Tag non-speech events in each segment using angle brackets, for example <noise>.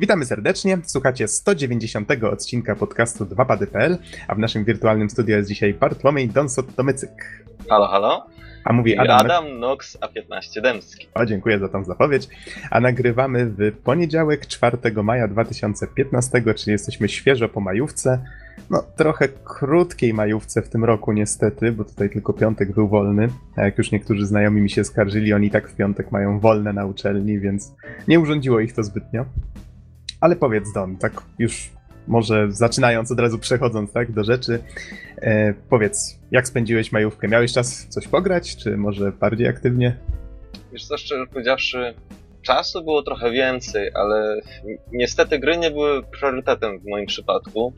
Witamy serdecznie. Słuchacie 190 odcinka podcastu 2pady.pl, a w naszym wirtualnym studio jest dzisiaj Bartłomiej Donsot-Tomycyk. Halo, halo. A mówi Adam. Adam Nox A15 Dębski. O, dziękuję za tą zapowiedź. A nagrywamy w poniedziałek, 4 maja 2015, czyli jesteśmy świeżo po majówce. No, trochę krótkiej majówce w tym roku niestety, bo tutaj tylko piątek był wolny. A jak już niektórzy znajomi mi się skarżyli, oni tak w piątek mają wolne na uczelni, więc nie urządziło ich to zbytnio. Ale powiedz Don, tak już może zaczynając, od razu przechodząc tak do rzeczy, e, powiedz, jak spędziłeś majówkę? Miałeś czas coś pograć, czy może bardziej aktywnie? Wiesz co, szczerze powiedziawszy, czasu było trochę więcej, ale niestety gry nie były priorytetem w moim przypadku.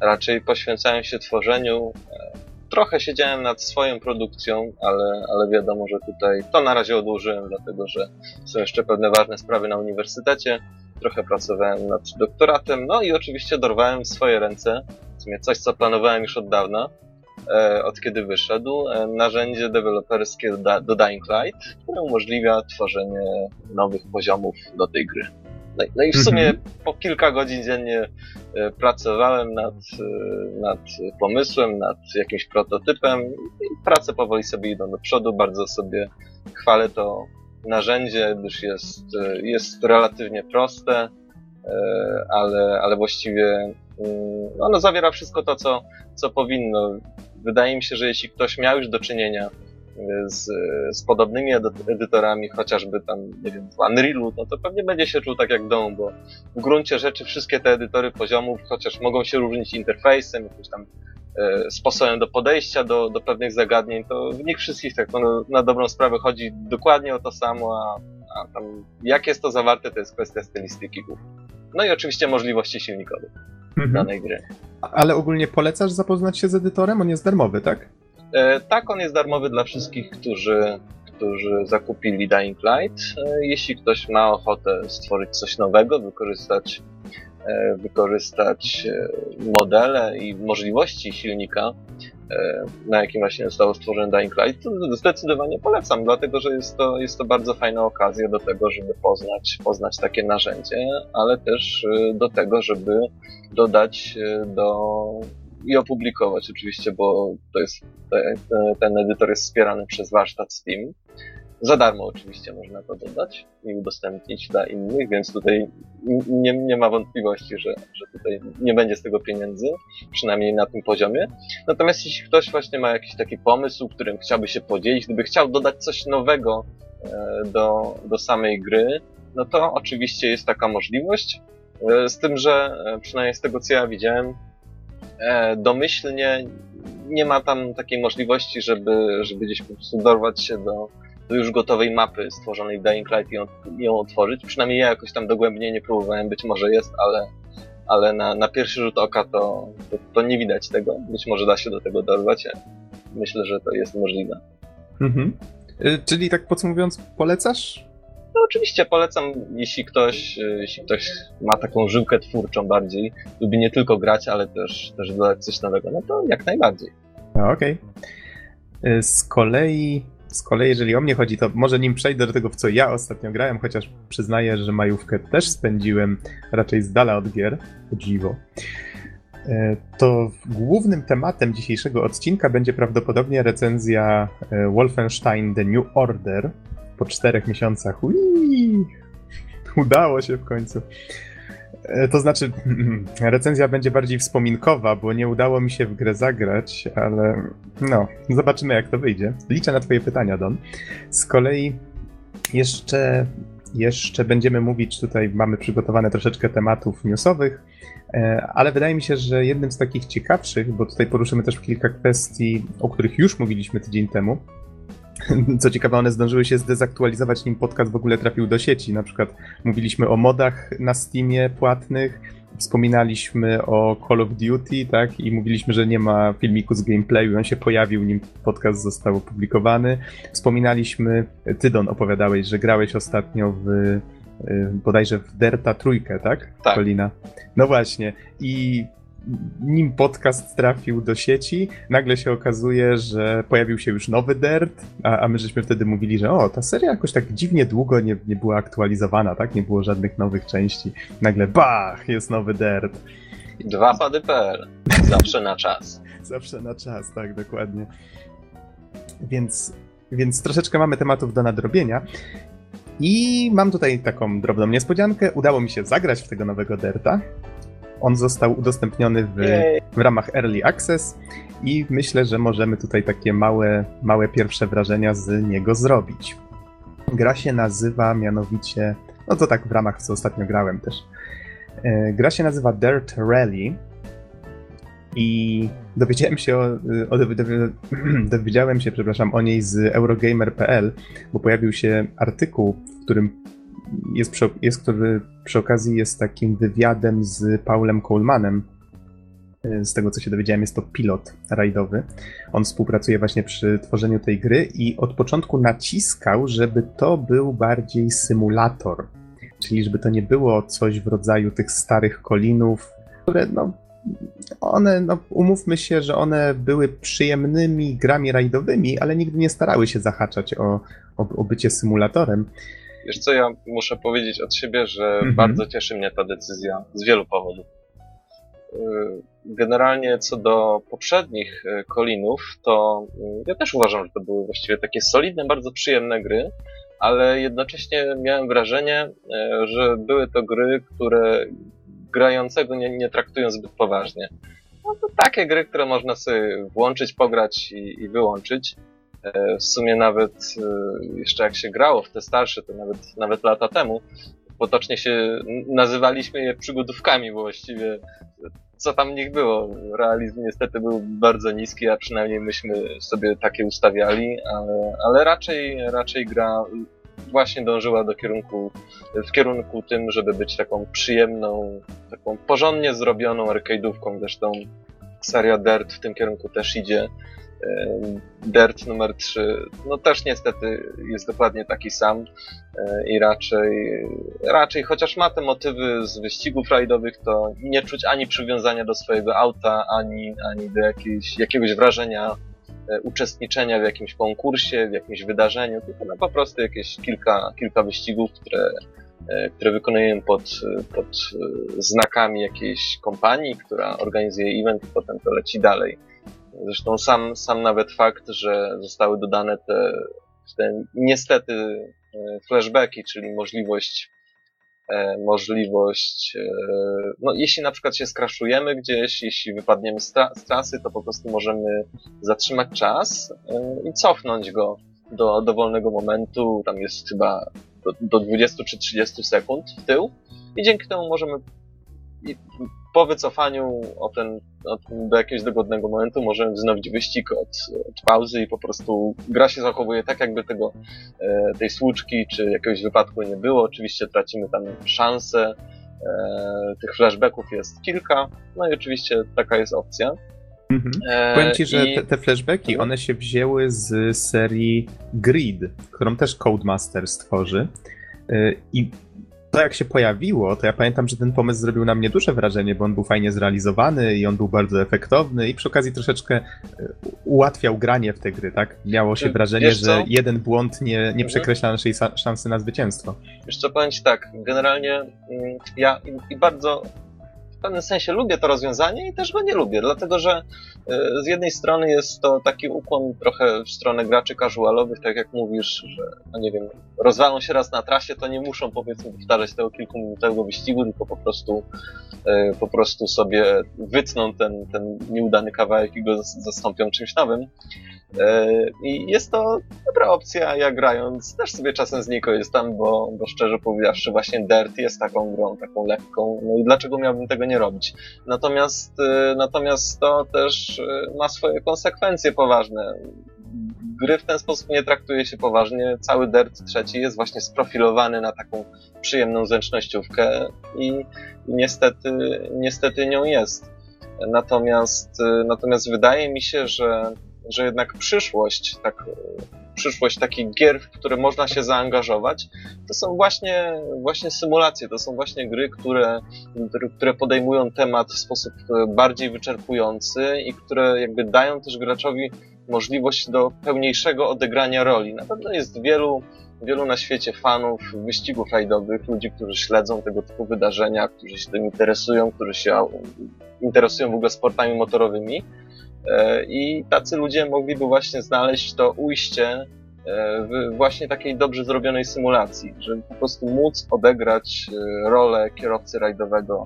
Raczej poświęcałem się tworzeniu. E, Trochę siedziałem nad swoją produkcją, ale, ale wiadomo, że tutaj to na razie odłożyłem, dlatego że są jeszcze pewne ważne sprawy na uniwersytecie. Trochę pracowałem nad doktoratem, no i oczywiście dorwałem w swoje ręce, w sumie coś, co planowałem już od dawna, e, od kiedy wyszedł, e, narzędzie deweloperskie do, Dying Light, które umożliwia tworzenie nowych poziomów do tej gry. No, i- no w sumie Mhm. po kilka godzin dziennie e, pracowałem nad, nad pomysłem, nad jakimś prototypem i prace powoli sobie idą do przodu. Bardzo sobie chwalę to narzędzie, gdyż jest, e, jest relatywnie proste, e, ale, ale właściwie mm, ono zawiera wszystko to, co, co powinno. Wydaje mi się, że jeśli ktoś miał już do czynienia e, z, z podobnymi edy- edytorami, chociażby tam, nie wiem, w Unrealu, no to pewnie będzie się czuł tak jak w domu, bo w gruncie rzeczy wszystkie te edytory poziomów, chociaż mogą się różnić interfejsem, jakimś tam sposobem do podejścia do, do pewnych zagadnień, to w nich wszystkich tak no, na dobrą sprawę chodzi dokładnie o to samo, a, a tam jak jest to zawarte, to jest kwestia stylistyki. No i oczywiście możliwości silnikowych Mhm. danej gry. Ale ogólnie polecasz zapoznać się z edytorem? On jest darmowy, tak? E, tak, on jest darmowy dla wszystkich, którzy, którzy zakupili Dying Light. E, jeśli ktoś ma ochotę stworzyć coś nowego, wykorzystać, e, wykorzystać e, modele i możliwości silnika, e, na jakim właśnie zostało stworzone Dying Light, to zdecydowanie polecam, dlatego że jest to, jest to bardzo fajna okazja do tego, żeby poznać, poznać takie narzędzie, ale też e, do tego, żeby dodać e, do i opublikować oczywiście, bo to jest te, te, ten edytor jest wspierany przez warsztat Steam. Za darmo oczywiście można to dodać i udostępnić dla innych, więc tutaj nie, nie ma wątpliwości, że, że tutaj nie będzie z tego pieniędzy, przynajmniej na tym poziomie. Natomiast jeśli ktoś właśnie ma jakiś taki pomysł, którym chciałby się podzielić, gdyby chciał dodać coś nowego e, do, do samej gry, no to oczywiście jest taka możliwość. E, Z tym, że e, przynajmniej z tego co ja widziałem, domyślnie nie ma tam takiej możliwości, żeby, żeby gdzieś po prostu dorwać się do, do już gotowej mapy stworzonej w Dying Light i ją, ją otworzyć. Przynajmniej ja jakoś tam dogłębnie nie próbowałem, być może jest, ale, ale na, na pierwszy rzut oka to, to, to nie widać tego. Być może da się do tego dorwać. Myślę, że to jest możliwe. Mhm. Y, Czyli tak podsumowując, polecasz? No oczywiście polecam, jeśli ktoś, e, jeśli ktoś ma taką żyłkę twórczą bardziej, lubi nie tylko grać, ale też, też dodać coś nowego, no to jak najbardziej. Okej. Y, Z kolei, z kolei, jeżeli o mnie chodzi, to może nim przejdę do tego, w co ja ostatnio grałem, chociaż przyznaję, że majówkę też spędziłem raczej z dala od gier, o dziwo. Y, To głównym tematem dzisiejszego odcinka będzie prawdopodobnie recenzja y, Wolfenstein The New Order po czterech miesiącach. Ui! Udało się w końcu. E, To znaczy, <laughs> recenzja będzie bardziej wspominkowa, bo nie udało mi się w grę zagrać, ale no, zobaczymy jak to wyjdzie. Liczę na Twoje pytania, Don. Z kolei jeszcze, jeszcze będziemy mówić, tutaj mamy przygotowane troszeczkę tematów newsowych, e, ale wydaje mi się, że jednym z takich ciekawszych, bo tutaj poruszymy też kilka kwestii, o których już mówiliśmy tydzień temu, co ciekawe, one zdążyły się zdezaktualizować, nim podcast w ogóle trafił do sieci. Na przykład mówiliśmy o modach na Steamie płatnych, wspominaliśmy o Call of Duty, tak, i mówiliśmy, że nie ma filmiku z gameplayu, on się pojawił, nim podcast został opublikowany. Wspominaliśmy, ty Don opowiadałeś, że grałeś ostatnio w y, bodajże w Derta trójkę, tak? Tak. Kolina. No właśnie. I nim podcast trafił do sieci, nagle się okazuje, że pojawił się już nowy Dirt, a, a my żeśmy wtedy mówili, że o, ta seria jakoś tak dziwnie długo nie, nie była aktualizowana, tak? Nie było żadnych nowych części. Nagle bach, jest nowy Dirt. Dwa pady.pl. Zawsze na czas. <laughs> Zawsze na czas, tak, dokładnie. Więc, więc troszeczkę mamy tematów do nadrobienia. I mam tutaj taką drobną niespodziankę. Udało mi się zagrać w tego nowego Derta. On został udostępniony w, w ramach Early Access i myślę, że możemy tutaj takie małe, małe pierwsze wrażenia z niego zrobić. Gra się nazywa mianowicie, no to tak w ramach, co ostatnio grałem też. E, gra się nazywa Dirt Rally i dowiedziałem się o, o, <clears throat> dowiedziałem się, przepraszam, o niej z Eurogamer.pl, bo pojawił się artykuł, w którym jest, przy, jest który przy okazji jest takim wywiadem z Paulem Colemanem. E, z tego co się dowiedziałem, jest to pilot rajdowy. On współpracuje właśnie przy tworzeniu tej gry i od początku naciskał, żeby to był bardziej symulator. Czyli żeby to nie było coś w rodzaju tych starych kolinów, które no, one, no, umówmy się, że one były przyjemnymi grami rajdowymi, ale nigdy nie starały się zahaczać o, o, o bycie symulatorem. Wiesz co, ja muszę powiedzieć od siebie, że mhm. bardzo cieszy mnie ta decyzja z wielu powodów. Y, generalnie co do poprzednich y, Kolinów, to y, ja też uważam, że to były właściwie takie solidne, bardzo przyjemne gry, ale jednocześnie miałem wrażenie, że były to gry, które grającego nie, nie traktują zbyt poważnie. No to takie gry, które można sobie włączyć, pograć i, i wyłączyć. E, w sumie nawet e, jeszcze jak się grało w te starsze, to nawet, nawet lata temu, potocznie się nazywaliśmy je przygodówkami, bo właściwie co tam nich było. Realizm niestety był bardzo niski, a przynajmniej myśmy sobie takie ustawiali, ale, ale raczej, raczej gra właśnie dążyła do kierunku, w kierunku tym, żeby być taką przyjemną, taką porządnie zrobioną arcade'ówką. Zresztą seria Dirt w tym kierunku też idzie. Dirt numer 3, no też niestety jest dokładnie taki sam i raczej, raczej chociaż ma te motywy z wyścigów rajdowych, to nie czuć ani przywiązania do swojego auta, ani, ani do jakiejś, jakiegoś wrażenia E, uczestniczenia w jakimś konkursie, w jakimś wydarzeniu, tylko no po prostu jakieś kilka, kilka wyścigów, które, e, które wykonujemy pod, pod e, znakami jakiejś kompanii, która organizuje event i potem to leci dalej. Zresztą sam, sam nawet fakt, że zostały dodane te, te niestety flashbacki, czyli możliwość E, możliwość, e, no jeśli na przykład się skraszujemy gdzieś, jeśli wypadniemy z, tra z trasy, to po prostu możemy zatrzymać czas e, i cofnąć go do dowolnego momentu, tam jest chyba do, do 20 czy 30 sekund w tył. I dzięki temu możemy po wycofaniu o ten, o ten, do jakiegoś dogodnego momentu możemy wznowić wyścig od, od, pauzy i po prostu gra się zachowuje tak, jakby tego, e, tej słuczki czy jakiegoś wypadku nie było. Oczywiście tracimy tam szansę. E, tych flashbacków jest kilka, no i oczywiście taka jest opcja. Mhm. E, Powiem ci, że i... te, te, flashbacki, mhm. one się wzięły z serii Grid, którą też Codemaster stworzy. I to jak się pojawiło, to ja pamiętam, że ten pomysł zrobił na mnie duże wrażenie, bo on był fajnie zrealizowany i on był bardzo efektowny i przy okazji troszeczkę e, ułatwiał granie w te gry, tak? Miało się wrażenie, że jeden błąd nie, nie mhm. przekreśla naszej szansy na zwycięstwo. Wiesz co, powiem ci tak, generalnie mm, ja i, i bardzo w pewnym sensie lubię to rozwiązanie i też go nie lubię, dlatego że e, z jednej strony jest to taki ukłon trochę w stronę graczy casualowych, tak jak mówisz, że, no nie wiem, rozwalą się raz na trasie, to nie muszą powiedzmy powtarzać tego kilkuminutowego wyścigu, tylko po prostu e, po prostu sobie wytną ten, ten nieudany kawałek i go zastąpią czymś nowym. E, I jest to dobra opcja, ja grając też sobie czasem z niej korzystam, bo, bo szczerze powiedziawszy właśnie Dirt jest taką grą, taką lekką, no i dlaczego miałbym tego nie robić? Natomiast, e, natomiast to też e, ma swoje konsekwencje poważne. Gry w ten sposób nie traktuje się poważnie. Cały Dirt trzeci jest właśnie sprofilowany na taką przyjemną zręcznościówkę i, niestety, niestety nią jest. Natomiast, natomiast wydaje mi się, że że jednak przyszłość, tak, przyszłość takich gier, w które można się zaangażować, to są właśnie, właśnie symulacje, to są właśnie gry, które, które podejmują temat w sposób bardziej wyczerpujący i które jakby dają też graczowi możliwość do pełniejszego odegrania roli. Na pewno jest wielu, wielu na świecie fanów wyścigów rajdowych, ludzi, którzy śledzą tego typu wydarzenia, którzy się tym interesują, którzy się interesują w ogóle sportami motorowymi. E, I tacy ludzie mogliby właśnie znaleźć to ujście e, w właśnie takiej dobrze zrobionej symulacji, żeby po prostu móc odegrać e, rolę kierowcy rajdowego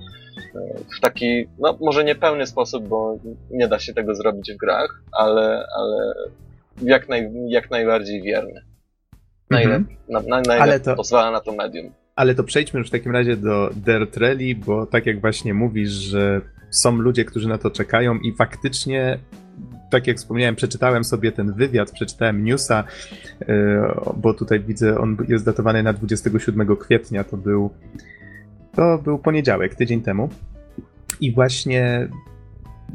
w taki, no może nie pełny sposób, bo nie da się tego zrobić w grach, ale, ale jak, naj, jak najbardziej wierny. Najlepiej, mhm. na, na, najlepiej to, pozwala na to medium. Ale to przejdźmy już w takim razie do Dirt Rally, bo tak jak właśnie mówisz, że są ludzie, którzy na to czekają i faktycznie tak jak wspomniałem, przeczytałem sobie ten wywiad, przeczytałem newsa, e, bo tutaj widzę, on jest datowany na 27 kwietnia, to był, to był poniedziałek, tydzień temu. I właśnie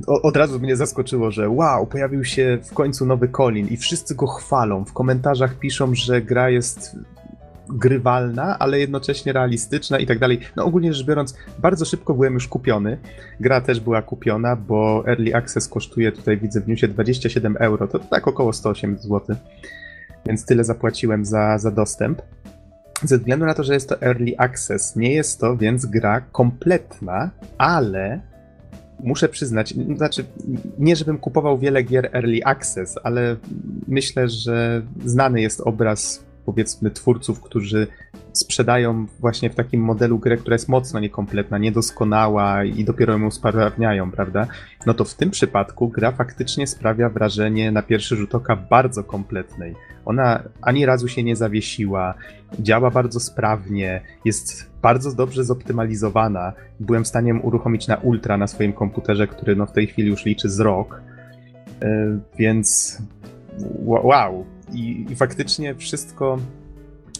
od razu mnie zaskoczyło, że wow, pojawił się w końcu nowy Colin i wszyscy go chwalą. W komentarzach piszą, że gra jest grywalna, ale jednocześnie realistyczna i tak dalej. No ogólnie rzecz biorąc, bardzo szybko byłem już kupiony. Gra też była kupiona, bo Early Access kosztuje tutaj, widzę w newsie 27 euro, to tak około 108 zł. Więc tyle zapłaciłem za, za dostęp. Ze względu na to, że jest to Early Access, nie jest to więc gra kompletna, ale muszę przyznać, znaczy nie żebym kupował wiele gier Early Access, ale myślę, że znany jest obraz powiedzmy twórców, którzy sprzedają właśnie w takim modelu grę, która jest mocno niekompletna, niedoskonała i dopiero ją usprawniają, prawda? No to w tym przypadku gra faktycznie sprawia wrażenie na pierwszy rzut oka bardzo kompletnej. Ona ani razu się nie zawiesiła, działa bardzo sprawnie, jest bardzo dobrze zoptymalizowana. Byłem w stanie uruchomić na ultra na swoim komputerze, który no w tej chwili już liczy z rok. Yy, więc wow, i, i faktycznie wszystko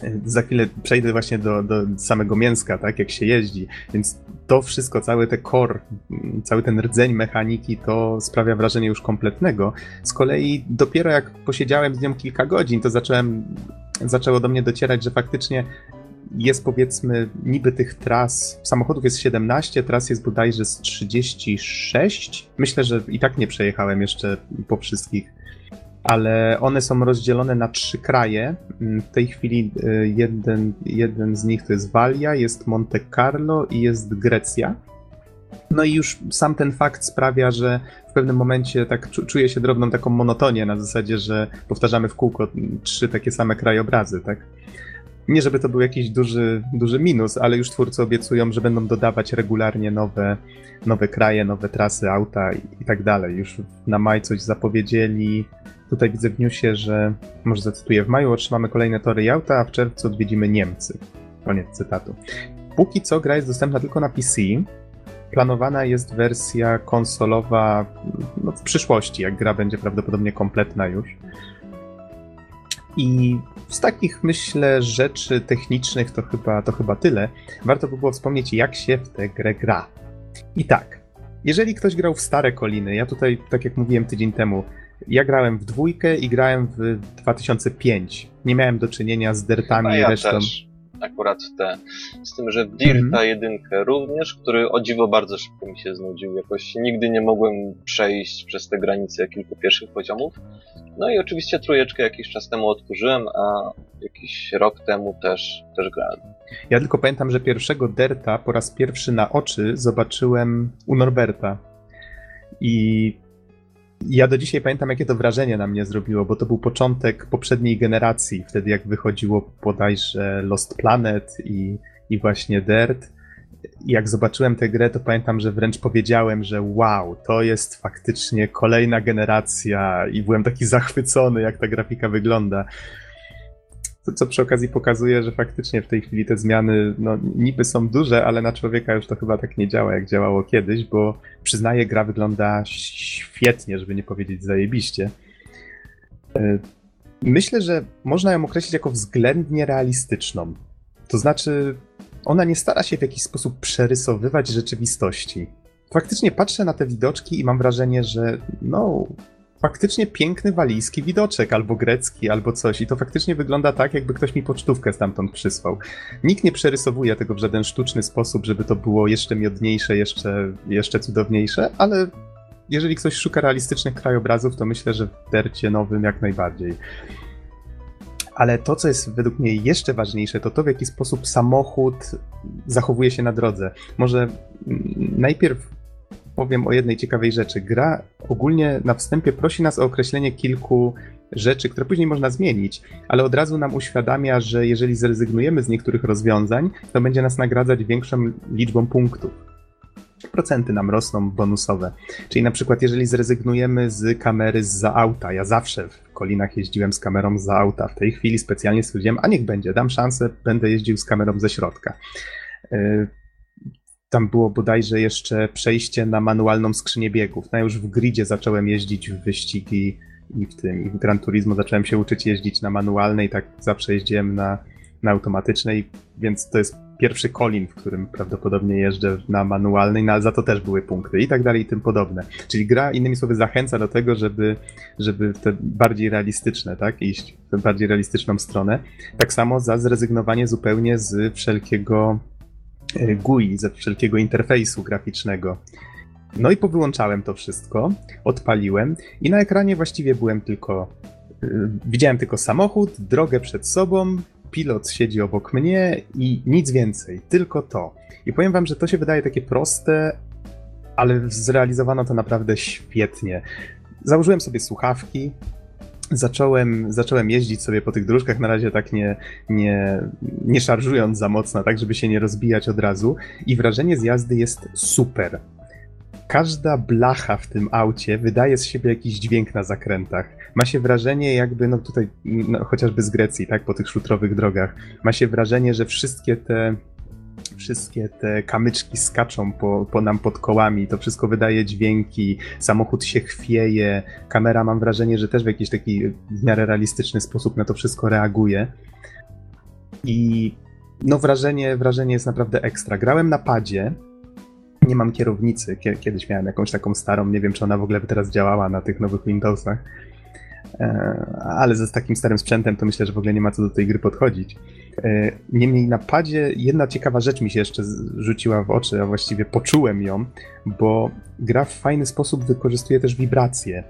e, za chwilę przejdę właśnie do, do samego mięska, tak, jak się jeździ, więc to wszystko, cały ten core, cały ten rdzeń mechaniki, to sprawia wrażenie już kompletnego. Z kolei dopiero jak posiedziałem z nią kilka godzin, to zacząłem, zaczęło do mnie docierać, że faktycznie jest powiedzmy niby tych tras, samochodów jest 17, tras jest bodajże z 36. Myślę, że i tak nie przejechałem jeszcze po wszystkich ale one są rozdzielone na trzy kraje. Mm, w tej chwili y, jeden, jeden z nich to jest Walia, jest Monte Carlo i jest Grecja. No i już sam ten fakt sprawia, że w pewnym momencie tak czuję się drobną taką monotonię na zasadzie, że powtarzamy w kółko trzy takie same krajobrazy, tak? Nie żeby to był jakiś duży, duży minus, ale już twórcy obiecują, że będą dodawać regularnie nowe, nowe kraje, nowe trasy, auta i, i tak dalej. Już na maj coś zapowiedzieli, Tutaj widzę w newsie, że, może zacytuję, w maju otrzymamy kolejne tory i auta, a w czerwcu odwiedzimy Niemcy. Koniec cytatu. Póki co gra jest dostępna tylko na PC. Planowana jest wersja konsolowa no, w przyszłości, jak gra będzie prawdopodobnie kompletna już. I z takich, myślę, rzeczy technicznych to chyba, to chyba tyle. Warto by było wspomnieć, jak się w tę grę gra. I tak, jeżeli ktoś grał w stare koliny, ja tutaj, tak jak mówiłem tydzień temu, ja grałem w dwójkę i grałem w 2005. Nie miałem do czynienia z dertami ja i resztą. Też. Akurat te. Z tym, że Dirta mm-hmm. jedynkę również, który o dziwo bardzo szybko mi się znudził. Jakoś nigdy nie mogłem przejść przez te granice kilku pierwszych poziomów. No i oczywiście trójeczkę jakiś czas temu odkurzyłem, a jakiś rok temu też, też grałem. Ja tylko pamiętam, że pierwszego Derta po raz pierwszy na oczy zobaczyłem u Norberta. I ja do dzisiaj pamiętam, jakie to wrażenie na mnie zrobiło, bo to był początek poprzedniej generacji, wtedy jak wychodziło bodajże Lost Planet i, i właśnie Dirt. Jak zobaczyłem tę grę, to pamiętam, że wręcz powiedziałem, że wow, to jest faktycznie kolejna generacja i byłem taki zachwycony, jak ta grafika wygląda. To, co przy okazji pokazuje, że faktycznie w tej chwili te zmiany no, niby są duże, ale na człowieka już to chyba tak nie działa, jak działało kiedyś, bo przyznaję, gra wygląda świetnie, żeby nie powiedzieć zajebiście. E, myślę, że można ją określić jako względnie realistyczną. To znaczy, ona nie stara się w jakiś sposób przerysowywać rzeczywistości. Faktycznie patrzę na te widoczki i mam wrażenie, że no, faktycznie piękny walijski widoczek, albo grecki, albo coś. I to faktycznie wygląda tak, jakby ktoś mi pocztówkę stamtąd przysłał. Nikt nie przerysowuje tego w żaden sztuczny sposób, żeby to było jeszcze miodniejsze, jeszcze, jeszcze cudowniejsze, ale jeżeli ktoś szuka realistycznych krajobrazów, to myślę, że w Dercie nowym jak najbardziej. Ale to, co jest według mnie jeszcze ważniejsze, to to, w jaki sposób samochód zachowuje się na drodze. Może najpierw powiem o jednej ciekawej rzeczy. Gra ogólnie na wstępie prosi nas o określenie kilku rzeczy, które później można zmienić, ale od razu nam uświadamia, że jeżeli zrezygnujemy z niektórych rozwiązań, to będzie nas nagradzać większą liczbą punktów. Procenty nam rosną bonusowe. Czyli na przykład, jeżeli zrezygnujemy z kamery za auta, ja zawsze w Kolinach jeździłem z kamerą za auta. W tej chwili specjalnie stwierdziłem, a niech będzie, dam szansę, będę jeździł z kamerą ze środka. Tam było bodajże jeszcze przejście na manualną skrzynię biegów. No już w gridzie zacząłem jeździć w wyścigi i w tym, i w Gran Turismo zacząłem się uczyć jeździć na manualnej, tak zawsze jeździłem na, na automatycznej, więc to jest pierwszy Colin, w którym prawdopodobnie jeżdżę na manualnej, no ale za to też były punkty i tak dalej i tym podobne. Czyli gra innymi słowy zachęca do tego, żeby, żeby te bardziej realistyczne, tak, iść w tę bardziej realistyczną stronę. Tak samo za zrezygnowanie zupełnie z wszelkiego GUI, ze wszelkiego interfejsu graficznego. No i powyłączałem to wszystko, odpaliłem i na ekranie właściwie byłem tylko. Yy, widziałem tylko samochód, drogę przed sobą, pilot siedzi obok mnie i nic więcej, tylko to. I powiem wam, że to się wydaje takie proste, ale zrealizowano to naprawdę świetnie. Założyłem sobie słuchawki, zacząłem, zacząłem jeździć sobie po tych dróżkach, na razie tak nie, nie, nie szarżując za mocno, tak żeby się nie rozbijać od razu i wrażenie z jazdy jest super. Każda blacha w tym aucie wydaje z siebie jakiś dźwięk na zakrętach. Ma się wrażenie jakby, no tutaj no, chociażby z Grecji, tak, po tych szutrowych drogach, ma się wrażenie, że wszystkie te wszystkie te kamyczki skaczą po, po nam pod kołami, to wszystko wydaje dźwięki, samochód się chwieje, kamera mam wrażenie, że też w jakiś taki w miarę realistyczny sposób na to wszystko reaguje. I no wrażenie, wrażenie jest naprawdę ekstra. Grałem na padzie, nie mam kierownicy, kiedyś miałem jakąś taką starą, nie wiem czy ona w ogóle by teraz działała na tych nowych Windowsach, e, ale ze takim starym sprzętem to myślę, że w ogóle nie ma co do tej gry podchodzić. E, niemniej na padzie jedna ciekawa rzecz mi się jeszcze rzuciła w oczy, a właściwie poczułem ją, bo gra w fajny sposób wykorzystuje też wibracje.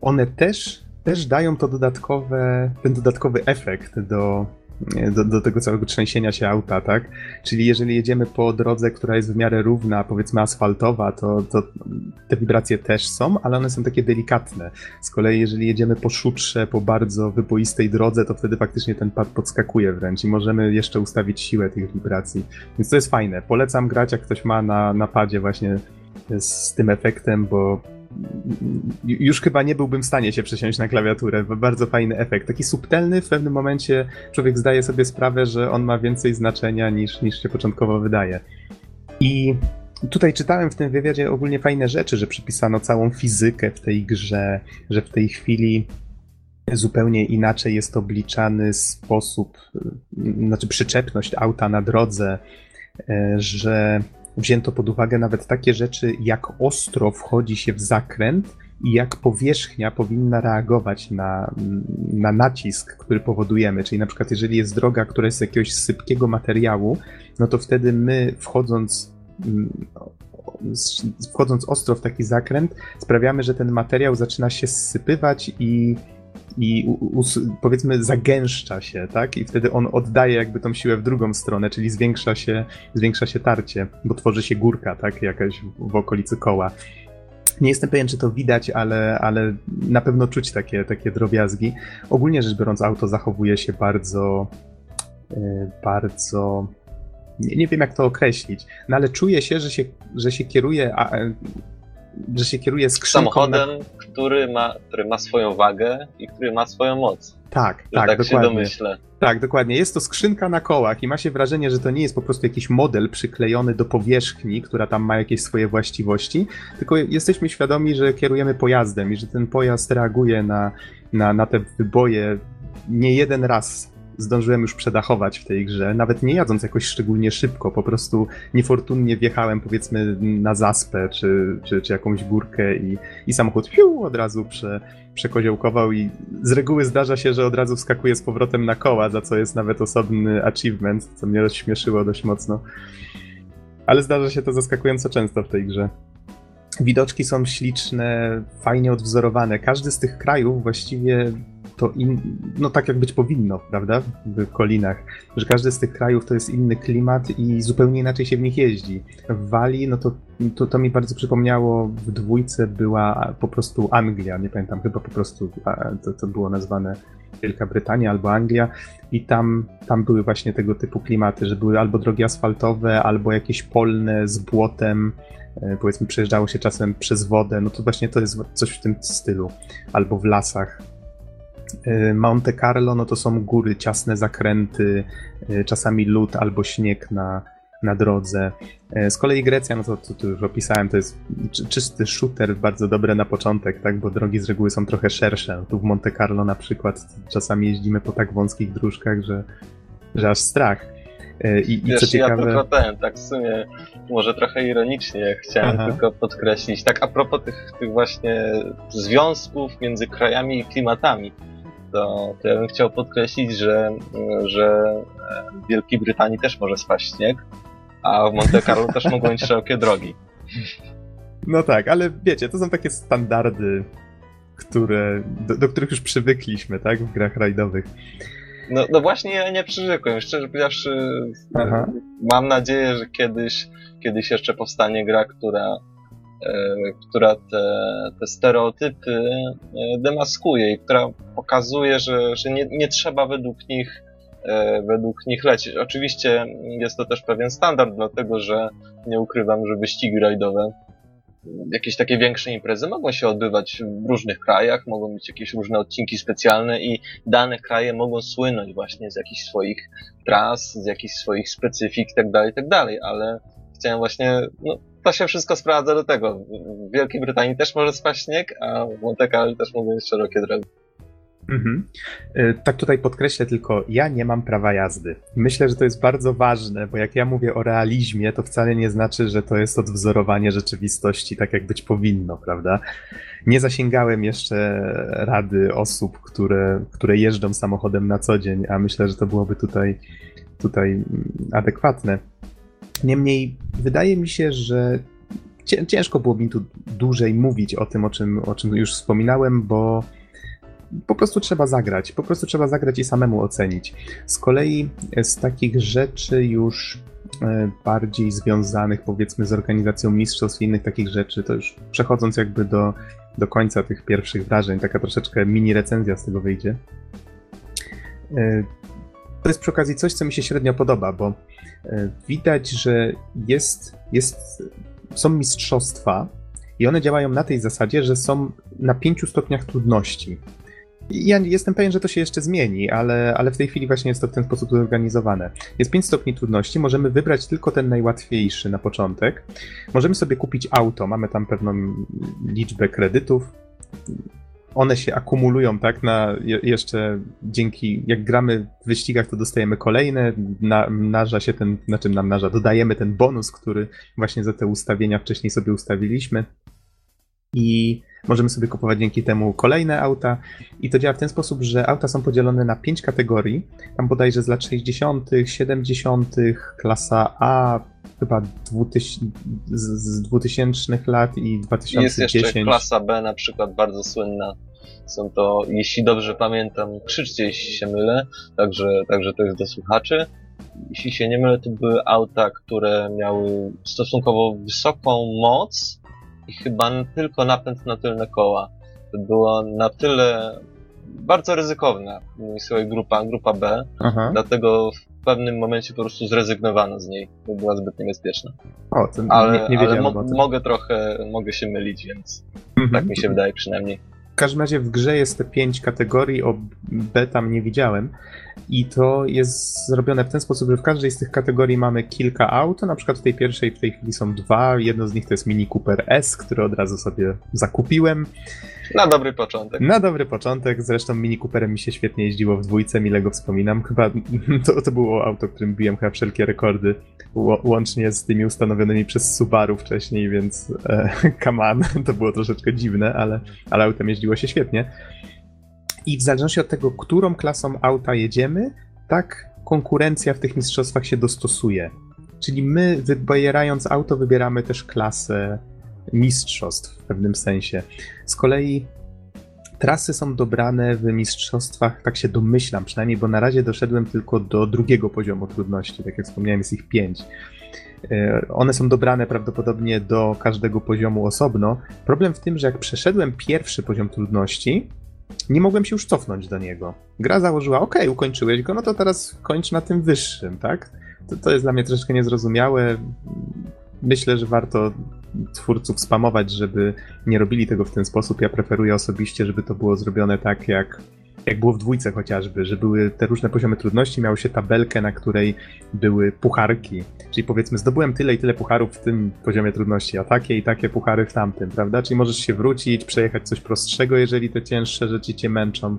One też, też dają to dodatkowe, ten dodatkowy efekt do, do, do, tego całego trzęsienia się auta, tak? Czyli jeżeli jedziemy po drodze, która jest w miarę równa, powiedzmy asfaltowa, to, to te wibracje też są, ale one są takie delikatne. Z kolei jeżeli jedziemy po szutrze, po bardzo wyboistej drodze, to wtedy faktycznie ten pad podskakuje wręcz i możemy jeszcze ustawić siłę tych wibracji. Więc to jest fajne. Polecam grać, jak ktoś ma na, na padzie właśnie z tym efektem, bo już chyba nie byłbym w stanie się przesiąść na klawiaturę. Bardzo fajny efekt. Taki subtelny, w pewnym momencie człowiek zdaje sobie sprawę, że on ma więcej znaczenia niż, niż się początkowo wydaje. I tutaj czytałem w tym wywiadzie ogólnie fajne rzeczy, że przypisano całą fizykę w tej grze, że w tej chwili zupełnie inaczej jest obliczany sposób, znaczy przyczepność auta na drodze, e, że wzięto pod uwagę nawet takie rzeczy, jak ostro wchodzi się w zakręt i jak powierzchnia powinna reagować na, na nacisk, który powodujemy. Czyli na przykład, jeżeli jest droga, która jest z jakiegoś sypkiego materiału, no to wtedy my wchodząc mm, wchodząc ostro w taki zakręt, sprawiamy, że ten materiał zaczyna się zsypywać i i powiedzmy zagęszcza się, tak? I wtedy on oddaje jakby tą siłę w drugą stronę, czyli zwiększa się, zwiększa się tarcie, bo tworzy się górka, tak? Jakaś w, w okolicy koła. Nie jestem pewien, czy to widać, ale, ale na pewno czuć takie, takie drobiazgi. Ogólnie rzecz biorąc, auto zachowuje się bardzo, yy, bardzo. Nie, nie, wiem, jak to określić, no ale czuję się, że się, że się kieruje że się kieruje skrzynką. Samochodem, na... który, ma, który ma swoją wagę i który ma swoją moc. Tak, tak, tak, dokładnie. się domyślę. Tak, dokładnie. Jest to skrzynka na kołach i ma się wrażenie, że to nie jest po prostu jakiś model przyklejony do powierzchni, która tam ma jakieś swoje właściwości, tylko jesteśmy świadomi, że kierujemy pojazdem i że ten pojazd reaguje na, na, na te wyboje nie jeden raz zdążyłem już przedachować w tej grze, nawet nie jadąc jakoś szczególnie szybko, po prostu niefortunnie wjechałem powiedzmy na zaspę czy, czy, czy jakąś górkę i, i samochód fiu, od razu prze, przekoziołkował i z reguły zdarza się, że od razu wskakuje z powrotem na koła, za co jest nawet osobny achievement, co mnie rozśmieszyło dość mocno. Ale zdarza się to zaskakująco często w tej grze. Widoczki są śliczne, fajnie odwzorowane. Każdy z tych krajów właściwie to in, no tak jak być powinno, prawda? W Kolinach. Że każdy z tych krajów to jest inny klimat i zupełnie inaczej się w nich jeździ. W Walii, no to, to, to mi bardzo przypomniało, w dwójce była po prostu Anglia, nie pamiętam, chyba po prostu to, to było nazwane Wielka Brytania albo Anglia i tam, tam były właśnie tego typu klimaty, że były albo drogi asfaltowe, albo jakieś polne z błotem, e, powiedzmy przejeżdżało się czasem przez wodę, no to właśnie to jest coś w tym stylu, albo w lasach. E, Monte Carlo, no to są góry, ciasne zakręty, e, czasami lód albo śnieg na, na drodze. E, z kolei Grecja, no to, to, to już opisałem, to jest czysty shooter, bardzo dobre na początek, tak, bo drogi z reguły są trochę szersze. Tu w Monte Carlo na przykład czasami jeździmy po tak wąskich dróżkach, że, że aż strach. I, Wiesz, i co ciekawe... ja tylko ten, tak w sumie może trochę ironicznie chciałem Aha. tylko podkreślić, tak a propos tych, tych właśnie związków między krajami i klimatami to, to ja bym chciał podkreślić, że, że w Wielkiej Brytanii też może spaść śnieg, a w Monte Carlo też mogą być szerokie drogi. No tak, ale wiecie, to są takie standardy, które, do, do których już przywykliśmy, tak, w grach rajdowych. No, no właśnie ja nie przywykłem, szczerze powiedziawszy, Aha. mam nadzieję, że kiedyś, kiedyś jeszcze powstanie gra, która E, która te, te stereotypy e, demaskuje i która pokazuje, że, że nie, nie trzeba według nich e, według nich lecieć. Oczywiście jest to też pewien standard, dlatego że nie ukrywam, że wyścigi rajdowe, jakieś takie większe imprezy mogą się odbywać w różnych krajach, mogą być jakieś różne odcinki specjalne i dane kraje mogą słynąć właśnie z jakichś swoich tras, z jakichś swoich specyfik itd., tak itd., tak ale chciałem właśnie no, to się wszystko sprowadza do tego. W Wielkiej Brytanii też może spaść śnieg, a w Monte Carlo też mogą być szerokie drogi. Mhm. E, tak tutaj podkreślę tylko, ja nie mam prawa jazdy. Myślę, że to jest bardzo ważne, bo jak ja mówię o realizmie, to wcale nie znaczy, że to jest odwzorowanie rzeczywistości tak, jak być powinno, prawda? Nie zasięgałem jeszcze rady osób, które, które jeżdżą samochodem na co dzień, a myślę, że to byłoby tutaj, tutaj adekwatne. Niemniej wydaje mi się, że ciężko było mi tu dłużej mówić o tym, o czym, o czym już wspominałem, bo po prostu trzeba zagrać. Po prostu trzeba zagrać i samemu ocenić. Z kolei z takich rzeczy już e, bardziej związanych powiedzmy z organizacją mistrzostw i innych takich rzeczy, to już przechodząc jakby do, do końca tych pierwszych wrażeń, taka troszeczkę mini recenzja z tego wyjdzie. E, to jest przy okazji coś, co mi się średnio podoba, bo e, widać, że jest, jest, są mistrzostwa i one działają na tej zasadzie, że są na pięciu stopniach trudności. Ja jestem pewien, że to się jeszcze zmieni, ale, ale w tej chwili właśnie jest to w ten sposób zorganizowane. Jest 5 stopni trudności, możemy wybrać tylko ten najłatwiejszy na początek. Możemy sobie kupić auto, mamy tam pewną liczbę kredytów one się akumulują, tak, na jeszcze dzięki, jak gramy w wyścigach, to dostajemy kolejne, na, mnaża się ten, na czym nam mnaża, dodajemy ten bonus, który właśnie za te ustawienia wcześniej sobie ustawiliśmy. I możemy sobie kupować dzięki temu kolejne auta i to działa w ten sposób, że auta są podzielone na pięć kategorii, tam bodajże z lat 60., 70., klasa A, chyba 2000, z 2000 lat i 2010. Jest jeszcze klasa B na przykład bardzo słynna. Są to, jeśli dobrze pamiętam, krzyczcie jeśli się mylę, także, także to jest do słuchaczy. Jeśli się nie mylę, to były auta, które miały stosunkowo wysoką moc i chyba tylko napęd na tylne koła. To było na tyle bardzo ryzykowna, słuchaj, grupa, grupa B, Aha. dlatego w pewnym momencie po prostu zrezygnowano z niej, bo była zbyt niebezpieczna. O, to ale, nie, nie ale mo mogę trochę, mogę się mylić, więc mhm. tak mi się wydaje przynajmniej. W każdym razie w grze jest te pięć kategorii, o B tam nie widziałem. I to jest zrobione w ten sposób, że w każdej z tych kategorii mamy kilka aut. Na przykład w tej pierwszej w tej chwili są dwa. Jedno z nich to jest Mini Cooper S, który od razu sobie zakupiłem. Na dobry początek. Na dobry początek. Zresztą Mini Cooperem mi się świetnie jeździło w dwójce, mile go wspominam. Chyba <laughs> to, to było auto, którym biłem chyba wszelkie rekordy, łącznie z tymi ustanowionymi przez Subaru wcześniej, więc e, <laughs> come on, to było troszeczkę dziwne, ale, ale autem jeździło się świetnie. I w zależności od tego, którą klasą auta jedziemy, tak konkurencja w tych mistrzostwach się dostosuje. Czyli my, wybierając auto, wybieramy też klasę mistrzostw w pewnym sensie. Z kolei trasy są dobrane w mistrzostwach, tak się domyślam przynajmniej, bo na razie doszedłem tylko do drugiego poziomu trudności, tak jak wspomniałem, jest ich pięć. E, one są dobrane prawdopodobnie do każdego poziomu osobno. Problem w tym, że jak przeszedłem pierwszy poziom trudności, nie mogłem się już cofnąć do niego. Gra założyła, ok, ukończyłeś go, no to teraz kończ na tym wyższym, tak? To, to jest dla mnie troszeczkę niezrozumiałe. Myślę, że warto twórców spamować, żeby nie robili tego w ten sposób. Ja preferuję osobiście, żeby to było zrobione tak, jak, jak było w dwójce chociażby, że były te różne poziomy trudności, miało się tabelkę, na której były pucharki. Czyli powiedzmy, zdobyłem tyle i tyle pucharów w tym poziomie trudności, a takie i takie puchary w tamtym, prawda? Czyli możesz się wrócić, przejechać coś prostszego, jeżeli te cięższe rzeczy cię męczą.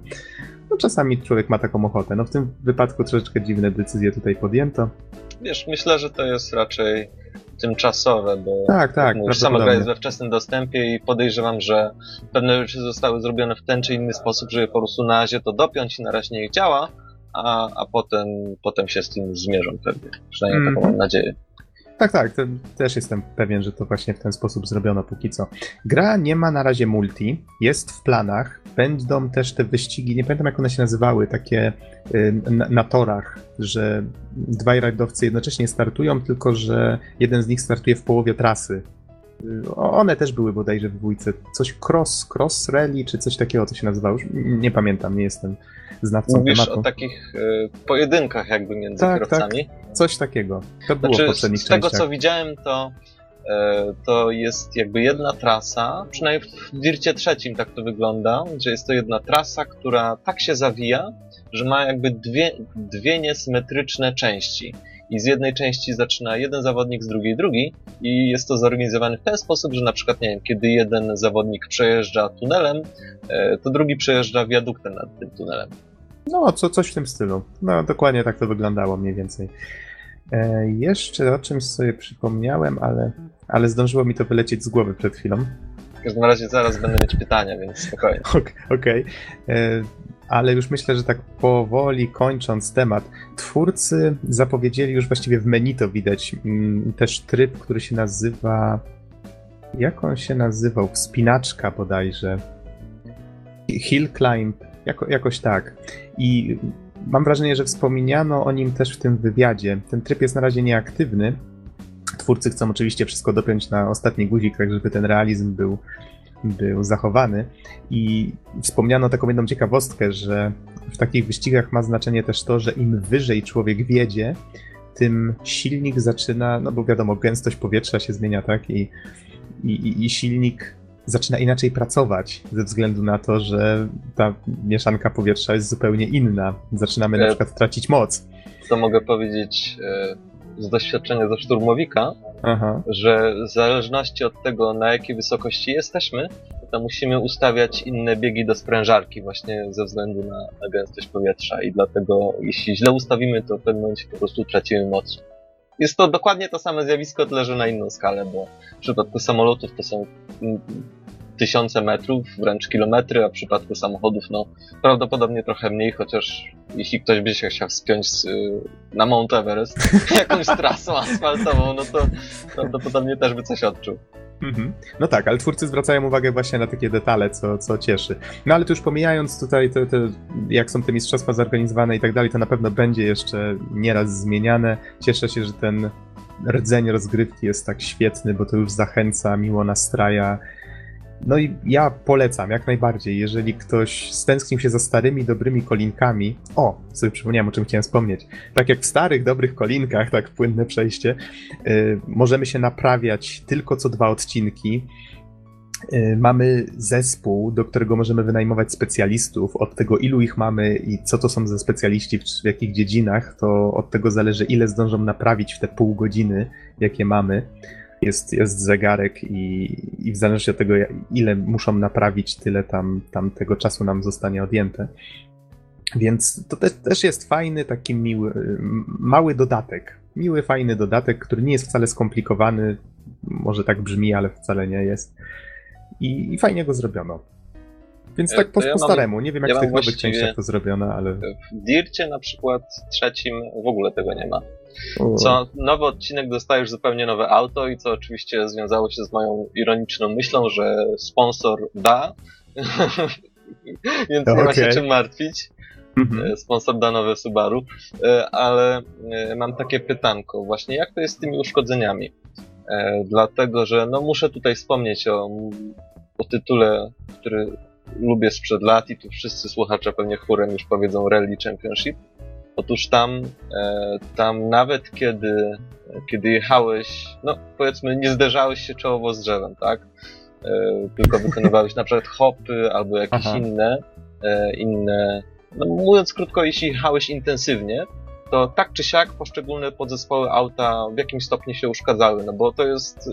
No czasami człowiek ma taką ochotę. No w tym wypadku troszeczkę dziwne decyzje tutaj podjęto. Wiesz, myślę, że to jest raczej tymczasowe, bo tak, tak, mówisz, sama gra jest we wczesnym dostępie i podejrzewam, że pewne rzeczy zostały zrobione w ten czy inny sposób, żeby po prostu na razie to dopiąć i na razie niech działa, a, a potem, potem się z tym zmierzą pewnie. Przynajmniej mm. taką mam nadzieję. Tak, tak, też jestem pewien, że to właśnie w ten sposób zrobiono póki co. Gra nie ma na razie multi, jest w planach. Będą też te wyścigi, nie pamiętam jak one się nazywały, takie y, na, na torach, że dwaj rajdowcy jednocześnie startują, tylko że jeden z nich startuje w połowie trasy. Y, one też były bodajże w dwójce. Coś cross, cross rally, czy coś takiego to się nazywało. Już nie pamiętam, nie jestem znawcą Mówisz tematu. o takich y, pojedynkach jakby między tak, kierowcami? Tak, coś takiego. To było znaczy, w poprzednich Z tego co widziałem, to y, to jest jakby jedna trasa, przynajmniej w Dircie trzecim tak to wygląda, że jest to jedna trasa, która tak się zawija, że ma jakby dwie, dwie niesymetryczne części i z jednej części zaczyna jeden zawodnik, z drugiej drugi i jest to zorganizowane w ten sposób, że na przykład, nie wiem, kiedy jeden zawodnik przejeżdża tunelem, e, to drugi przejeżdża wiaduktem nad tym tunelem. No, co, coś w tym stylu. No, dokładnie tak to wyglądało mniej więcej. E, jeszcze o czymś sobie przypomniałem, ale, ale zdążyło mi to wylecieć z głowy przed chwilą. W każdym razie zaraz będę mieć pytania, więc spokojnie. <laughs> Okej. Okay. E, ale już myślę, że tak powoli kończąc temat, twórcy zapowiedzieli już właściwie w menu to widać mm, też tryb, który się nazywa. Jak on się nazywał? Wspinaczka bodajże. Hill Climb, jako, jakoś tak. I mam wrażenie, że wspomniano o nim też w tym wywiadzie. Ten tryb jest na razie nieaktywny. Twórcy chcą oczywiście wszystko dopiąć na ostatni guzik, tak żeby ten realizm był był zachowany. I wspomniano taką jedną ciekawostkę, że w takich wyścigach ma znaczenie też to, że im wyżej człowiek wiedzie, tym silnik zaczyna, no bo wiadomo, gęstość powietrza się zmienia, tak? I, i, i silnik zaczyna inaczej pracować ze względu na to, że ta mieszanka powietrza jest zupełnie inna. Zaczynamy na e, przykład tracić moc. To mogę powiedzieć e, z doświadczenia ze szturmowika, Aha. że w zależności od tego, na jakiej wysokości jesteśmy, to musimy ustawiać inne biegi do sprężarki właśnie ze względu na, na gęstość powietrza i dlatego jeśli źle ustawimy, to w pewnym momencie po prostu tracimy moc. Jest to dokładnie to same zjawisko, tyle że na inną skalę, bo w przypadku samolotów to są tysiące metrów, wręcz kilometry, a w przypadku samochodów, no prawdopodobnie trochę mniej, chociaż jeśli ktoś by się chciał wspiąć y, na Mount Everest <laughs> jakąś trasą asfaltową, no to prawdopodobnie też by coś odczuł. Mhm. No tak, ale twórcy zwracają uwagę właśnie na takie detale, co, co cieszy. No ale to już pomijając tutaj te, te, jak są te mistrzostwa zorganizowane i tak dalej, to na pewno będzie jeszcze nieraz zmieniane. Cieszę się, że ten rdzeń rozgrywki jest tak świetny, bo to już zachęca, miło nastraja no i ja polecam jak najbardziej, jeżeli ktoś stęsknił się za starymi, dobrymi kolinkami. O, sobie przypomniałem, o czym chciałem wspomnieć. Tak jak w starych, dobrych kolinkach, tak płynne przejście, yy, możemy się naprawiać tylko co dwa odcinki. Yy, mamy zespół, do którego możemy wynajmować specjalistów. Od tego, ilu ich mamy i co to są za specjaliści, w, w jakich dziedzinach, to od tego zależy, ile zdążą naprawić w te pół godziny, jakie mamy. Jest, jest zegarek i, i w zależności od tego, ile muszą naprawić, tyle tam, tam tego czasu nam zostanie odjęte. Więc to też, też jest fajny, taki miły, mały dodatek. Miły, fajny dodatek, który nie jest wcale skomplikowany. Może tak brzmi, ale wcale nie jest. I, i fajnie go zrobiono. Więc tak po, ja po staremu. Nie wiem, jak ja w tych nowych częściach to zrobiono, ale. W Dircie na przykład trzecim w ogóle tego nie ma. Co nowy odcinek dostajesz zupełnie nowe auto i co oczywiście związało się z moją ironiczną myślą, że sponsor da. <laughs> Więc nie ma się czym martwić. Mhm. E, sponsor da nowe Subaru. E, ale e, mam takie pytanko, właśnie jak to jest z tymi uszkodzeniami? Dlatego, że no muszę tutaj wspomnieć o, o tytule, który lubię sprzed lat i tu wszyscy słuchacze pewnie chórem już powiedzą Rally Championship. Otóż tam, tam nawet kiedy, kiedy jechałeś, no powiedzmy nie zderzałeś się czołowo z drzewem, tak? Tylko wykonywałeś na przykład hopy albo jakieś Aha. inne, inne no, mówiąc krótko, jeśli jechałeś intensywnie, to tak czy siak poszczególne podzespoły auta w jakimś stopniu się uszkadzały, no bo to jest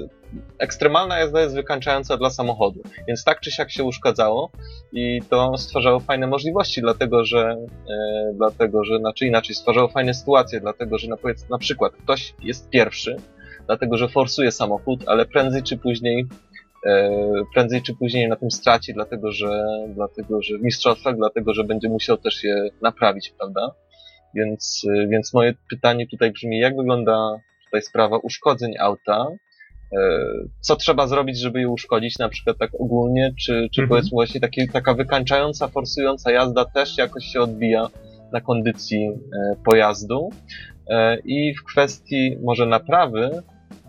ekstremalna jazda jest wykańczająca dla samochodu, więc tak czy siak się uszkadzało i to stwarzało fajne możliwości, dlatego że, e, dlatego że, znaczy inaczej, stwarzało fajne sytuacje, dlatego że na, na przykład ktoś jest pierwszy, dlatego że forsuje samochód, ale prędzej czy później E, prędzej czy później na tym straci, dlatego że, dlatego, że w mistrzostwach, dlatego że będzie musiał też je naprawić, prawda? Więc, e, więc moje pytanie tutaj brzmi, jak wygląda tutaj sprawa uszkodzeń auta? E, co trzeba zrobić, żeby je uszkodzić, na przykład tak ogólnie, czy, czy mhm. powiedzmy właśnie takie, taka wykańczająca, forsująca jazda też jakoś się odbija na kondycji pojazdu? I w kwestii może naprawy,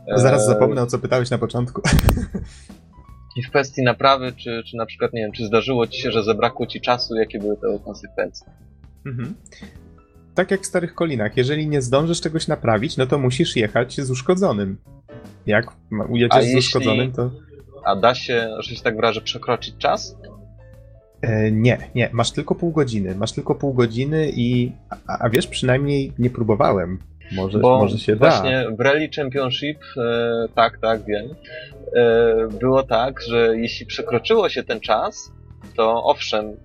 Zaraz zapomnę, o co pytałeś na początku. <laughs> I w kwestii naprawy, czy, czy na przykład, nie wiem, czy zdarzyło ci się, że zabrakło ci czasu, jakie były te konsekwencje? Mhm. Tak jak w Starych Kolinach, jeżeli nie zdążysz czegoś naprawić, no to musisz jechać z uszkodzonym. Jak ujedziesz z uszkodzonym, to... A da się, że się tak wyrażę, przekroczyć czas? E, nie, nie, masz tylko pół godziny. Masz tylko pół godziny i. A, a wiesz, przynajmniej nie próbowałem. Może, Bo może się da. Właśnie w Rally Championship, e, tak, tak, wiem, e, było tak, że jeśli przekroczyło się ten czas, to owszem,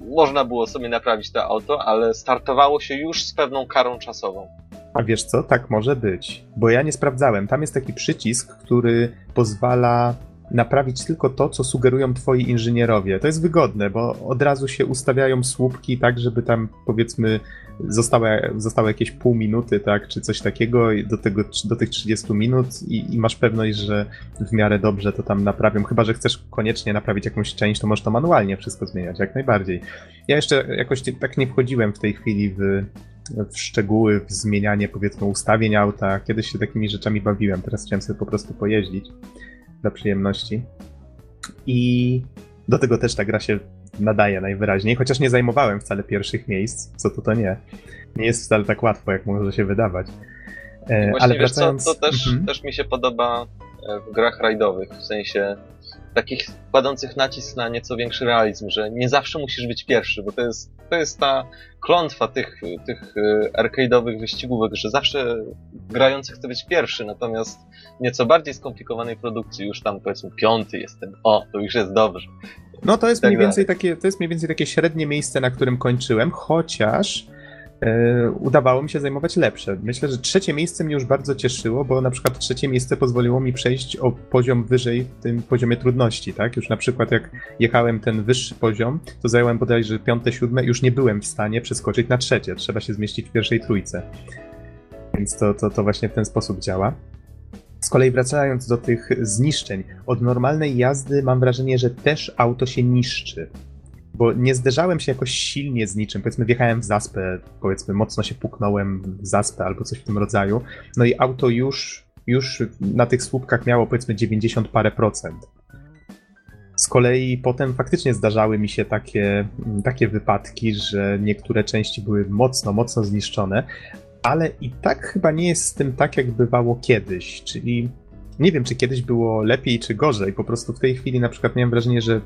można było sobie naprawić to auto, ale startowało się już z pewną karą czasową. A wiesz co, tak może być. Bo ja nie sprawdzałem. Tam jest taki przycisk, który pozwala naprawić tylko to, co sugerują twoi inżynierowie. To jest wygodne, bo od razu się ustawiają słupki tak, żeby tam powiedzmy zostały, zostało jakieś pół minuty, tak, czy coś takiego do, tego, do tych 30 minut i, i, masz pewność, że w miarę dobrze to tam naprawią. Chyba, że chcesz koniecznie naprawić jakąś część, to możesz to manualnie wszystko zmieniać, jak najbardziej. Ja jeszcze jakoś tak nie wchodziłem w tej chwili w, w szczegóły, w zmienianie powiedzmy ustawień auta. Kiedyś się takimi rzeczami bawiłem, teraz chciałem sobie po prostu pojeździć dla przyjemności. I do tego też ta gra się nadaje najwyraźniej, chociaż nie zajmowałem wcale pierwszych miejsc, co to to nie. Nie jest wcale tak łatwo, jak może się wydawać. E, ale wracając... co, to też, mhm. też mi się podoba e, w grach rajdowych, w sensie takich kładących nacisk na nieco większy realizm, że nie zawsze musisz być pierwszy, bo to jest, to jest ta klątwa tych, tych e, arcade'owych wyścigówek, że zawsze grający chce być pierwszy, natomiast nieco bardziej skomplikowanej produkcji już tam powiedzmy piąty jestem, o, to już jest dobrze. No to jest, tak mniej więcej takie, to jest mniej więcej takie średnie miejsce, na którym kończyłem, chociaż udawało mi się zajmować lepsze. Myślę, że trzecie miejsce mnie już bardzo cieszyło, bo na przykład trzecie miejsce pozwoliło mi przejść o poziom wyżej w tym poziomie trudności, tak? Już na przykład jak jechałem ten wyższy poziom, to zająłem bodajże piąte, siódme, już nie byłem w stanie przeskoczyć na trzecie. Trzeba się zmieścić w pierwszej trójce. Więc to, to, to właśnie w ten sposób działa. Z kolei wracając do tych zniszczeń, od normalnej jazdy mam wrażenie, że też auto się niszczy. Bo nie zderzałem się jakoś silnie z niczym. Powiedzmy, wjechałem w zaspę, powiedzmy, mocno się puknąłem w zaspę albo coś w tym rodzaju. No i auto już, już na tych słupkach miało powiedzmy 90 parę procent. Z kolei potem faktycznie zdarzały mi się takie, takie wypadki, że niektóre części były mocno, mocno zniszczone, ale i tak chyba nie jest z tym tak, jak bywało kiedyś, czyli nie wiem, czy kiedyś było lepiej, czy gorzej. Po prostu w tej chwili na przykład miałem wrażenie, że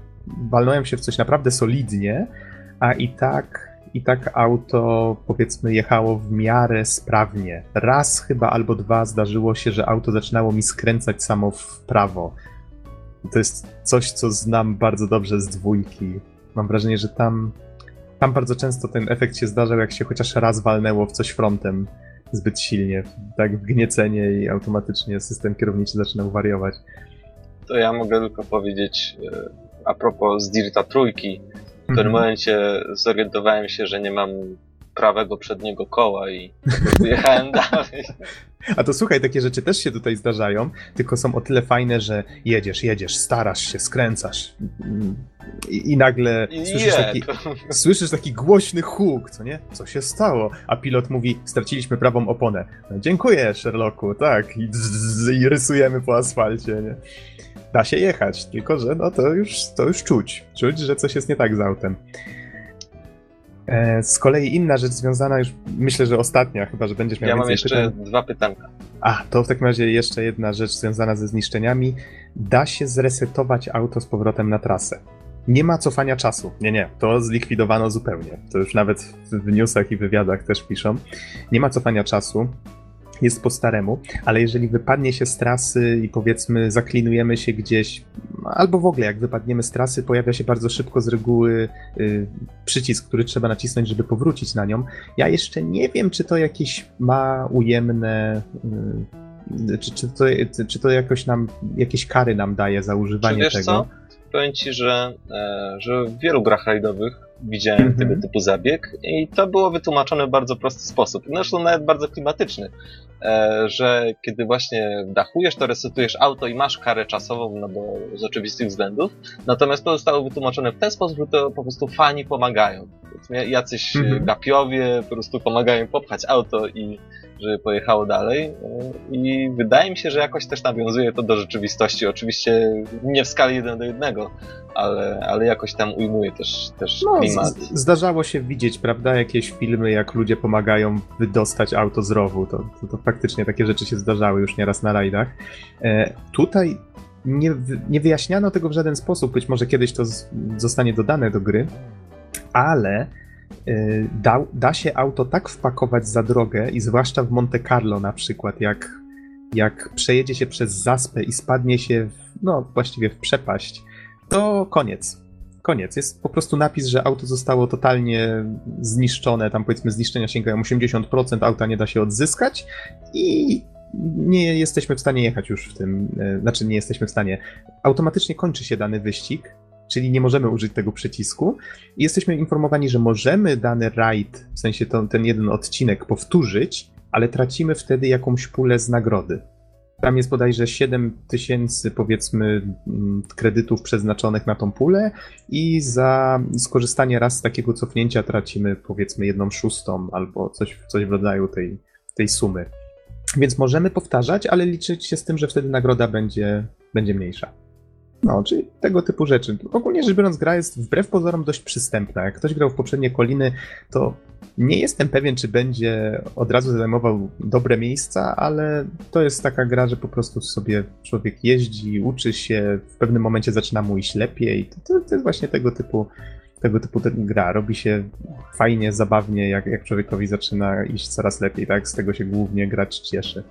walnąłem się w coś naprawdę solidnie, a i tak, i tak auto, powiedzmy, jechało w miarę sprawnie. Raz chyba albo dwa zdarzyło się, że auto zaczynało mi skręcać samo w prawo. To jest coś, co znam bardzo dobrze z dwójki. Mam wrażenie, że tam, tam bardzo często ten efekt się zdarzał, jak się chociaż raz walnęło w coś frontem zbyt silnie, tak wgniecenie i automatycznie system kierowniczy zaczynał wariować. To ja mogę tylko powiedzieć e, a propos Dirta trójki. W pewnym mhm. momencie zorientowałem się, że nie mam prawego przedniego koła i <laughs> jechałem dalej. A to słuchaj, takie rzeczy też się tutaj zdarzają, tylko są o tyle fajne, że jedziesz, jedziesz, starasz się, skręcasz i, i nagle I słyszysz, taki, słyszysz taki głośny huk, co nie? Co się stało? A pilot mówi, straciliśmy prawą oponę. No, dziękuję, Sherlocku, tak, i, i rysujemy po asfalcie, nie? Da się jechać, tylko że no to już, to już czuć, czuć, że coś jest nie tak z autem. E, z kolei inna rzecz związana już, myślę, że ostatnia, chyba, że będziesz miał Ja mam jeszcze pytań. dwa pytanka. A, to w takim razie jeszcze jedna rzecz związana ze zniszczeniami. Da się zresetować auto z powrotem na trasę. Nie ma cofania czasu. Nie, nie, to zlikwidowano zupełnie. To już nawet w newsach i wywiadach też piszą. Nie ma cofania czasu jest po staremu, ale jeżeli wypadnie się z trasy i powiedzmy zaklinujemy się gdzieś, albo w ogóle jak wypadniemy z trasy, pojawia się bardzo szybko z reguły y, przycisk, który trzeba nacisnąć, żeby powrócić na nią. Ja jeszcze nie wiem, czy to jakieś ma ujemne. Y, czy, czy, to, czy to jakoś nam, jakieś kary nam daje za używanie tego? Co? Powiem ci, że, e, że w wielu grach rajdowych widziałem mm -hmm. tego typu zabieg i to było wytłumaczone w bardzo prosty sposób. Zresztą nawet bardzo klimatyczny, że kiedy właśnie dachujesz, to resetujesz auto i masz karę czasową, no bo z oczywistych względów. Natomiast to zostało wytłumaczone w ten sposób, że to po prostu fani pomagają. Jacyś -hmm. gapiowie po prostu pomagają popchać auto i żeby pojechało dalej. I wydaje mi się, że jakoś też nawiązuje to do rzeczywistości. Oczywiście nie w skali 1 do 1, ale, ale jakoś tam ujmuje też, też no, klimat. Zdarzało się widzieć, prawda, jakieś filmy, jak ludzie pomagają wydostać auto z rowu. To, to, to faktycznie takie rzeczy się zdarzały już nieraz na rajdach. E, tutaj nie, nie wyjaśniano tego w żaden sposób. Być może kiedyś to z, zostanie dodane do gry, ale da, da się auto tak wpakować za drogę i zwłaszcza w Monte Carlo na przykład, jak, jak przejedzie się przez zaspę i spadnie się, w, no właściwie w przepaść, to koniec. Koniec. Jest po prostu napis, że auto zostało totalnie zniszczone, tam powiedzmy zniszczenia sięgają 80%, auta nie da się odzyskać i nie jesteśmy w stanie jechać już w tym, y, znaczy nie jesteśmy w stanie. Automatycznie kończy się dany wyścig, czyli nie możemy użyć tego przycisku. I jesteśmy informowani, że możemy dany raid, w sensie to, ten jeden odcinek, powtórzyć, ale tracimy wtedy jakąś pulę z nagrody. Tam jest bodajże 7 tysięcy, powiedzmy, mm, kredytów przeznaczonych na tą pulę i za skorzystanie raz z takiego cofnięcia tracimy, powiedzmy, jedną szóstą albo coś, coś w rodzaju tej, tej sumy. Więc możemy powtarzać, ale liczyć się z tym, że wtedy nagroda będzie, będzie mniejsza. No, czyli tego typu rzeczy. Ogólnie rzecz biorąc, gra jest wbrew pozorom dość przystępna. Jak ktoś grał w poprzednie koliny, to nie jestem pewien, czy będzie od razu zajmował dobre miejsca, ale to jest taka gra, że po prostu sobie człowiek jeździ, uczy się, w pewnym momencie zaczyna mu iść lepiej. To, to, to jest właśnie tego typu, tego typu gra. Robi się fajnie, zabawnie, jak, jak człowiekowi zaczyna iść coraz lepiej, tak? Z tego się głównie gracz cieszy.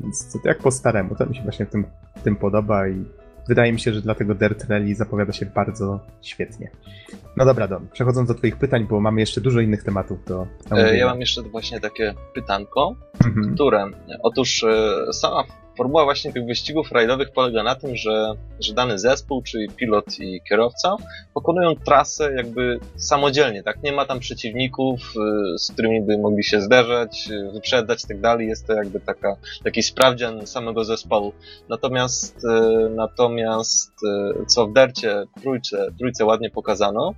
Więc to jak po staremu, to mi się właśnie tym, tym podoba i wydaje mi się, że dlatego Dirt Rally zapowiada się bardzo świetnie. No dobra, Don, przechodząc do Twoich pytań, bo mamy jeszcze dużo innych tematów do. E, ja mam jeszcze właśnie takie pytanko, mhm. które. Otóż e, sama formuła właśnie tych wyścigów rajdowych polega na tym, że, że dany zespół, czyli pilot i kierowca, pokonują trasę jakby samodzielnie, tak? Nie ma tam przeciwników, y, z którymi by mogli się zderzać, y, wyprzedzać i tak dalej. Jest to jakby taka, taki sprawdzian samego zespołu. Natomiast, y, natomiast co w dercie trójce, trójce ładnie pokazano,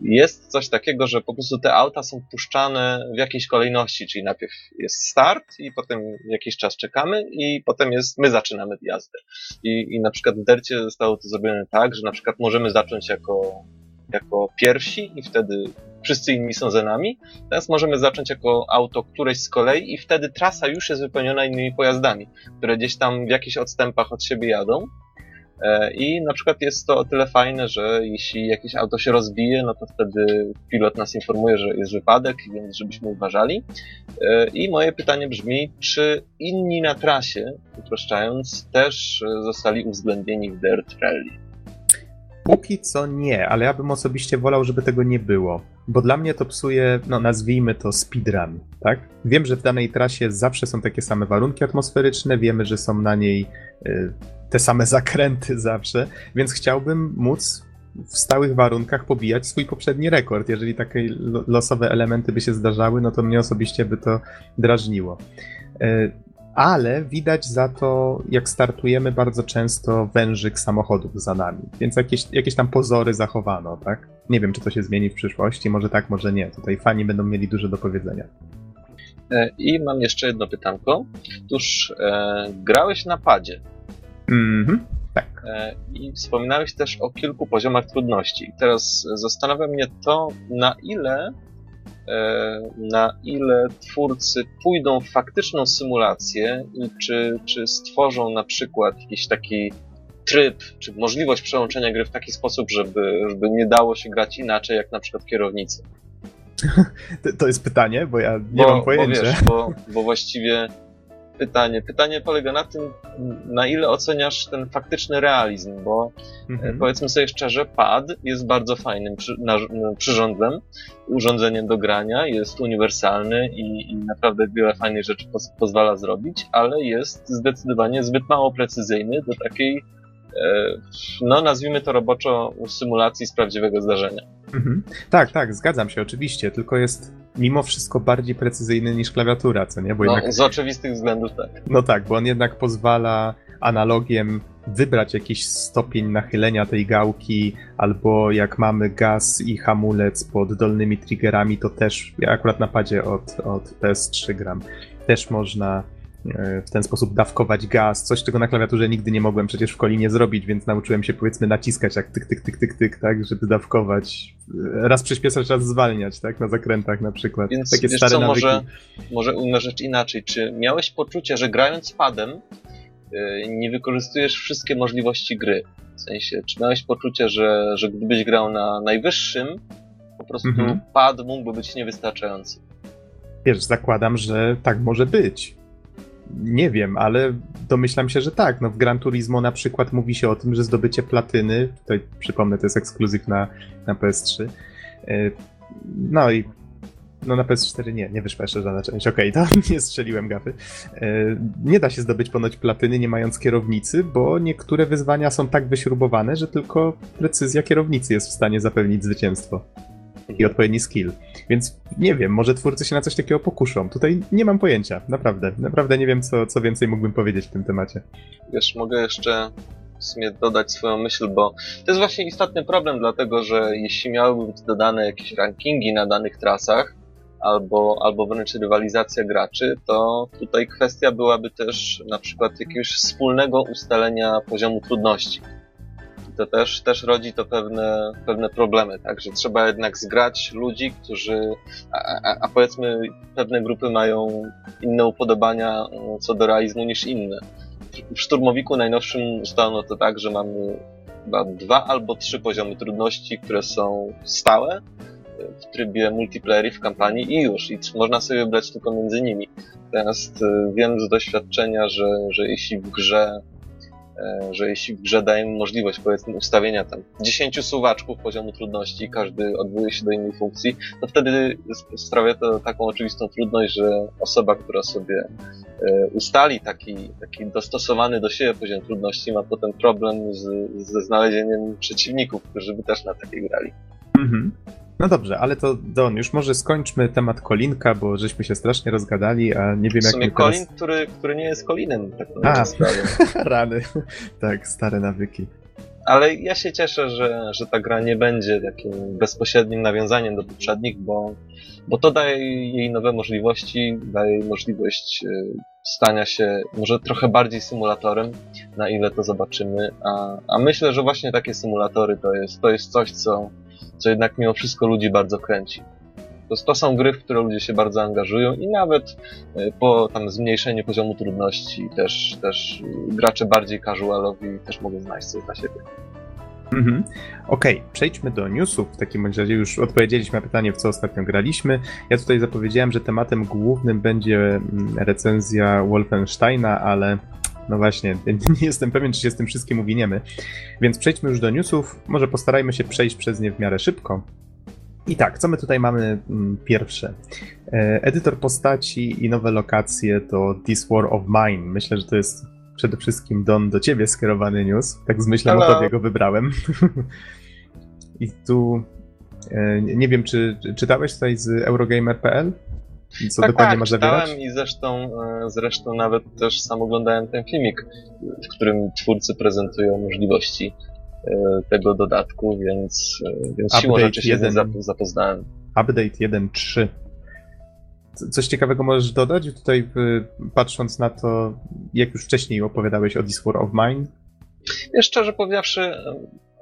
jest coś takiego, że po prostu te auta są puszczane w jakiejś kolejności, czyli najpierw jest start i potem jakiś czas czekamy i potem jest, my zaczynamy jazdę. I, i na przykład w Dercie zostało to zrobione tak, że na przykład możemy zacząć jako, jako pierwsi i wtedy wszyscy inni są za nami. Teraz możemy zacząć jako auto któreś z kolei i wtedy trasa już jest wypełniona innymi pojazdami, które gdzieś tam w jakichś odstępach od siebie jadą. E, I na przykład jest to o tyle fajne, że jeśli jakieś auto się rozbije, no to wtedy pilot nas informuje, że jest wypadek, więc żebyśmy uważali. E, I moje pytanie brzmi, czy inni na trasie, uproszczając, też zostali uwzględnieni w Dirt Rally? Póki co nie, ale ja bym osobiście wolał, żeby tego nie było. Bo dla mnie to psuje, no nazwijmy to speedrun, tak? Wiem, że w danej trasie zawsze są takie same warunki atmosferyczne, wiemy, że są na niej y, te same zakręty zawsze, więc chciałbym móc w stałych warunkach pobijać swój poprzedni rekord. Jeżeli takie losowe elementy by się zdarzały, no to mnie osobiście by to drażniło. Y, ale widać za to, jak startujemy bardzo często wężyk samochodów za nami, więc jakieś, jakieś tam pozory zachowano, tak? Nie wiem, czy to się zmieni w przyszłości, może tak, może nie. Tutaj fani będą mieli dużo do powiedzenia. E, I mam jeszcze jedno pytanko. Otóż e, grałeś na padzie. Mhm, tak. E, I wspominałeś też o kilku poziomach trudności. Teraz zastanawia mnie to, na ile E, na ile twórcy pójdą w faktyczną symulację i czy, czy stworzą na przykład jakiś taki tryb, czy możliwość przełączenia gry w taki sposób, żeby, żeby nie dało się grać inaczej, jak na przykład kierownicy. <laughs> To jest pytanie, bo ja nie bo, mam pojęcia. Bo, wiesz, bo, bo właściwie pytanie. Pytanie polega na tym, na ile oceniasz ten faktyczny realizm, bo mhm. powiedzmy sobie szczerze, pad jest bardzo fajnym przy, na, przyrządem, urządzeniem do grania, jest uniwersalny i, i naprawdę wiele fajnych rzeczy poz, pozwala zrobić, ale jest zdecydowanie zbyt mało precyzyjny do takiej e, no nazwijmy to roboczo symulacji z prawdziwego zdarzenia. Mhm. Tak, tak, zgadzam się, oczywiście, tylko jest mimo wszystko bardziej precyzyjny niż klawiatura, co nie? Bo no, jednak, z oczywistych względów tak. No tak, bo on jednak pozwala analogiem wybrać jakiś stopień nachylenia tej gałki, albo jak mamy gaz i hamulec pod dolnymi triggerami, to też, ja akurat na padzie od, od PS3 gram, też można w ten sposób dawkować gaz, coś czego na klawiaturze nigdy nie mogłem przecież w kolinie zrobić, więc nauczyłem się powiedzmy naciskać jak tyk, tyk, tyk, tyk, tyk, tak, żeby dawkować. Raz przyspieszać, raz zwalniać, tak, na zakrętach na przykład. Więc Takie wiesz stare co, nawyki. może, może rzecz inaczej. Czy miałeś poczucie, że grając padem yy, nie wykorzystujesz wszystkie możliwości gry? W sensie, czy miałeś poczucie, że, że gdybyś grał na najwyższym, po prostu mhm. pad mógłby być niewystarczający? Wiesz, zakładam, że tak może być nie wiem, ale domyślam się, że tak. No w Gran Turismo na przykład mówi się o tym, że zdobycie platyny, tutaj przypomnę, to jest ekskluzyw na, na PS3. E, no i no na PS4 nie, nie wyszła jeszcze żadna część. Okej, okay, to <laughs> nie strzeliłem gafy. E, nie da się zdobyć ponoć platyny nie mając kierownicy, bo niektóre wyzwania są tak wyśrubowane, że tylko precyzja kierownicy jest w stanie zapewnić zwycięstwo i odpowiedni skill. Więc nie wiem, może twórcy się na coś takiego pokuszą. Tutaj nie mam pojęcia, naprawdę. Naprawdę nie wiem, co, co więcej mógłbym powiedzieć w tym temacie. Wiesz, mogę jeszcze w sumie dodać swoją myśl, bo to jest właśnie istotny problem, dlatego że jeśli miałyby być dodane jakieś rankingi na danych trasach, albo, albo wręcz rywalizacja graczy, to tutaj kwestia byłaby też na przykład jakiegoś wspólnego ustalenia poziomu trudności to też, też rodzi to pewne, pewne problemy, tak, że trzeba jednak zgrać ludzi, którzy, a, a, powiedzmy pewne grupy mają inne upodobania mm, co do realizmu niż inne. W Szturmowiku najnowszym ustalono to tak, że mamy chyba dwa albo trzy poziomy trudności, które są stałe w trybie multiplayer w kampanii i już, i można sobie wybrać tylko między nimi. Natomiast y, wiem z doświadczenia, że, że jeśli w grze że jeśli w grze dajemy możliwość, powiedzmy, ustawienia tam 10 suwaczków poziomu trudności, każdy odwołuje się do innej funkcji, to wtedy sprawia to taką oczywistą trudność, że osoba, która sobie e, ustali taki, taki dostosowany do siebie poziom trudności, ma potem problem z, ze znalezieniem przeciwników, którzy by też na takiej grali. Mhm. No dobrze, ale to Don, już może skończmy temat Kolinka, bo żeśmy się strasznie rozgadali, a nie wiem w jak my Kolin, teraz... który, który nie jest Kolinem, tak A, <laughs> rany. tak, stare nawyki. Ale ja się cieszę, że, że ta gra nie będzie takim bezpośrednim nawiązaniem do poprzednich, bo, bo to daje jej nowe możliwości, daje jej możliwość e, stania się może trochę bardziej symulatorem, na ile to zobaczymy. A, a myślę, że właśnie takie symulatory to jest, to jest coś, co, co jednak mimo wszystko ludzi bardzo kręci. To, to są gry, w które ludzie się bardzo angażują i nawet e, po tam zmniejszeniu poziomu trudności też, też gracze bardziej casualowi też mogą znaleźć coś dla siebie. Mhm. Okej, okay, przejdźmy do newsów. W takim razie już odpowiedzieliśmy na pytanie, w co ostatnio graliśmy. Ja tutaj zapowiedziałem, że tematem głównym będzie mm, recenzja Wolfensteina, ale no właśnie, <laughs> nie jestem pewien, czy się z tym wszystkim uwiniemy. Więc przejdźmy już do newsów. Może postarajmy się przejść przez nie w miarę szybko. I tak, co my tutaj mamy mm, pierwsze? E, edytor postaci i nowe lokacje to This War of Mine. Myślę, że to jest przede wszystkim Don do ciebie skierowany news. Tak z myślą Hello. o tobie go wybrałem. <laughs> I tu e, nie wiem, czy czytałeś tutaj z Eurogamer.pl? Co tak, dokładnie tak, masz zawierać? i zresztą, e, zresztą nawet też sam oglądałem ten filmik, w którym twórcy prezentują możliwości e, tego dodatku, więc, więc siłą rzeczy się 1, z zapoznałem. Update 1.3 Coś ciekawego możesz dodać tutaj, patrząc na to, jak już wcześniej opowiadałeś o This War of Mine? Szczerze powiedziawszy,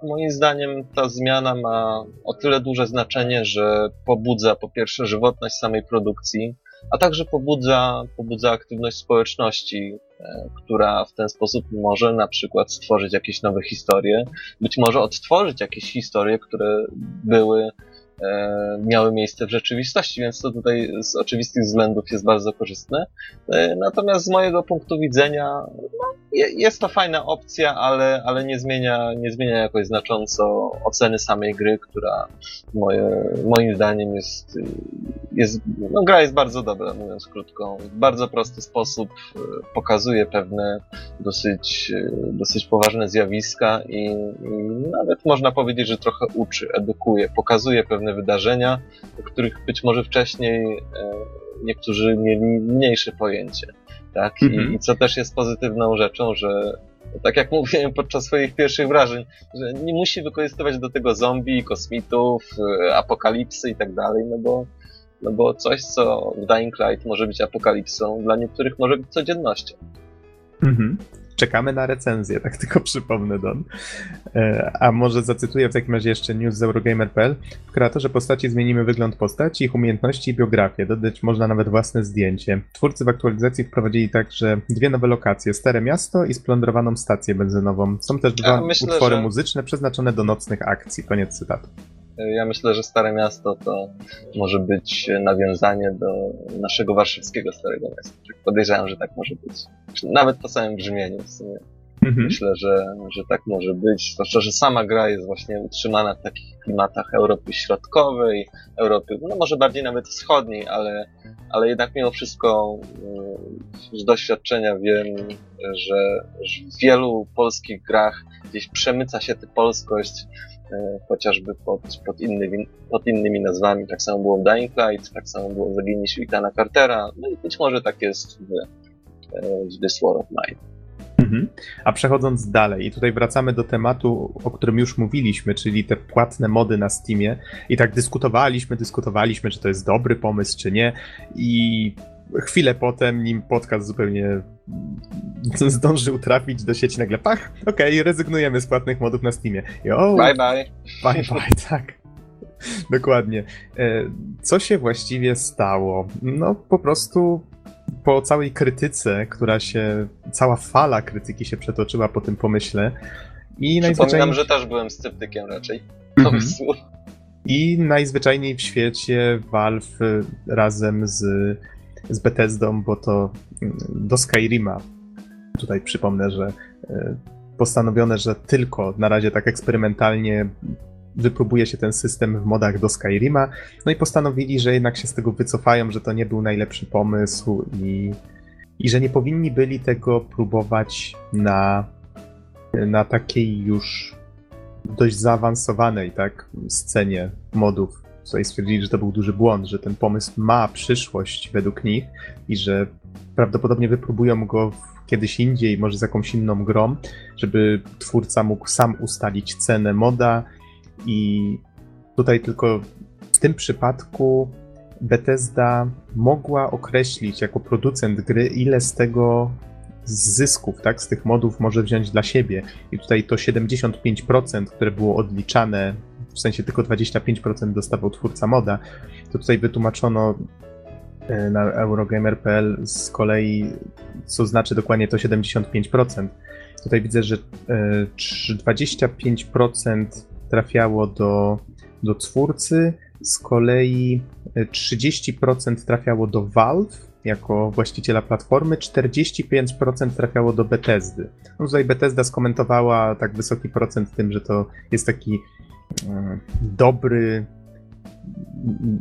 moim zdaniem ta zmiana ma o tyle duże znaczenie, że pobudza po pierwsze żywotność samej produkcji, a także pobudza, pobudza aktywność społeczności, e, która w ten sposób może na przykład stworzyć jakieś nowe historie, być może odtworzyć jakieś historie, które były E, miały miejsce w rzeczywistości, więc to tutaj z oczywistych względów jest bardzo korzystne. E, natomiast z mojego punktu widzenia no, jest to fajna opcja, ale, ale nie, zmienia, nie zmienia jakoś znacząco oceny samej gry, która moje, moim zdaniem jest, jest no, gra jest bardzo dobra, mówiąc krótko. W bardzo prosty sposób e, pokazuje pewne dosyć, dosyć poważne zjawiska i, i nawet można powiedzieć, że trochę uczy, edukuje, pokazuje pewne pewne wydarzenia, o których być może wcześniej e, niektórzy mieli mniejsze pojęcie. Tak? I, mhm. I co też jest pozytywną rzeczą, że tak jak mówiłem podczas swoich pierwszych wrażeń, że nie musi wykorzystywać do tego zombie, kosmitów, e, apokalipsy i tak dalej, no bo, no bo coś, co w Dying Light może być apokalipsą, dla niektórych może być codziennością. Mhm czekamy na recenzję, tak <laughs> tylko przypomnę, Don. E, a może zacytuję w takim razie jeszcze news z Eurogamer.pl. W kreatorze postaci zmienimy wygląd postaci, ich umiejętności i biografię. Dodać można nawet własne zdjęcie. Twórcy w aktualizacji wprowadzili także dwie nowe lokacje, Stare Miasto i splądrowaną stację benzynową. Są też dwa myślę, utwory że... muzyczne przeznaczone do nocnych akcji. Koniec cytatu. Ja myślę, że Stare Miasto to może być nawiązanie do naszego warszawskiego Starego Miasta. Podejrzewam, że tak może być. Nawet po samym brzmieniu w sumie. Mhm. Myślę, że, że tak może być. Zwłaszcza, że sama gra jest właśnie utrzymana w takich klimatach Europy Środkowej, Europy, no może bardziej nawet wschodniej, ale, ale jednak mimo wszystko mm, z doświadczenia wiem, że, w wielu polskich grach gdzieś przemyca się tę polskość E, chociażby pod, pod, innymi, pod innymi nazwami. Tak samo było w Dying Light, tak samo było w Zaginie Ithana Cartera, no i być może tak jest w, e, w This War of Mine. Mhm. A przechodząc dalej, i tutaj wracamy do tematu, o którym już mówiliśmy, czyli te płatne mody na Steamie. I tak dyskutowaliśmy, dyskutowaliśmy, czy to jest dobry pomysł, czy nie. I chwilę potem, nim podcast zupełnie <laughs> zdążył trafić do sieci, nagle pach, okej, okay, rezygnujemy z płatnych modów na Steamie. Yo, bye bye. Bye bye, tak. Dokładnie. E, co się właściwie stało? No po prostu po całej krytyce, która się, cała fala krytyki się przetoczyła po tym pomyśle i najzwyczajniej... że też byłem sceptykiem raczej. Mm -hmm. I najzwyczajniej w świecie Valve razem z z Bethesdą, bo to mm, do Skyrima, tutaj przypomnę, że e, postanowione, że tylko na razie tak eksperymentalnie wypróbuje się ten system w modach do Skyrima, no i postanowili, że jednak się z tego wycofają, że to nie był najlepszy pomysł i, i że nie powinni byli tego próbować na, na takiej już dość zaawansowanej tak, scenie modów tutaj stwierdzili, że to był duży błąd, że ten pomysł ma przyszłość według nich i że prawdopodobnie wypróbują go kiedyś indziej, może z jakąś inną grą, żeby twórca mógł sam ustalić cenę moda i tutaj tylko w tym przypadku Bethesda mogła określić jako producent gry, ile z tego z zysków, tak, z tych modów może wziąć dla siebie. I tutaj to 75%, które było odliczane w sensie tylko 25% dostawał twórca moda, to tutaj wytłumaczono e, na Eurogamer.pl z kolei, co znaczy dokładnie to 75%. Tutaj widzę, że 25% trafiało do, do twórcy, z kolei 30% trafiało do Valve, jako właściciela platformy, 45% trafiało do Bethesdy. No tutaj Bethesda skomentowała tak wysoki procent tym, że to jest taki e, dobry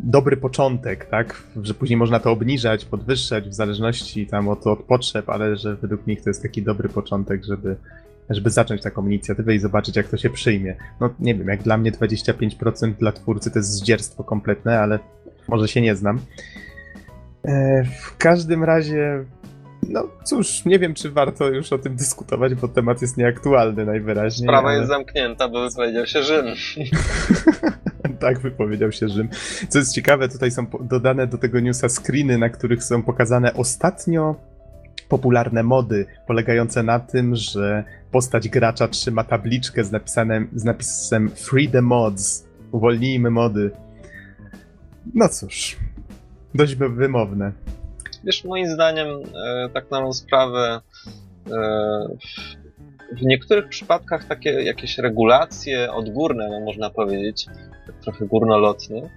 dobry początek, tak? Że później można to obniżać, podwyższać w zależności tam od, od potrzeb, ale że według nich to jest taki dobry początek, żeby, żeby zacząć taką inicjatywę i zobaczyć, jak to się przyjmie. No nie wiem, jak dla mnie 25% dla twórcy to jest zdzierstwo kompletne, ale może się nie znam. E, w każdym razie, no cóż, nie wiem, czy warto już o tym dyskutować, bo temat jest nieaktualny najwyraźniej. Sprawa ale... jest zamknięta, bo wypowiedział się Rzym. <laughs> tak, wypowiedział się Rzym. Co jest ciekawe, tutaj są dodane do tego newsa screeny, na których są pokazane ostatnio popularne mody, polegające na tym, że postać gracza trzyma tabliczkę z, napisanem, z napisem Free the Mods. Uwolnijmy mody. No cóż, dość wymowne. Wiesz, moim zdaniem, e, tak na sprawę, e, w niektórych przypadkach takie jakieś regulacje odgórne, no można powiedzieć, tak trochę górnolotnie,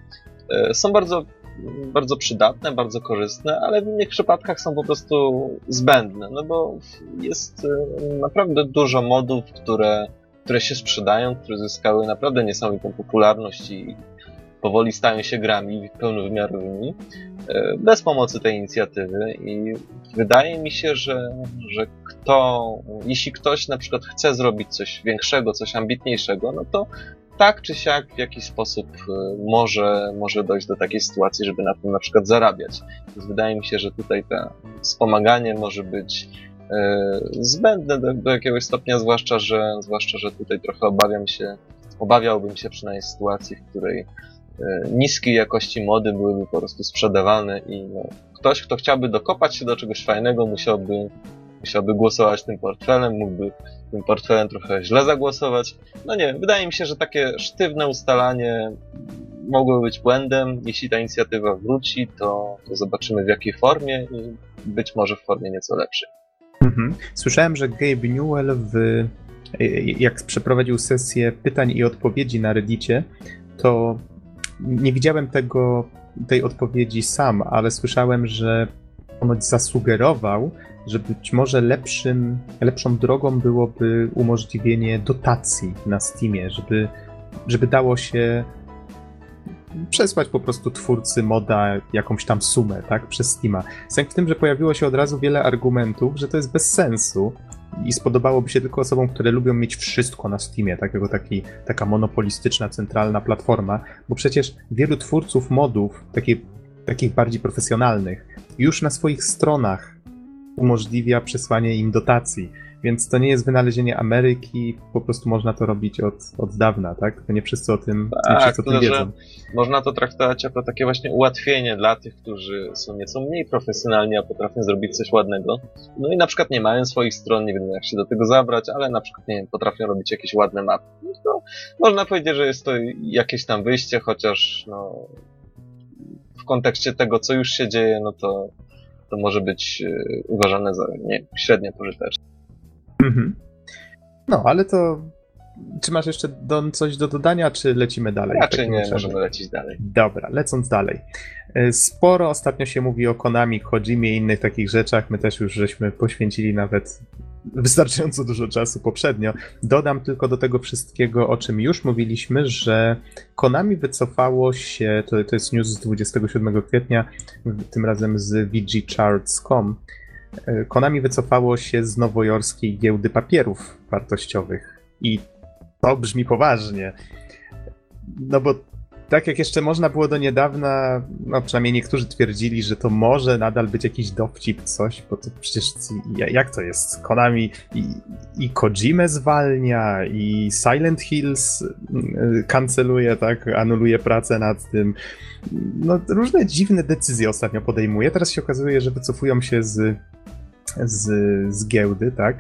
e, są bardzo, bardzo przydatne, bardzo korzystne, ale w innych przypadkach są po prostu zbędne, no bo jest naprawdę dużo modów, które, które się sprzedają, które zyskały naprawdę niesamowitą popularność i powoli stają się grami pełnowymiarowymi e, bez pomocy tej inicjatywy i wydaje mi się, że, że kto, jeśli ktoś na przykład chce zrobić coś większego, coś ambitniejszego, no to tak czy siak w jakiś sposób e, może, może dojść do takiej sytuacji, żeby na tym na przykład zarabiać. Więc wydaje mi się, że tutaj to wspomaganie może być e, zbędne do, do jakiegoś stopnia, zwłaszcza że, zwłaszcza, że tutaj trochę obawiam się, obawiałbym się przynajmniej sytuacji, w której niskiej jakości mody byłyby po prostu sprzedawane i no, ktoś, kto chciałby dokopać się do czegoś fajnego, musiałby, musiałby głosować tym portfelem, mógłby tym portfelem trochę źle zagłosować. No nie, wydaje mi się, że takie sztywne ustalanie mogłoby być błędem. Jeśli ta inicjatywa wróci, to, to zobaczymy w jakiej formie i być może w formie nieco lepszej. Mhm. Słyszałem, że Gabe Newell w, jak przeprowadził sesję pytań i odpowiedzi na Reddicie, to nie widziałem tego, tej odpowiedzi sam, ale słyszałem, że ponoć zasugerował, że być może lepszym, lepszą drogą byłoby umożliwienie dotacji na Steamie, żeby, żeby dało się przesłać po prostu twórcy moda jakąś tam sumę, tak, przez Steama. Sęk w tym, że pojawiło się od razu wiele argumentów, że to jest bez sensu, i spodobałoby się tylko osobom, które lubią mieć wszystko na Steamie, tak jako taki, taka monopolistyczna, centralna platforma, bo przecież wielu twórców modów, takich, takich bardziej profesjonalnych, już na swoich stronach umożliwia przesłanie im dotacji. Więc to nie jest wynalezienie Ameryki, po prostu można to robić od, od dawna, tak? To nie wszyscy o tym, tak, nie wszyscy o tym wiedzą. Można to traktować jako takie właśnie ułatwienie dla tych, którzy są nieco mniej profesjonalni, a potrafią zrobić coś ładnego. No i na przykład nie mają swoich stron, nie wiedzą jak się do tego zabrać, ale na przykład, nie wiem, potrafią robić jakieś ładne mapy. No to można powiedzieć, że jest to jakieś tam wyjście, chociaż no, w kontekście tego, co już się dzieje, no to to może być y, uważane za nie, średnio pożyteczne. Mhm. No, ale to. Czy masz jeszcze coś do dodania, czy lecimy dalej? Raczej nie, możemy lecieć dalej. Dobra, lecąc dalej. E, sporo ostatnio się mówi o Konami, Kojimie i innych takich rzeczach. My też już żeśmy poświęcili nawet wystarczająco dużo czasu poprzednio. Dodam tylko do tego wszystkiego, o czym już mówiliśmy, że Konami wycofało się, to, to jest news z 27 kwietnia, tym razem z VGCharts.com, E, Konami wycofało się z nowojorskiej giełdy papierów wartościowych. I to brzmi poważnie. No bo tak jak jeszcze można było do niedawna, no przynajmniej niektórzy twierdzili, że to może nadal być jakiś dowcip, coś, bo to przecież jak to jest? Konami i, i Kojimę zwalnia, i Silent Hills mm, kanceluje, tak, anuluje pracę nad tym. No różne dziwne decyzje ostatnio podejmuje. Teraz się okazuje, że wycofują się z z, z giełdy, tak,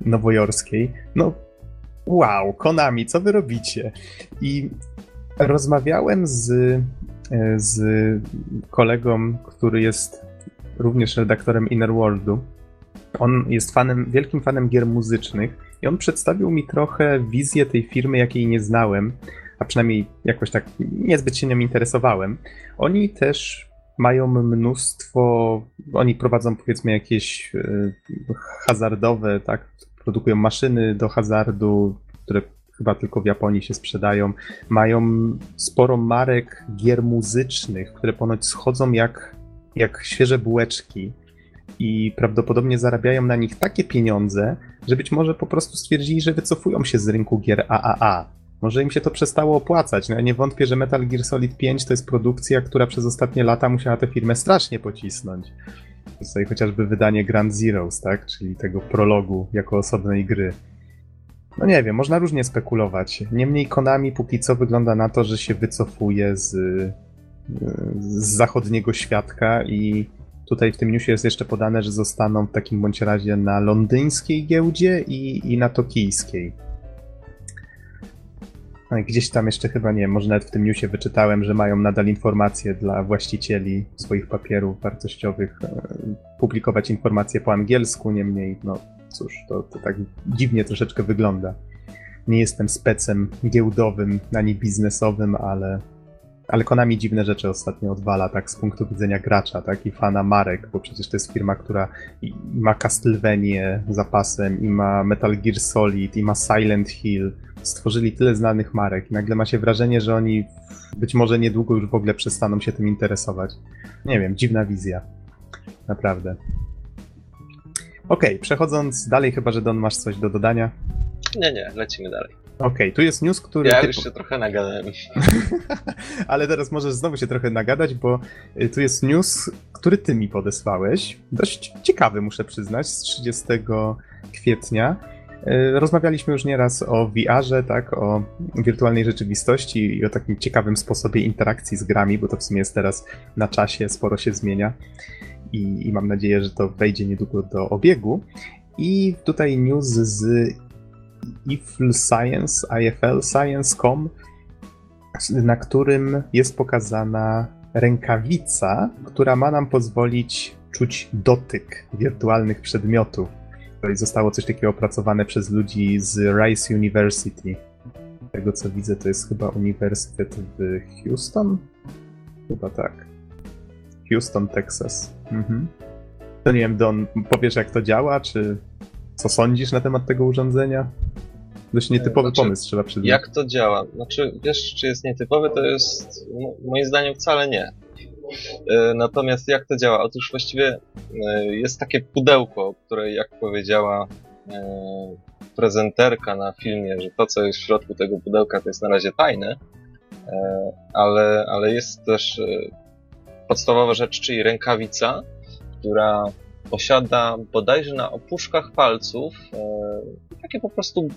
nowojorskiej. No, wow, Konami, co wy robicie? I Rozmawiałem z, z kolegą, który jest również redaktorem Inner Worldu. On jest fanem, wielkim fanem gier muzycznych i on przedstawił mi trochę wizję tej firmy, jakiej nie znałem, a przynajmniej jakoś tak niezbyt się nią interesowałem. Oni też mają mnóstwo, oni prowadzą powiedzmy jakieś y, hazardowe, tak, produkują maszyny do hazardu, które chyba tylko w Japonii się sprzedają. Mają sporo marek gier muzycznych, które ponoć schodzą jak, jak świeże bułeczki i prawdopodobnie zarabiają na nich takie pieniądze, że być może po prostu stwierdzili, że wycofują się z rynku gier AAA. Może im się to przestało opłacać. No ja nie wątpię, że Metal Gear Solid 5 to jest produkcja, która przez ostatnie lata musiała tę firmę strasznie pocisnąć. Tutaj chociażby wydanie Grand Zeroes, tak? Czyli tego prologu jako osobnej gry. No nie wiem, można różnie spekulować. Niemniej Konami póki co wygląda na to, że się wycofuje z, z zachodniego świadka i tutaj w tym newsie jest jeszcze podane, że zostaną w takim bądź razie na londyńskiej giełdzie i, i na tokijskiej. No gdzieś tam jeszcze chyba nie, może nawet w tym newsie wyczytałem, że mają nadal informacje dla właścicieli swoich papierów wartościowych, e, publikować informacje po angielsku, niemniej, no cóż, to, to tak dziwnie troszeczkę wygląda. Nie jestem specem giełdowym ani biznesowym, ale, ale Konami dziwne rzeczy ostatnio odwala, tak z punktu widzenia gracza, tak i fana marek, bo przecież to jest firma, która ma Castlevania zapasem, i ma Metal Gear Solid, i ma Silent Hill, stworzyli tyle znanych marek i nagle ma się wrażenie, że oni być może niedługo już w ogóle przestaną się tym interesować. Nie wiem, dziwna wizja. Naprawdę. Okej, okay, przechodząc dalej, chyba że Don masz coś do dodania. Nie, nie, lecimy dalej. Okej, okay, tu jest news, który. Ja ty... już się trochę nagadałem. <laughs> Ale teraz możesz znowu się trochę nagadać, bo y, tu jest news, który ty mi podesłałeś. Dość ciekawy, muszę przyznać, z 30 kwietnia. Y, rozmawialiśmy już nieraz o VR-ze, tak, o wirtualnej rzeczywistości i o takim ciekawym sposobie interakcji z grami, bo to w sumie jest teraz na czasie, sporo się zmienia i, i mam nadzieję, że to wejdzie niedługo do obiegu. I tutaj news z IFL Science, na którym jest pokazana rękawica, która ma nam pozwolić czuć dotyk wirtualnych przedmiotów. Tutaj zostało coś takiego opracowane przez ludzi z Rice University. Z tego co widzę, to jest chyba uniwersytet w Houston? Chyba tak. Houston, Texas. Mhm. To nie wiem, Don, powiesz jak to działa, czy co sądzisz na temat tego urządzenia? Dość nietypowy znaczy, pomysł, trzeba przyznać. Jak to działa? Znaczy, wiesz, czy jest nietypowy, to jest moim zdaniem wcale nie. E, natomiast jak to działa? Otóż właściwie e, jest takie pudełko, które jak powiedziała e, prezenterka na filmie, że to co jest w środku tego pudełka to jest na razie tajne, ale, ale jest też podstawowa rzecz, czyli rękawica, która posiada bodajże na opuszkach palców takie po prostu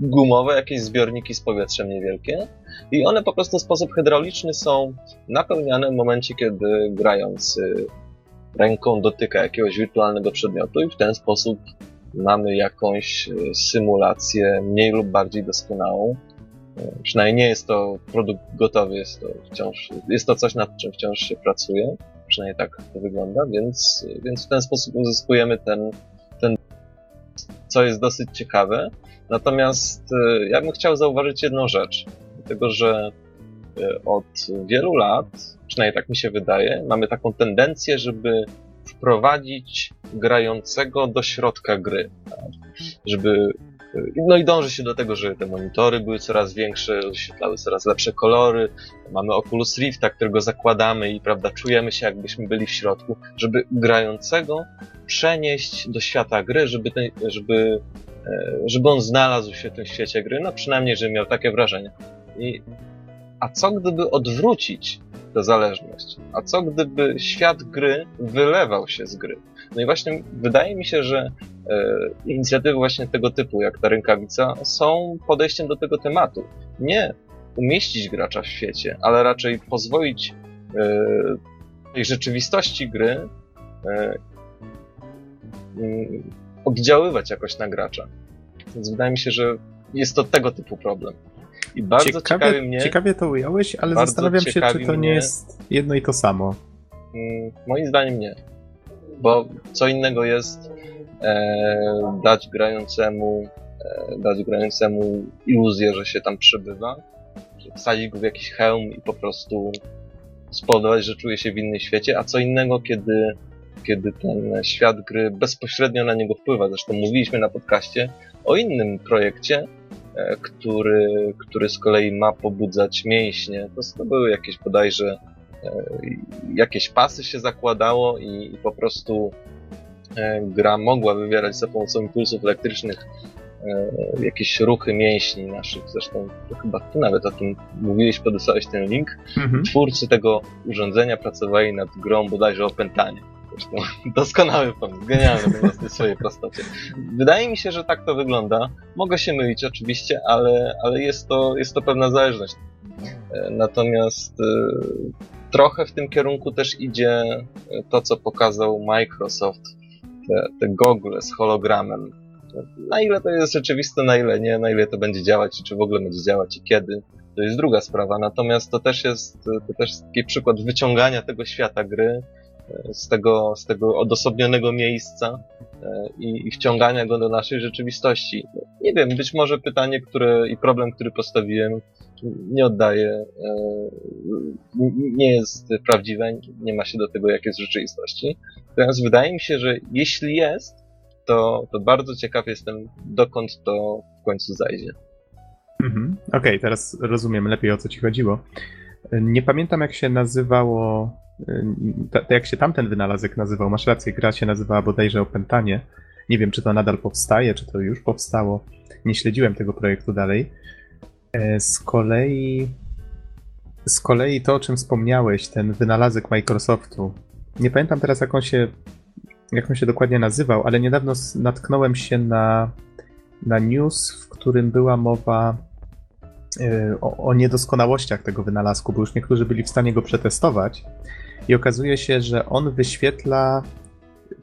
gumowe, jakieś zbiorniki z powietrzem niewielkie i one po prostu w sposób hydrauliczny są napełniane w momencie, kiedy grający ręką dotyka jakiegoś wirtualnego przedmiotu i w ten sposób mamy jakąś e, symulację mniej lub bardziej doskonałą. Przynajmniej nie jest to produkt gotowy, jest to wciąż, jest to coś, nad czym wciąż się pracuje. Przynajmniej tak to wygląda, więc, więc w ten sposób uzyskujemy ten, ten, co jest dosyć ciekawe. Natomiast e, ja bym chciał zauważyć jedną rzecz. Dlatego, że e, od wielu lat, przynajmniej tak mi się wydaje, mamy taką tendencję, żeby wprowadzić grającego do środka gry. Tak? Żeby no i dąży się do tego, żeby te monitory były coraz większe, oświetlały coraz lepsze kolory. Mamy Oculus Rifta, którego zakładamy i prawda, czujemy się jakbyśmy byli w środku, żeby grającego przenieść do świata gry, żeby, ten, żeby E, żeby on znalazł się w tym świecie gry, no przynajmniej, żeby miał takie wrażenie. I, a co gdyby odwrócić tę zależność? A co gdyby świat gry wylewał się z gry? No i właśnie wydaje mi się, że e, inicjatywy właśnie tego typu, jak ta rękawica, są podejściem do tego tematu. Nie umieścić gracza w świecie, ale raczej pozwolić e, tej rzeczywistości gry e, oddziaływać jakoś na gracza. Więc wydaje mi się, że jest to tego typu problem. I bardzo ciekawie, ciekawi mnie. Ciekawie to ująłeś, ale zastanawiam się, czy to nie jest jedno i to samo. Mm, moim zdaniem nie. Bo co innego jest e, dać grającemu e, dać grającemu iluzję, że się tam przebywa, wsadzić go w jakiś hełm i po prostu spowodować, że czuje się w innym świecie, a co innego, kiedy, kiedy ten świat gry bezpośrednio na niego wpływa. Zresztą mówiliśmy na podcaście o innym projekcie, e, który, który z kolei ma pobudzać mięśnie. To, to były jakieś bodajże jakieś pasy się zakładało i, i po prostu e, gra mogła wywierać za pomocą impulsów elektrycznych E, jakieś ruchy mięśni naszych. Zresztą chyba ty nawet o tym mówiłeś, podesłałeś ten link. Mhm. Twórcy tego urządzenia pracowali nad grą bodajże opętanie. Zresztą <laughs> doskonały pomysł, genialny po w swojej prostocie. Wydaje mi się, że tak to wygląda. Mogę się mylić oczywiście, ale, ale jest, to, jest to pewna zależność. E, natomiast e, trochę w tym kierunku też idzie to, co pokazał Microsoft, te, te gogle z hologramem na ile to jest rzeczywiste, na ile nie, na ile to będzie działać czy w ogóle będzie działać i kiedy, to jest druga sprawa. Natomiast to też jest, to też jest taki przykład wyciągania tego świata gry e, z tego, z tego odosobnionego miejsca e, i, i wciągania go do naszej rzeczywistości. Nie wiem, być może pytanie, które i problem, który postawiłem, nie oddaje, e, nie jest prawdziwe, nie ma się do tego, jak jest w rzeczywistości. Natomiast wydaje mi się, że jeśli jest, to, to bardzo ciekaw jestem, dokąd to w końcu zajdzie. Mhm. Okej, okay, teraz rozumiem lepiej o co ci chodziło. Nie pamiętam jak się nazywało, jak się tamten wynalazek nazywał. Masz rację, gra się nazywała bodajże Opętanie. Nie wiem, czy to nadal powstaje, czy to już powstało. Nie śledziłem tego projektu dalej. E, z kolei, z kolei to, o czym wspomniałeś, ten wynalazek Microsoftu. Nie pamiętam teraz, jak on się jak on się dokładnie nazywał, ale niedawno natknąłem się na, na news, w którym była mowa y, o, o, niedoskonałościach tego wynalazku, bo już niektórzy byli w stanie go przetestować. I okazuje się, że on wyświetla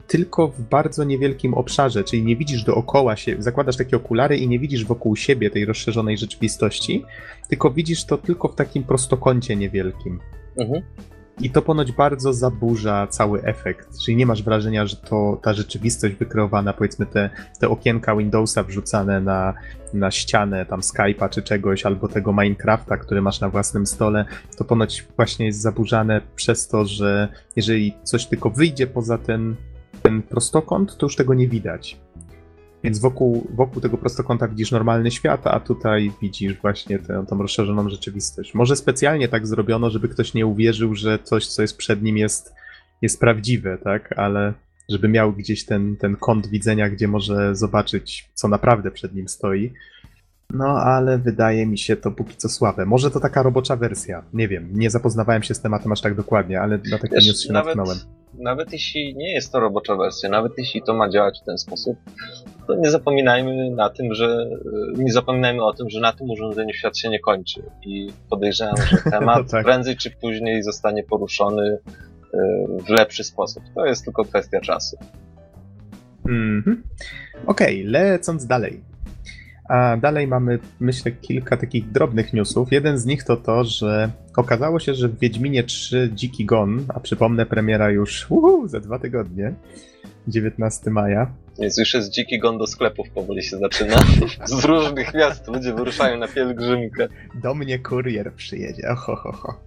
tylko w bardzo niewielkim obszarze, czyli nie widzisz dookoła się, zakładasz takie okulary i nie widzisz wokół siebie tej rozszerzonej rzeczywistości, tylko widzisz to tylko w takim prostokącie niewielkim. Mhm. I to ponoć bardzo zaburza cały efekt, czyli nie masz wrażenia, że to ta rzeczywistość wykreowana, powiedzmy te, te okienka Windowsa wrzucane na, na ścianę tam Skype'a czy czegoś, albo tego Minecrafta, który masz na własnym stole, to ponoć właśnie jest zaburzane przez to, że jeżeli coś tylko wyjdzie poza ten, ten prostokąt, to już tego nie widać. Więc wokół, wokół tego prostokąta widzisz normalny świat, a tutaj widzisz właśnie tę, tą rozszerzoną rzeczywistość. Może specjalnie tak zrobiono, żeby ktoś nie uwierzył, że coś, co jest przed nim jest, jest prawdziwe, tak? Ale żeby miał gdzieś ten, ten kąt widzenia, gdzie może zobaczyć, co naprawdę przed nim stoi. No, ale wydaje mi się to póki co słabe. Może to taka robocza wersja. Nie wiem, nie zapoznawałem się z tematem aż tak dokładnie, ale na taki news się nawet, natknąłem. Nawet jeśli nie jest to robocza wersja, nawet jeśli to ma działać w ten sposób, to nie zapominajmy na tym, że nie zapominajmy o tym, że na tym urządzeniu świat się nie kończy. I podejrzewam, że <laughs> temat tak. prędzej czy później zostanie poruszony y, w lepszy sposób. To jest tylko kwestia czasu. -hmm. Okej, okay, lecąc dalej. A dalej mamy, myślę, kilka takich drobnych newsów. Jeden z nich to to, że okazało się, że w Wiedźminie 3 Dziki Gon, a przypomnę, premiera już uhu, za dwa tygodnie, 19 maja. Więc już jest Dziki Gon do sklepów powoli się zaczyna. <laughs> Z różnych miast ludzie wyruszają na pielgrzymkę. Do mnie kurier przyjedzie, ho, ho.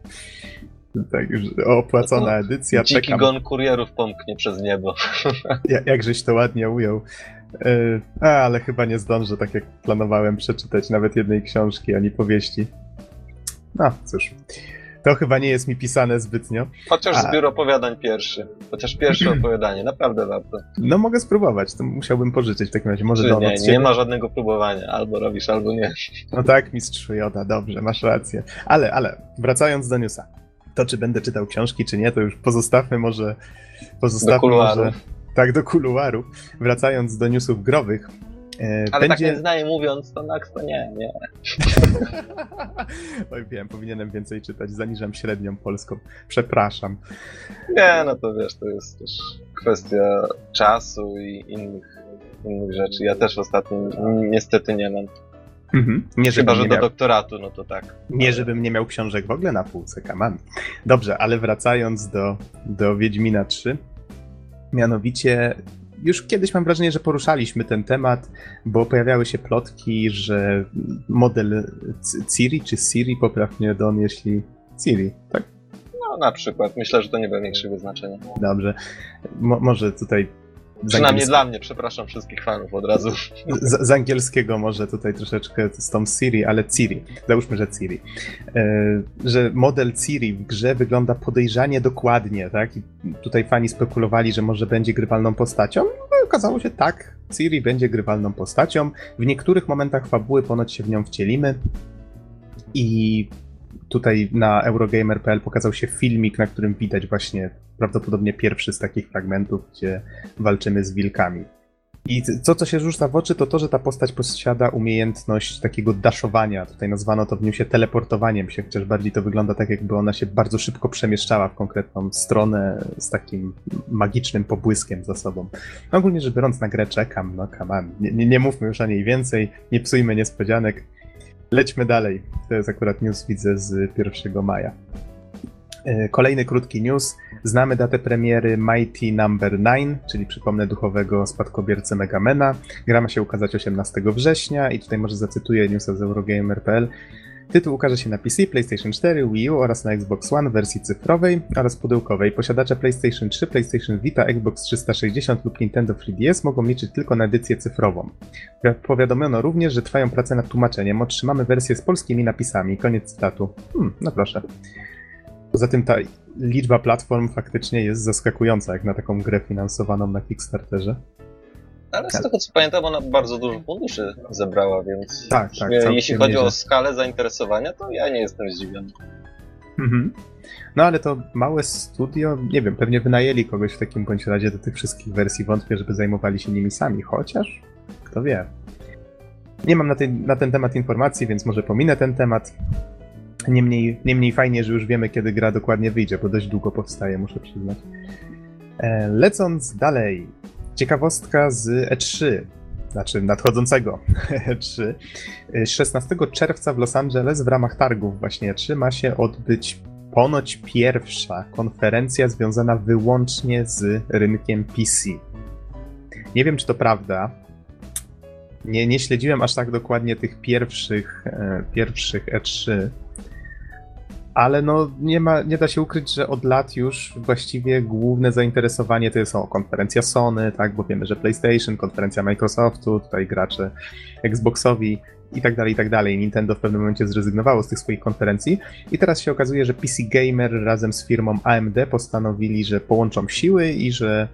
Tak, już opłacona no, edycja. Dziki Czekam. Gon kurierów pomknie przez niebo. Ja, jakżeś to ładnie ujął. E, a, ale chyba nie zdążę, tak jak planowałem, przeczytać nawet jednej książki, ani powieści. No, cóż. To chyba nie jest mi pisane zbytnio. Chociaż A... zbiór opowiadań pierwszy. Chociaż pierwsze <clears throat> opowiadanie, naprawdę warto. No mogę spróbować, to musiałbym pożyczyć w takim razie. Może do nie, nie ma żadnego próbowania. Albo robisz, albo nie. No tak, mistrzu Joda, dobrze, masz rację. Ale, ale, wracając do newsa. To, czy będę czytał książki, czy nie, to już pozostawmy może... Pozostawmy może tak, do kuluaru. Wracając do newsów growych. E, Ale będzie... tak znaję mówiąc, to Nax to nie, nie. <laughs> Oj wiem, powinienem więcej czytać, zaniżam średnią polską. Przepraszam. Nie, no to wiesz, to jest też kwestia czasu i innych, innych rzeczy. Ja też ostatnio niestety nie mam. Mhm. Nie, Chyba, że do miał, doktoratu, no to tak. nie, żebym nie miał książek w ogóle na półce, kaman. Dobrze, ale wracając do, do Wiedźmina 3. Mianowicie, już kiedyś mam wrażenie, że poruszaliśmy ten temat, bo pojawiały się plotki, że model Ciri czy Siri, popraw mnie Don, jeśli... Siri, tak? No na przykład. Myślę, że to nie ma większego znaczenia. Dobrze. Mo- może tutaj. Przynajmniej dla mnie, przepraszam wszystkich fanów od razu. Z, z angielskiego może tutaj troszeczkę z tą Siri, ale Ciri. Załóżmy, że Ciri. E, że model Ciri w grze wygląda podejrzanie dokładnie, tak? I tutaj fani spekulowali, że może będzie grywalną postacią. No, i okazało się tak. Ciri będzie grywalną postacią. W niektórych momentach fabuły ponoć się w nią wcielimy. I tutaj na Eurogamer.pl pokazał się filmik, na którym widać właśnie prawdopodobnie pierwszy z takich fragmentów, gdzie walczymy z wilkami. I to, co się rzuca w oczy, to to, że ta postać posiada umiejętność takiego daszowania. Tutaj nazwano to w newsie teleportowaniem się, chociaż bardziej to wygląda tak, jakby ona się bardzo szybko przemieszczała w konkretną stronę z takim magicznym pobłyskiem za sobą. No, ogólnie rzecz biorąc, na grę czekam, no come on. Nie, nie, nie mówmy już o niej więcej, nie psujmy niespodzianek. Lećmy dalej. To jest akurat news, widzę, z 1 maja. E, Kolejny krótki news. Znamy datę premiery Mighty Number 9, czyli przypomnę duchowego spadkobiercę Megamena. Gra ma się ukazać 18 września i tutaj może zacytuję newsa z Eurogamer.pl. Tytuł ukaże się na PC, PlayStation 4, Wii U oraz na Xbox One w wersji cyfrowej oraz pudełkowej. Posiadacze PlayStation 3, PlayStation Vita, Xbox 360 lub Nintendo 3DS mogą liczyć tylko na edycję cyfrową. Powiadomiono również, że trwają prace nad tłumaczeniem. Otrzymamy wersję z polskimi napisami. Koniec cytatu. Hmm, no proszę. Poza tym ta liczba platform faktycznie jest zaskakująca, jak na taką grę finansowaną na Kickstarterze. Ale z tego co pamiętam, ona bardzo dużo funduszy zebrała, więc Tak, tak, e, jeśli chodzi nieźle. o skalę zainteresowania, to ja nie jestem zdziwiony. Mhm. No ale to małe studio, nie wiem, pewnie wynajęli kogoś w takim bądź razie do tych wszystkich wersji. Wątpię, żeby zajmowali się nimi sami, chociaż kto wie. Nie mam na ten, na ten temat informacji, więc może pominę ten temat. Niemniej, niemniej fajnie, że już wiemy, kiedy gra dokładnie wyjdzie, bo dość długo powstaje, muszę przyznać. E, lecąc dalej, ciekawostka z E3, znaczy nadchodzącego <laughs> E3. 16 czerwca w Los Angeles w ramach targów właśnie E3 ma się odbyć ponoć pierwsza konferencja związana wyłącznie z rynkiem PC. Nie wiem, czy to prawda. Nie, nie śledziłem aż tak dokładnie tych pierwszych, e, pierwszych E3, ale no nie, ma, nie da się ukryć, że od lat już właściwie główne zainteresowanie to są konferencja Sony, tak, bo wiemy, że PlayStation, konferencja Microsoftu, tutaj gracze Xboxowi i tak dalej, i tak dalej. Nintendo w pewnym momencie zrezygnowało z tych swoich konferencji i teraz się okazuje, że PC Gamer razem z firmą AMD postanowili, że połączą siły i że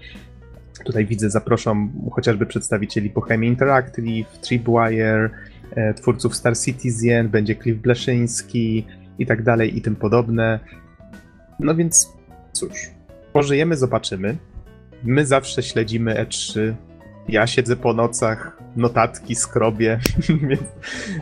tutaj widzę, zaproszą chociażby przedstawicieli Bohemia Interactive, Tripwire, e, twórców Star Citizen, będzie Cliff Bleszyński i tak dalej i tym podobne. No więc cóż, pożyjemy, zobaczymy. My zawsze śledzimy E3. Ja siedzę po nocach, notatki skrobię, <laughs> więc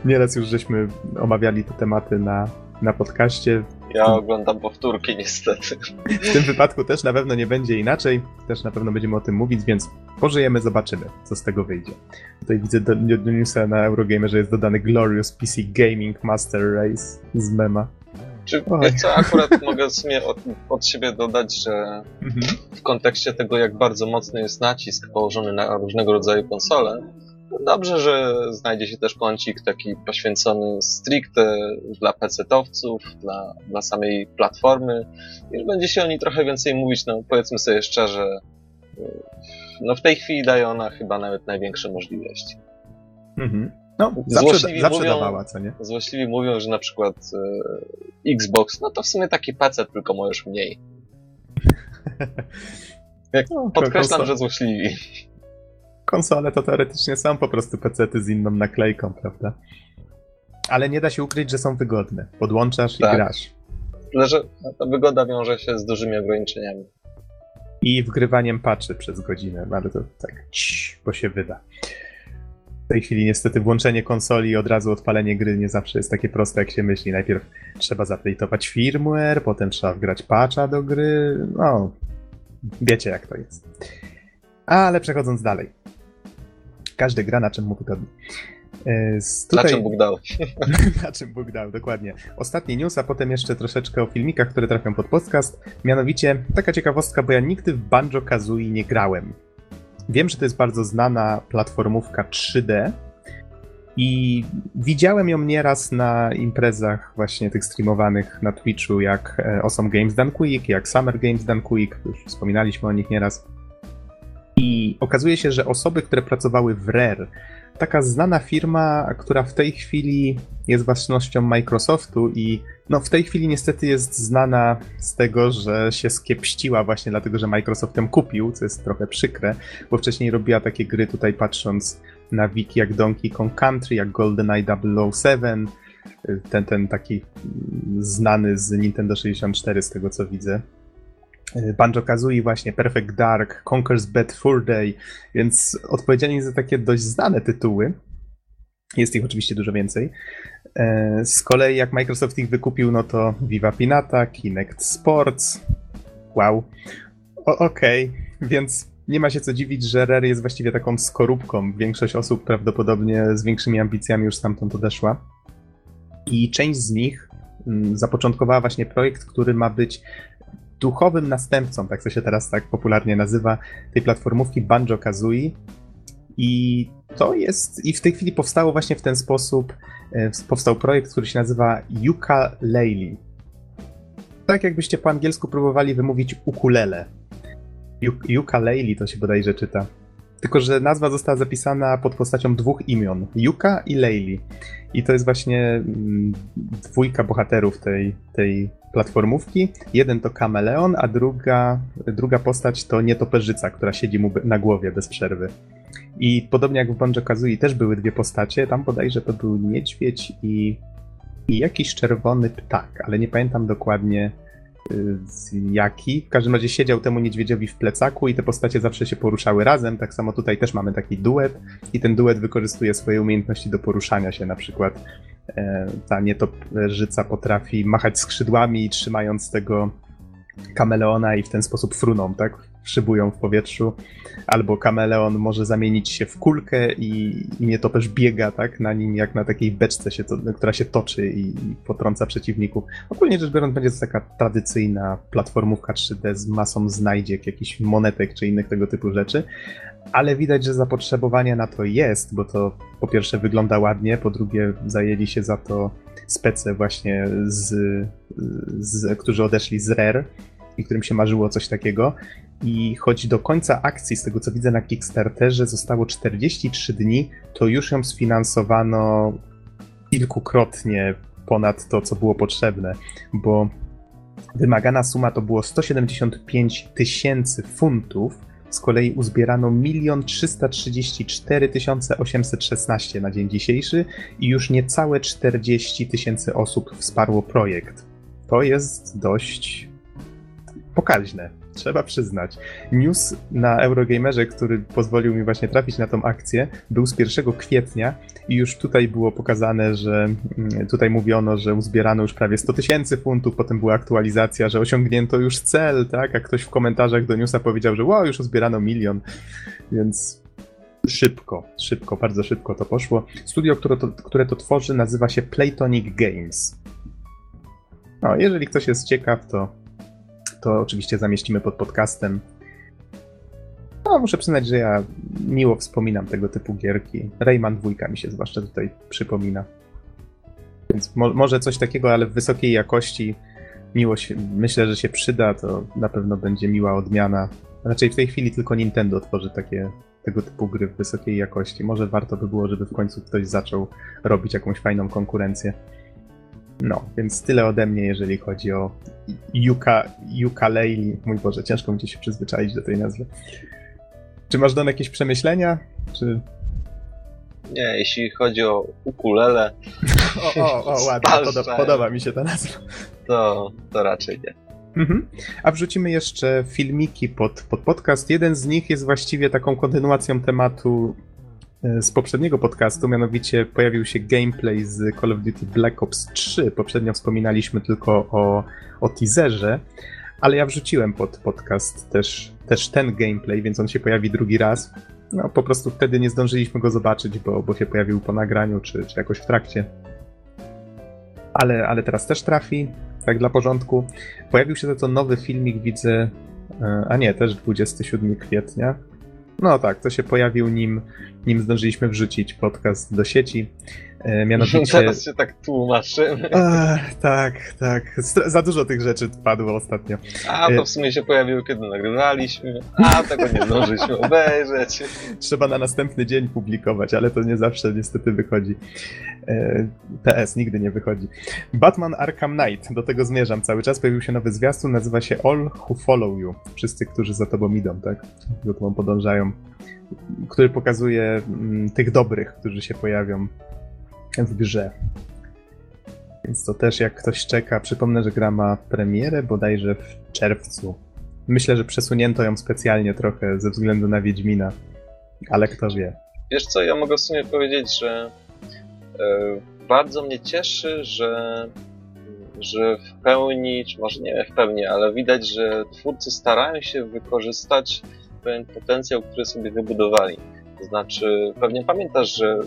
nieraz już żeśmy omawiali te tematy na, na podcaście. Ja oglądam powtórki niestety. W tym wypadku też na pewno nie będzie inaczej, też na pewno będziemy o tym mówić, więc pożyjemy, zobaczymy, co z tego wyjdzie. Tutaj widzę do, do newsa na Eurogamer, że jest dodany Glorious PC Gaming Master Race z mema. Czy Oj. co, akurat <laughs> mogę od, od siebie dodać, że Mhm. w kontekście tego, jak bardzo mocny jest nacisk położony na różnego rodzaju konsole, dobrze, że znajdzie się też kącik taki poświęcony stricte dla PC-towców, dla, dla samej platformy. Już będzie się o niej trochę więcej mówić, no powiedzmy sobie szczerze, no w tej chwili daje ona chyba nawet największe możliwości. Mhm. No, zawsze, Złośliwi zawsze mówią- dawała, co nie? Złośliwi mówią, że na przykład y, Xbox, no to w sumie taki PC, tylko możesz mniej. <laughs> Jak No, Podkreślam, że złośliwi. Konsole to teoretycznie są po prostu pecety z inną naklejką, prawda? Ale nie da się ukryć, że są wygodne. Podłączasz Tak. i grasz. Że ta wygoda wiąże się z dużymi ograniczeniami. I wgrywaniem patchy przez godzinę, no ale to tak, cii, bo się wyda. W tej chwili niestety włączenie konsoli i od razu odpalenie gry nie zawsze jest takie proste, jak się myśli. Najpierw trzeba zaplejtować firmware, potem trzeba wgrać patcha do gry. No, wiecie jak to jest. Ale przechodząc dalej. Każdy gra na czym mu wygodnie. Tutaj... Na czym Bóg dał. <laughs> Na czym Bóg dał, dokładnie. Ostatni news, a potem jeszcze troszeczkę o filmikach, które trafią pod podcast. Mianowicie taka ciekawostka, bo ja nigdy w Banjo Kazooie nie grałem. Wiem, że to jest bardzo znana platformówka 3D, i widziałem ją nieraz na imprezach właśnie tych streamowanych na Twitchu, jak e, Awesome Games Done Quick, jak Summer Games Done Quick, już wspominaliśmy o nich nieraz. I okazuje się, że osoby, które pracowały w Rare, taka znana firma, która w tej chwili jest własnością Microsoftu i no w tej chwili niestety jest znana z tego, że się skiepściła właśnie dlatego, że Microsoft ją kupił, co jest trochę przykre, bo wcześniej robiła takie gry tutaj patrząc na wiki jak Donkey Kong Country, jak GoldenEye 007, ten, ten taki znany z Nintendo 64 z tego co widzę. Banjo-Kazooie właśnie, Perfect Dark, Conker's Bad Fur Day, więc odpowiedzialni za takie dość znane tytuły. Jest ich oczywiście dużo więcej. E, z kolei jak Microsoft ich wykupił, no to Viva Pinata, Kinect Sports. Wow. Okej, okay. więc nie ma się co dziwić, że Rare jest właściwie taką skorupką. Większość osób prawdopodobnie z większymi ambicjami już stamtąd odeszła. I część z nich mm, zapoczątkowała właśnie projekt, który ma być duchowym następcą, tak to się teraz tak popularnie nazywa, tej platformówki Banjo-Kazooie. I to jest, i w tej chwili powstało właśnie w ten sposób, e, powstał projekt, który się nazywa Yuka Layli. Tak jakbyście po angielsku próbowali wymówić ukulele. Yuka Layli to się bodajże czyta. Tylko, że nazwa została zapisana pod postacią dwóch imion. Yuka i Layli. I to jest właśnie mm, dwójka bohaterów tej, tej platformówki. Jeden to kameleon, a druga, druga postać to nietoperzyca, która siedzi mu na głowie bez przerwy. I podobnie jak w Banjo Kazooie też były dwie postacie, tam bodajże to był niedźwiedź i, i jakiś czerwony ptak, ale nie pamiętam dokładnie y, jaki. W każdym razie siedział temu niedźwiedziowi w plecaku i te postacie zawsze się poruszały razem. Tak samo tutaj też mamy taki duet i ten duet wykorzystuje swoje umiejętności do poruszania się. Na przykład ta nietoperzyca potrafi machać skrzydłami trzymając tego kameleona i w ten sposób fruną, tak? szybują w powietrzu, albo kameleon może zamienić się w kulkę i, i nietoperz biega tak, na nim jak na takiej beczce, się to, która się toczy i, i potrąca przeciwników. Ogólnie rzecz biorąc będzie to taka tradycyjna platformówka 3D z masą znajdziek, jakichś monetek czy innych tego typu rzeczy, ale widać, że zapotrzebowanie na to jest, bo to po pierwsze wygląda ładnie, po drugie zajęli się za to spece właśnie z, z którzy odeszli z Rare i którym się marzyło coś takiego. I choć do końca akcji, z tego co widzę na Kickstarterze, zostało 43 dni, to już ją sfinansowano kilkukrotnie ponad to, co było potrzebne, bo wymagana suma to było 175 tysięcy funtów, z kolei uzbierano 1 334 816 na dzień dzisiejszy i już niecałe 40 tysięcy osób wsparło projekt. To jest dość pokaźne, trzeba przyznać. News na Eurogamerze, który pozwolił mi właśnie trafić na tą akcję, był z 1 kwietnia i już tutaj było pokazane, że mm, tutaj mówiono, że uzbierano już prawie 100 tysięcy funtów, potem była aktualizacja, że osiągnięto już cel, tak? A ktoś w komentarzach do newsa powiedział, że wow, już uzbierano milion, więc szybko, szybko, bardzo szybko to poszło. Studio, które to, które to tworzy, nazywa się Playtonic Games. No, jeżeli ktoś jest ciekaw, to to oczywiście zamieścimy pod podcastem. No, muszę przyznać, że ja miło wspominam tego typu gierki. Rayman 2 mi się zwłaszcza tutaj przypomina. Więc mo może coś takiego, ale w wysokiej jakości miło się, myślę, że się przyda, to na pewno będzie miła odmiana. Raczej w tej chwili tylko Nintendo tworzy takie tego typu gry w wysokiej jakości. Może warto by było, żeby w końcu ktoś zaczął robić jakąś fajną konkurencję. No, więc tyle ode mnie, jeżeli chodzi o Yuka, Ukulele. Mój Boże, ciężko mi się przyzwyczaić do tej nazwy. Czy masz Don jakieś przemyślenia? Czy... Nie, jeśli chodzi o ukulele. <laughs> o, o, o ładnie, <laughs> podoba, podoba, mi się ta nazwa. To, to raczej nie. Mhm. A wrzucimy jeszcze filmiki pod, pod podcast. Jeden z nich jest właściwie taką kontynuacją tematu z poprzedniego podcastu, mianowicie pojawił się gameplay z Call of Duty Black Ops 3. Poprzednio wspominaliśmy tylko o, o teaserze, ale ja wrzuciłem pod podcast też, też ten gameplay, więc on się pojawi drugi raz. no po prostu wtedy nie zdążyliśmy go zobaczyć, bo, bo się pojawił po nagraniu, czy, czy jakoś w trakcie. Ale, ale teraz też trafi, tak dla porządku. Pojawił się za to nowy filmik, widzę, e, a nie, też 27 kwietnia. No tak, to się pojawił nim, nim zdążyliśmy wrzucić podcast do sieci. E, mianowicie... <laughs> Teraz się tak tłumaczymy. Tak, tak. Za dużo tych rzeczy padło ostatnio. A to w sumie się pojawiło, kiedy nagrywaliśmy. A tego nie zdążyliśmy obejrzeć. Trzeba na następny dzień publikować, ale to nie zawsze niestety wychodzi. PS e, nigdy nie wychodzi. Batman Arkham Knight, do tego zmierzam cały czas. Pojawił się nowy zwiastun, nazywa się All Who Follow You. Wszyscy, którzy za tobą idą, tak? Do tobą podążają. Który pokazuje mm, tych dobrych, którzy się pojawią w grze. Więc to też jak ktoś czeka, przypomnę, że gra ma premierę bodajże w czerwcu. Myślę, że przesunięto ją specjalnie trochę ze względu na Wiedźmina, ale kto wie. Wiesz co, ja mogę w sumie powiedzieć, że e, bardzo mnie cieszy, że, że w pełni, czy może nie w pełni, ale widać, że twórcy starają się wykorzystać pewien potencjał, który sobie wybudowali. To znaczy, pewnie pamiętasz, że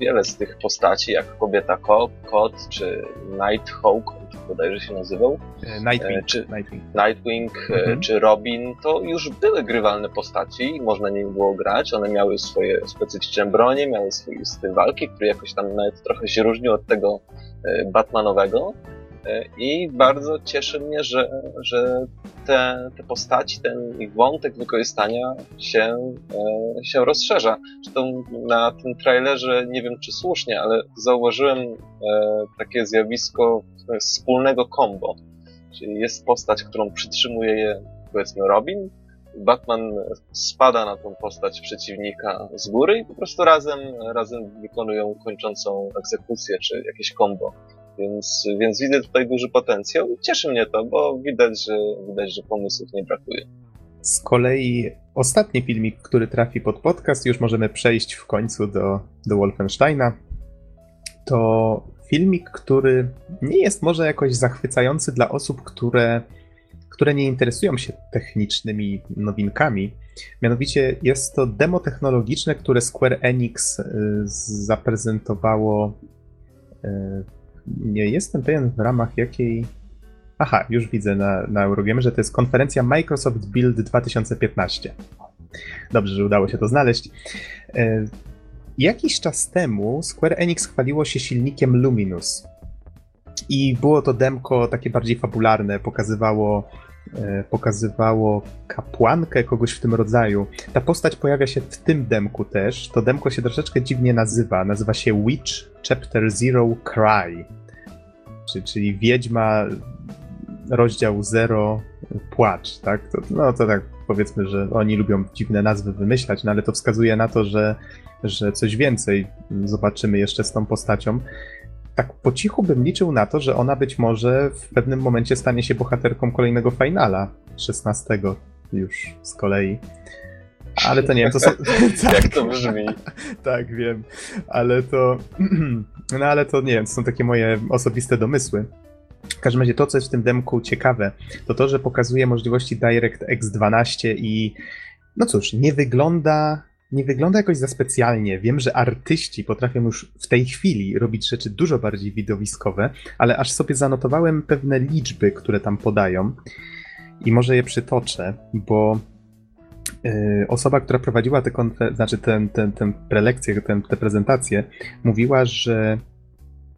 wiele z tych postaci, jak Kobieta Ko Kot, czy Nighthawk, bodajże się nazywał, e, Nightwing, e, czy Nightwing, Nightwing e, mhm. czy Robin, to już były grywalne postaci, można nimi było grać, one miały swoje specyficzne bronie, miały swój styl walki, który jakoś tam nawet trochę się różnił od tego Batmanowego, I bardzo cieszy mnie, że, że te, te postaci, ten ich wątek wykorzystania się, e, się rozszerza. Zresztą na tym trailerze, nie wiem czy słusznie, ale zauważyłem e, takie zjawisko wspólnego combo. Czyli jest postać, którą przytrzymuje je, powiedzmy, Robin, Batman spada na tą postać przeciwnika z góry i po prostu razem, razem wykonują kończącą egzekucję czy jakieś combo. Więc, więc widzę tutaj duży potencjał i cieszy mnie to, bo widać, że, widać, że pomysłów nie brakuje. Z kolei ostatni filmik, który trafi pod podcast, już możemy przejść w końcu do, do Wolfensteina. To filmik, który nie jest może jakoś zachwycający dla osób, które, które nie interesują się technicznymi nowinkami. Mianowicie jest to demo technologiczne, które Square Enix y, zaprezentowało y, nie jestem pewien w ramach jakiej. Aha, już widzę na, na Eurogamer, że to jest konferencja Microsoft Build 2015. Dobrze, że udało się to znaleźć. E, jakiś czas temu Square Enix chwaliło się silnikiem Luminous. I było to demko takie bardziej fabularne, pokazywało, pokazywało kapłankę kogoś w tym rodzaju. Ta postać pojawia się w tym demku też. To demko się troszeczkę dziwnie nazywa. Nazywa się Witch Chapter Zero Cry czyli Wiedźma, rozdział 0, płacz, tak? To, no to tak powiedzmy, że oni lubią dziwne nazwy wymyślać, no ale to wskazuje na to, że, że coś więcej zobaczymy jeszcze z tą postacią. Tak po cichu bym liczył na to, że ona być może w pewnym momencie stanie się bohaterką kolejnego finala, 16 już z kolei. Ale to nie wiem, to są... <laughs> Jak to brzmi? tak, wiem. Ale to... <clears throat> no ale to nie wiem, to są takie moje osobiste domysły. W każdym razie to, co jest w tym demku ciekawe, to to, że pokazuje możliwości DirectX 12 i no cóż, nie wygląda nie wygląda jakoś za specjalnie. Wiem, że artyści potrafią już w tej chwili robić rzeczy dużo bardziej widowiskowe, ale aż sobie zanotowałem pewne liczby, które tam podają i może je przytoczę, bo Y, osoba, która prowadziła tę znaczy tę, tę, tę prelekcję, tę, tę prezentację, mówiła, że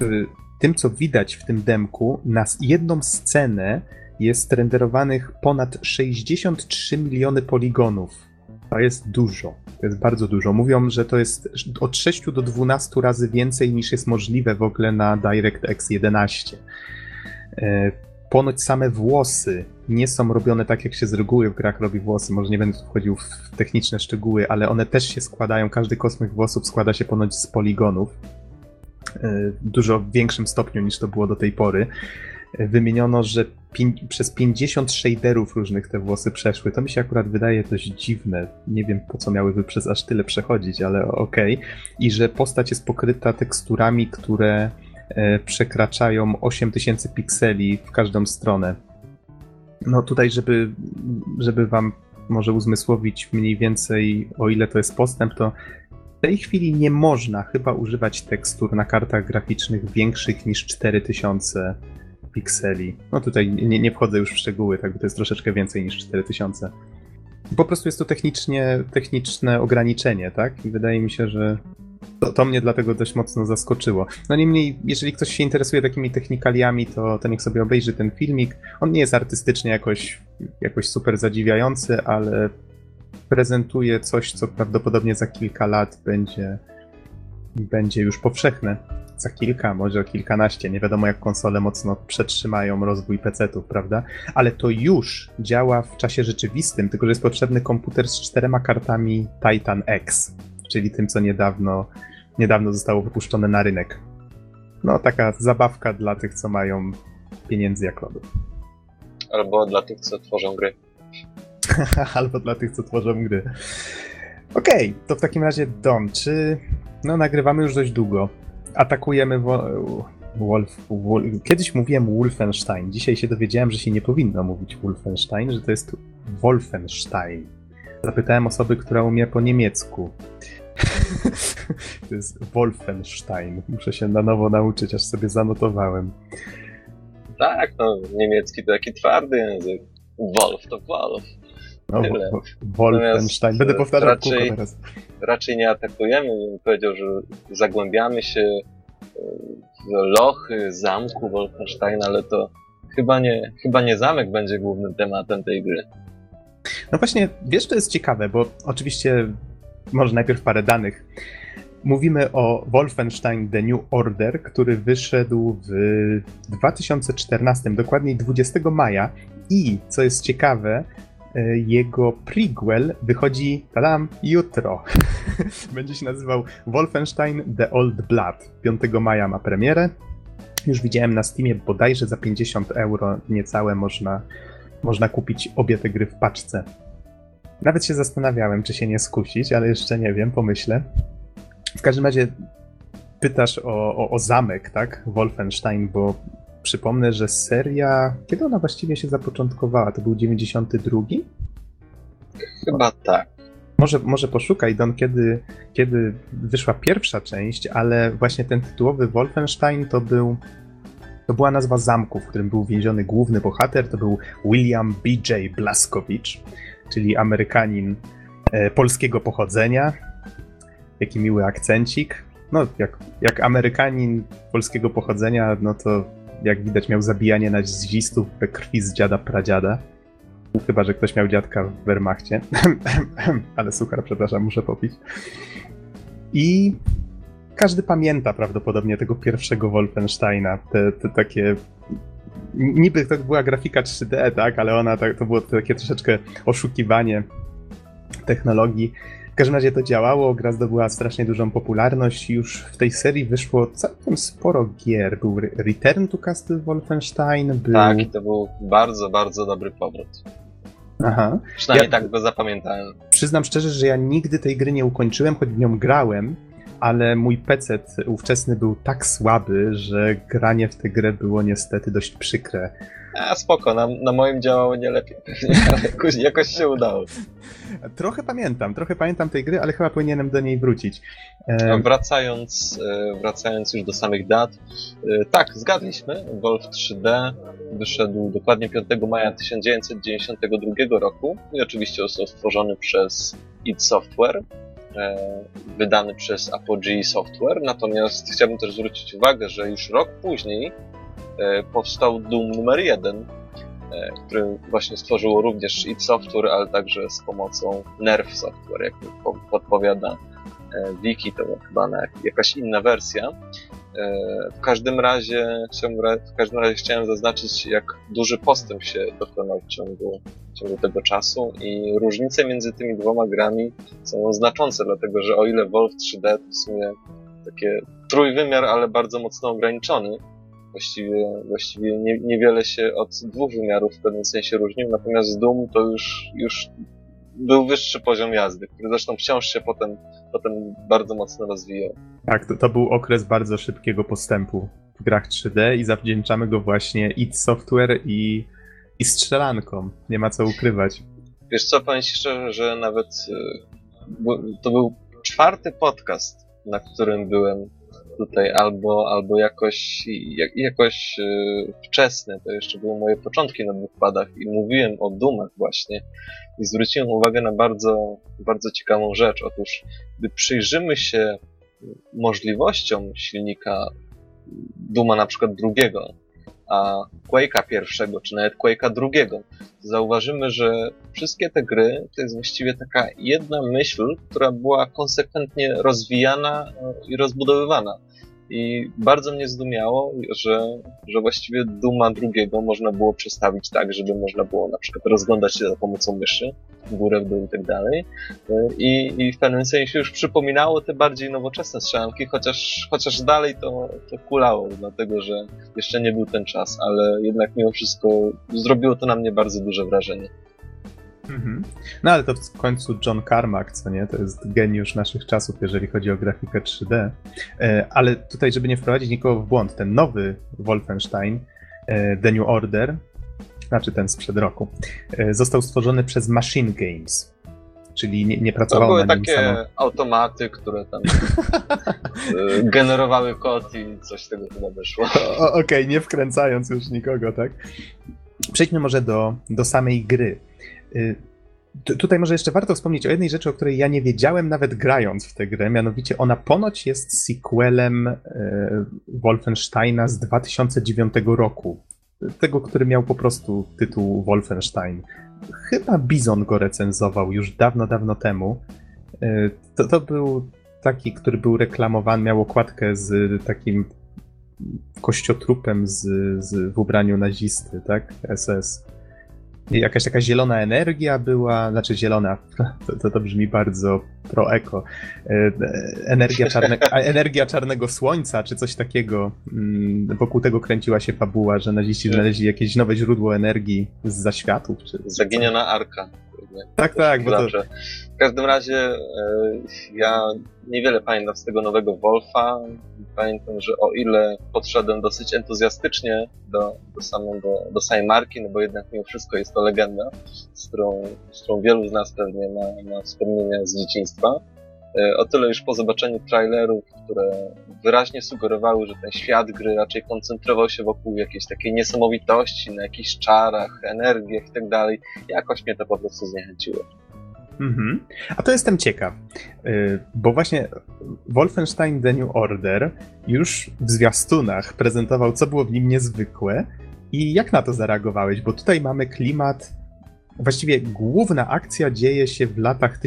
y, tym, co widać w tym demku, na jedną scenę jest renderowanych ponad 63 miliony poligonów. To jest dużo. To jest bardzo dużo. Mówią, że to jest od 6 do 12 razy więcej niż jest możliwe w ogóle na DirectX 11 ponoć same włosy nie są robione tak, jak się z reguły w grach robi włosy. Może nie będę wchodził w techniczne szczegóły, ale one też się składają. Każdy kosmyk włosów składa się ponoć z poligonów. W dużo większym stopniu niż to było do tej pory. Wymieniono, że przez 50 shaderów różnych te włosy przeszły. To mi się akurat wydaje dość dziwne. Nie wiem po co miałyby przez aż tyle przechodzić, ale okej. Okay. I że postać jest pokryta teksturami, które E, przekraczają 8000 pikseli w każdą stronę. No tutaj, żeby, żeby wam może uzmysłowić mniej więcej, o ile to jest postęp, to w tej chwili nie można chyba używać tekstur na kartach graficznych większych niż 4000 pikseli. No tutaj nie, nie wchodzę już w szczegóły, tak, bo to jest troszeczkę więcej niż 4000. Po prostu jest to technicznie, techniczne ograniczenie, tak? I wydaje mi się, że to, to mnie dlatego dość mocno zaskoczyło. No niemniej, jeżeli ktoś się interesuje takimi technikaliami, to, to niech sobie obejrzy ten filmik. On nie jest artystycznie jakoś, jakoś super zadziwiający, ale prezentuje coś, co prawdopodobnie za kilka lat będzie, będzie już powszechne. Za kilka, może kilkanaście. Nie wiadomo, jak konsole mocno przetrzymają rozwój PC-ów, prawda? Ale to już działa w czasie rzeczywistym, tylko że jest potrzebny komputer z czterema kartami Titan X, czyli tym, co niedawno, niedawno zostało wypuszczone na rynek. No, taka zabawka dla tych, co mają pieniędzy jak lodów. Albo dla tych, co tworzą gry. <laughs> Albo dla tych, co tworzą gry. Okej, okay, to w takim razie Don, czy no nagrywamy już dość długo. Atakujemy wo- Wolf, Wolf. Kiedyś mówiłem Wolfenstein. Dzisiaj się dowiedziałem, że się nie powinno mówić Wolfenstein, że to jest Wolfenstein. Zapytałem osoby, która umie po niemiecku. to jest Wolfenstein. Muszę się na nowo nauczyć, aż sobie zanotowałem. Tak, no niemiecki to taki twardy język. Wolf to Wolf. No, Wolfenstein. Będę powtarzał raczej, teraz. Raczej nie atakujemy, bym powiedział, że zagłębiamy się e, w lochy zamku Wolfensteina, ale to chyba nie, chyba nie zamek będzie głównym tematem tej gry. No właśnie, wiesz, to jest ciekawe, bo oczywiście może najpierw parę danych. Mówimy o Wolfenstein The New Order, który wyszedł w 2014, dokładniej 20 maja. I co jest ciekawe, jego prequel wychodzi, tadam, jutro. <laughs> Będzie się nazywał Wolfenstein The Old Blood. 5 maja ma premierę. Już widziałem na Steamie bodajże za 50 euro niecałe można, można kupić obie te gry w paczce. Nawet się zastanawiałem, czy się nie skusić, ale jeszcze nie wiem, pomyślę. W każdym razie pytasz o, o, o zamek, tak? Wolfenstein, bo Przypomnę, że seria. Kiedy ona właściwie się zapoczątkowała? To był 92? Chyba tak. Może, może poszukaj, Don, kiedy, kiedy wyszła pierwsza część, ale właśnie ten tytułowy Wolfenstein to był. To była nazwa zamku, w którym był więziony główny bohater. To był William B.J. Blaskowicz, czyli Amerykanin e, polskiego pochodzenia. Jaki miły akcencik. No, jak, jak Amerykanin polskiego pochodzenia, no to jak widać, miał zabijanie nazistów we krwi z dziada pradziada. Chyba, że ktoś miał dziadka w Wehrmachcie. <laughs> Ale suchar, przepraszam, muszę popić. I każdy pamięta prawdopodobnie tego pierwszego Wolfensteina. Te, te takie. Niby to była grafika 3D, tak, ale ona to było takie troszeczkę oszukiwanie technologii każdym razie to działało, gra zdobyła strasznie dużą popularność. Już w tej serii wyszło całkiem sporo gier. Był Return to Castle Wolfenstein. Był... Tak, i to był bardzo, bardzo dobry powrót. Aha. Przynajmniej ja tak go zapamiętałem. Przyznam szczerze, że ja nigdy tej gry nie ukończyłem, choć w nią grałem, ale mój PC ówczesny był tak słaby, że granie w tę grę było niestety dość przykre. A spoko, na, na moim działało nie lepiej <laughs> jakoś, jakoś się udało. Trochę pamiętam, trochę pamiętam tej gry, ale chyba powinienem do niej wrócić. E... Wracając, e, wracając już do samych dat, e, tak, zgadliśmy, Wolf 3D wyszedł dokładnie 5 maja 1992 roku i oczywiście został stworzony przez id Software, wydany przez Apogee Software, natomiast chciałbym też zwrócić uwagę, że już rok później E, powstał Doom numer 1, e, który właśnie stworzyło również id Software, ale także z pomocą Nerf Software, jak podpowiada e, wiki, to chyba jakaś inna wersja. W każdym razie w każdym razie chciałem zaznaczyć, jak duży postęp się dokonał w ciągu, w ciągu tego czasu i różnice między tymi dwoma grami są znaczące, dlatego że o ile Wolf 3D to w sumie takie trójwymiar, ale bardzo mocno ograniczony, właściwie, właściwie nie, niewiele się od dwóch wymiarów w pewnym sensie różnił, natomiast Doom to już, już był wyższy poziom jazdy, który zresztą wciąż się potem, potem bardzo mocno rozwijał. Tak, to, to był okres bardzo szybkiego postępu w grach 3D i zawdzięczamy go właśnie id Software i, i strzelankom. Nie ma co ukrywać. Wiesz co, powiem ci szczerze, że nawet to był czwarty podcast, na którym byłem tutaj, albo, albo jakoś, jak, jakoś yy, wczesny, to jeszcze były moje początki na dwóch padach i mówiłem o dumach właśnie i zwróciłem uwagę na bardzo, bardzo ciekawą rzecz. Otóż, gdy przyjrzymy się możliwościom silnika Duma na przykład drugiego, a Quake'a pierwszego, czy nawet Quake'a drugiego, zauważymy, że wszystkie te gry to jest właściwie taka jedna myśl, która była konsekwentnie rozwijana e, i rozbudowywana. I bardzo mnie zdumiało, że, że właściwie Duma drugiego można było przestawić tak, żeby można było na przykład rozglądać się za pomocą myszy, górę, w dół i tak dalej. I, I w pewnym sensie już przypominało te bardziej nowoczesne strzelanki, chociaż, chociaż dalej to, to kulało, dlatego że jeszcze nie był ten czas, ale jednak mimo wszystko zrobiło to na mnie bardzo duże wrażenie. Mhm. No ale to w końcu John Carmack, co nie? To jest geniusz naszych czasów, jeżeli chodzi o grafikę 3D. E, ale tutaj, żeby nie wprowadzić nikogo w błąd, ten nowy Wolfenstein, e, The New Order, znaczy ten sprzed roku, e, został stworzony przez Machine Games. Czyli nie, nie pracowało to były takie samo... automaty, które tam <laughs> generowały kod i coś z tego chyba wyszło. Okej, okay, nie wkręcając już nikogo, tak? Przejdźmy może do, do samej gry. Y, tutaj może jeszcze warto wspomnieć o jednej rzeczy, o której ja nie wiedziałem nawet grając w tę grę, mianowicie ona ponoć jest sequelem y, Wolfensteina z 2009 roku. Tego, który miał po prostu tytuł Wolfenstein. Chyba Bizon go recenzował już dawno, dawno temu. Y, to, to był taki, który był reklamowany, miał okładkę z takim kościotrupem z, z, w ubraniu nazisty, tak? SS jakaś taka zielona energia była, znaczy zielona, to, to, to brzmi bardzo pro-eko, e, energia, czarne, energia czarnego słońca, czy coś takiego. Mm, wokół tego kręciła się fabuła, że naziści znaleźli jakieś nowe źródło energii z zaświatów. Czy, Zaginiona arka. Tak, tak. Bo to... W każdym razie e, ja niewiele pamiętam z tego nowego Wolfa. Pamiętam, że o ile podszedłem dosyć entuzjastycznie do, do, samego, do samej marki, no bo jednak mimo wszystko jest to legenda, z którą, z którą wielu z nas pewnie ma, ma wspomnienia z dzieciństwa. E, o tyle już po zobaczeniu trailerów, które wyraźnie sugerowały, że ten świat gry raczej koncentrował się wokół jakiejś takiej niesamowitości, na jakichś czarach, energiach i tak dalej, jakoś mnie to po prostu zniechęciło. Mhm. A to jestem ciekaw, y, bo właśnie Wolfenstein The New Order już w zwiastunach prezentował, co było w nim niezwykłe i jak na to zareagowałeś, bo tutaj mamy klimat, właściwie główna akcja dzieje się w latach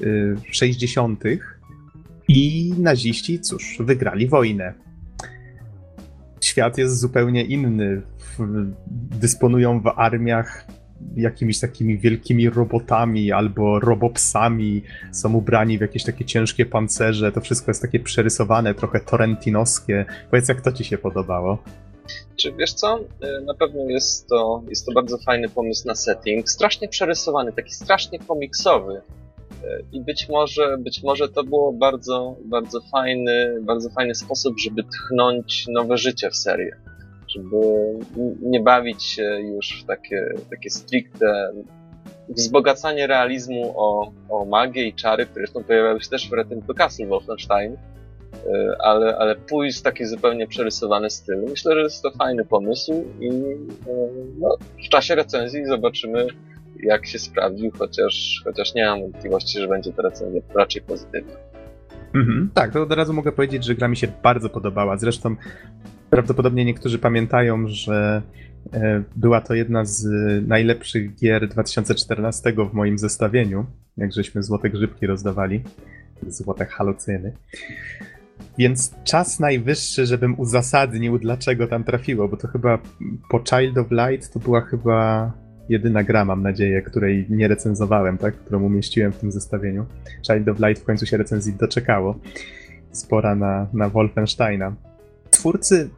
1960. i naziści, cóż, wygrali wojnę. Świat jest zupełnie inny. Dysponują w armiach jakimiś takimi wielkimi robotami albo robopsami, są ubrani w jakieś takie ciężkie pancerze, to wszystko jest takie przerysowane, trochę torentinowskie. Powiedz, jak to ci się podobało? Czy wiesz co? E, na pewno jest to, jest to bardzo fajny pomysł na setting. Strasznie przerysowany, taki strasznie komiksowy. I być może, być może to było bardzo, bardzo fajny, bardzo fajny sposób, żeby tchnąć nowe życie w serię żeby nie bawić się już w takie, takie stricte wzbogacanie realizmu o, o magię i czary, które zresztą pojawiały się też w Return to Castle Wolfenstein, e, ale, ale pójść w taki zupełnie przerysowany styl. Myślę, że jest to fajny pomysł i e, no, w czasie recenzji zobaczymy, jak się sprawdził, chociaż, chociaż nie mam wątpliwości, że będzie to recenzja raczej pozytywna. Mhm, tak, to od razu mogę powiedzieć, że gra mi się bardzo podobała. Zresztą Prawdopodobnie niektórzy pamiętają, że e, była to jedna z najlepszych gier 2014 w moim zestawieniu, jak żeśmy złote grzybki rozdawali, złote halucyny. Więc czas najwyższy, żebym uzasadnił, dlaczego tam trafiło, bo to chyba po Child of Light to była chyba jedyna gra, mam nadzieję, której nie recenzowałem, tak? którą umieściłem w tym zestawieniu. Child of Light w końcu się recenzji doczekało. Spora na, na Wolfensteina. Twórcy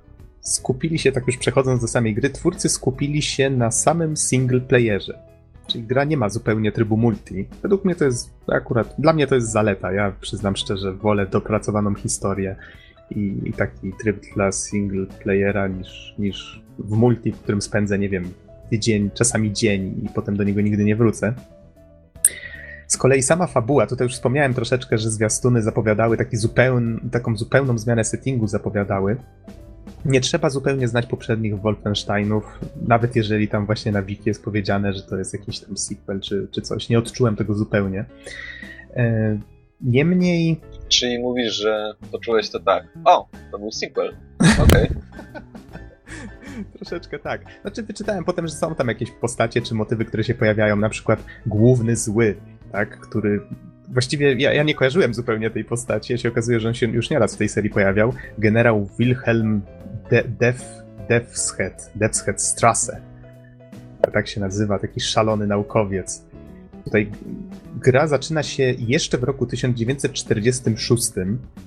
skupili się, tak już przechodząc do samej gry, twórcy skupili się na samym single playerze. Czyli gra nie ma zupełnie trybu multi. Według mnie to jest akurat, dla mnie to jest zaleta. Ja przyznam szczerze, wolę dopracowaną historię i, i taki tryb dla single playera niż, niż w multi, w którym spędzę, nie wiem, tydzień, czasami dzień i potem do niego nigdy nie wrócę. Z kolei sama fabuła, tutaj już wspomniałem troszeczkę, że zwiastuny zapowiadały taki zupełn, taką zupełną zmianę settingu zapowiadały. Nie trzeba zupełnie znać poprzednich Wolfensteinów, nawet jeżeli tam właśnie na wiki jest powiedziane, że to jest jakiś tam sequel czy, czy coś. Nie odczułem tego zupełnie. E, niemniej... Czyli mówisz, że poczułeś to tak. O, to był sequel. Okej. Okay. <laughs> Troszeczkę tak. Znaczy, wyczytałem potem, że są tam jakieś postacie czy motywy, które się pojawiają, na przykład główny zły, tak, który właściwie ja, ja nie kojarzyłem zupełnie tej postaci, a się okazuje, że on się już nieraz w tej serii pojawiał. Generał Wilhelm De Def, Defshead, Defshead Strasse. Tak się nazywa, taki szalony naukowiec. Tutaj gra zaczyna się jeszcze w roku 1946.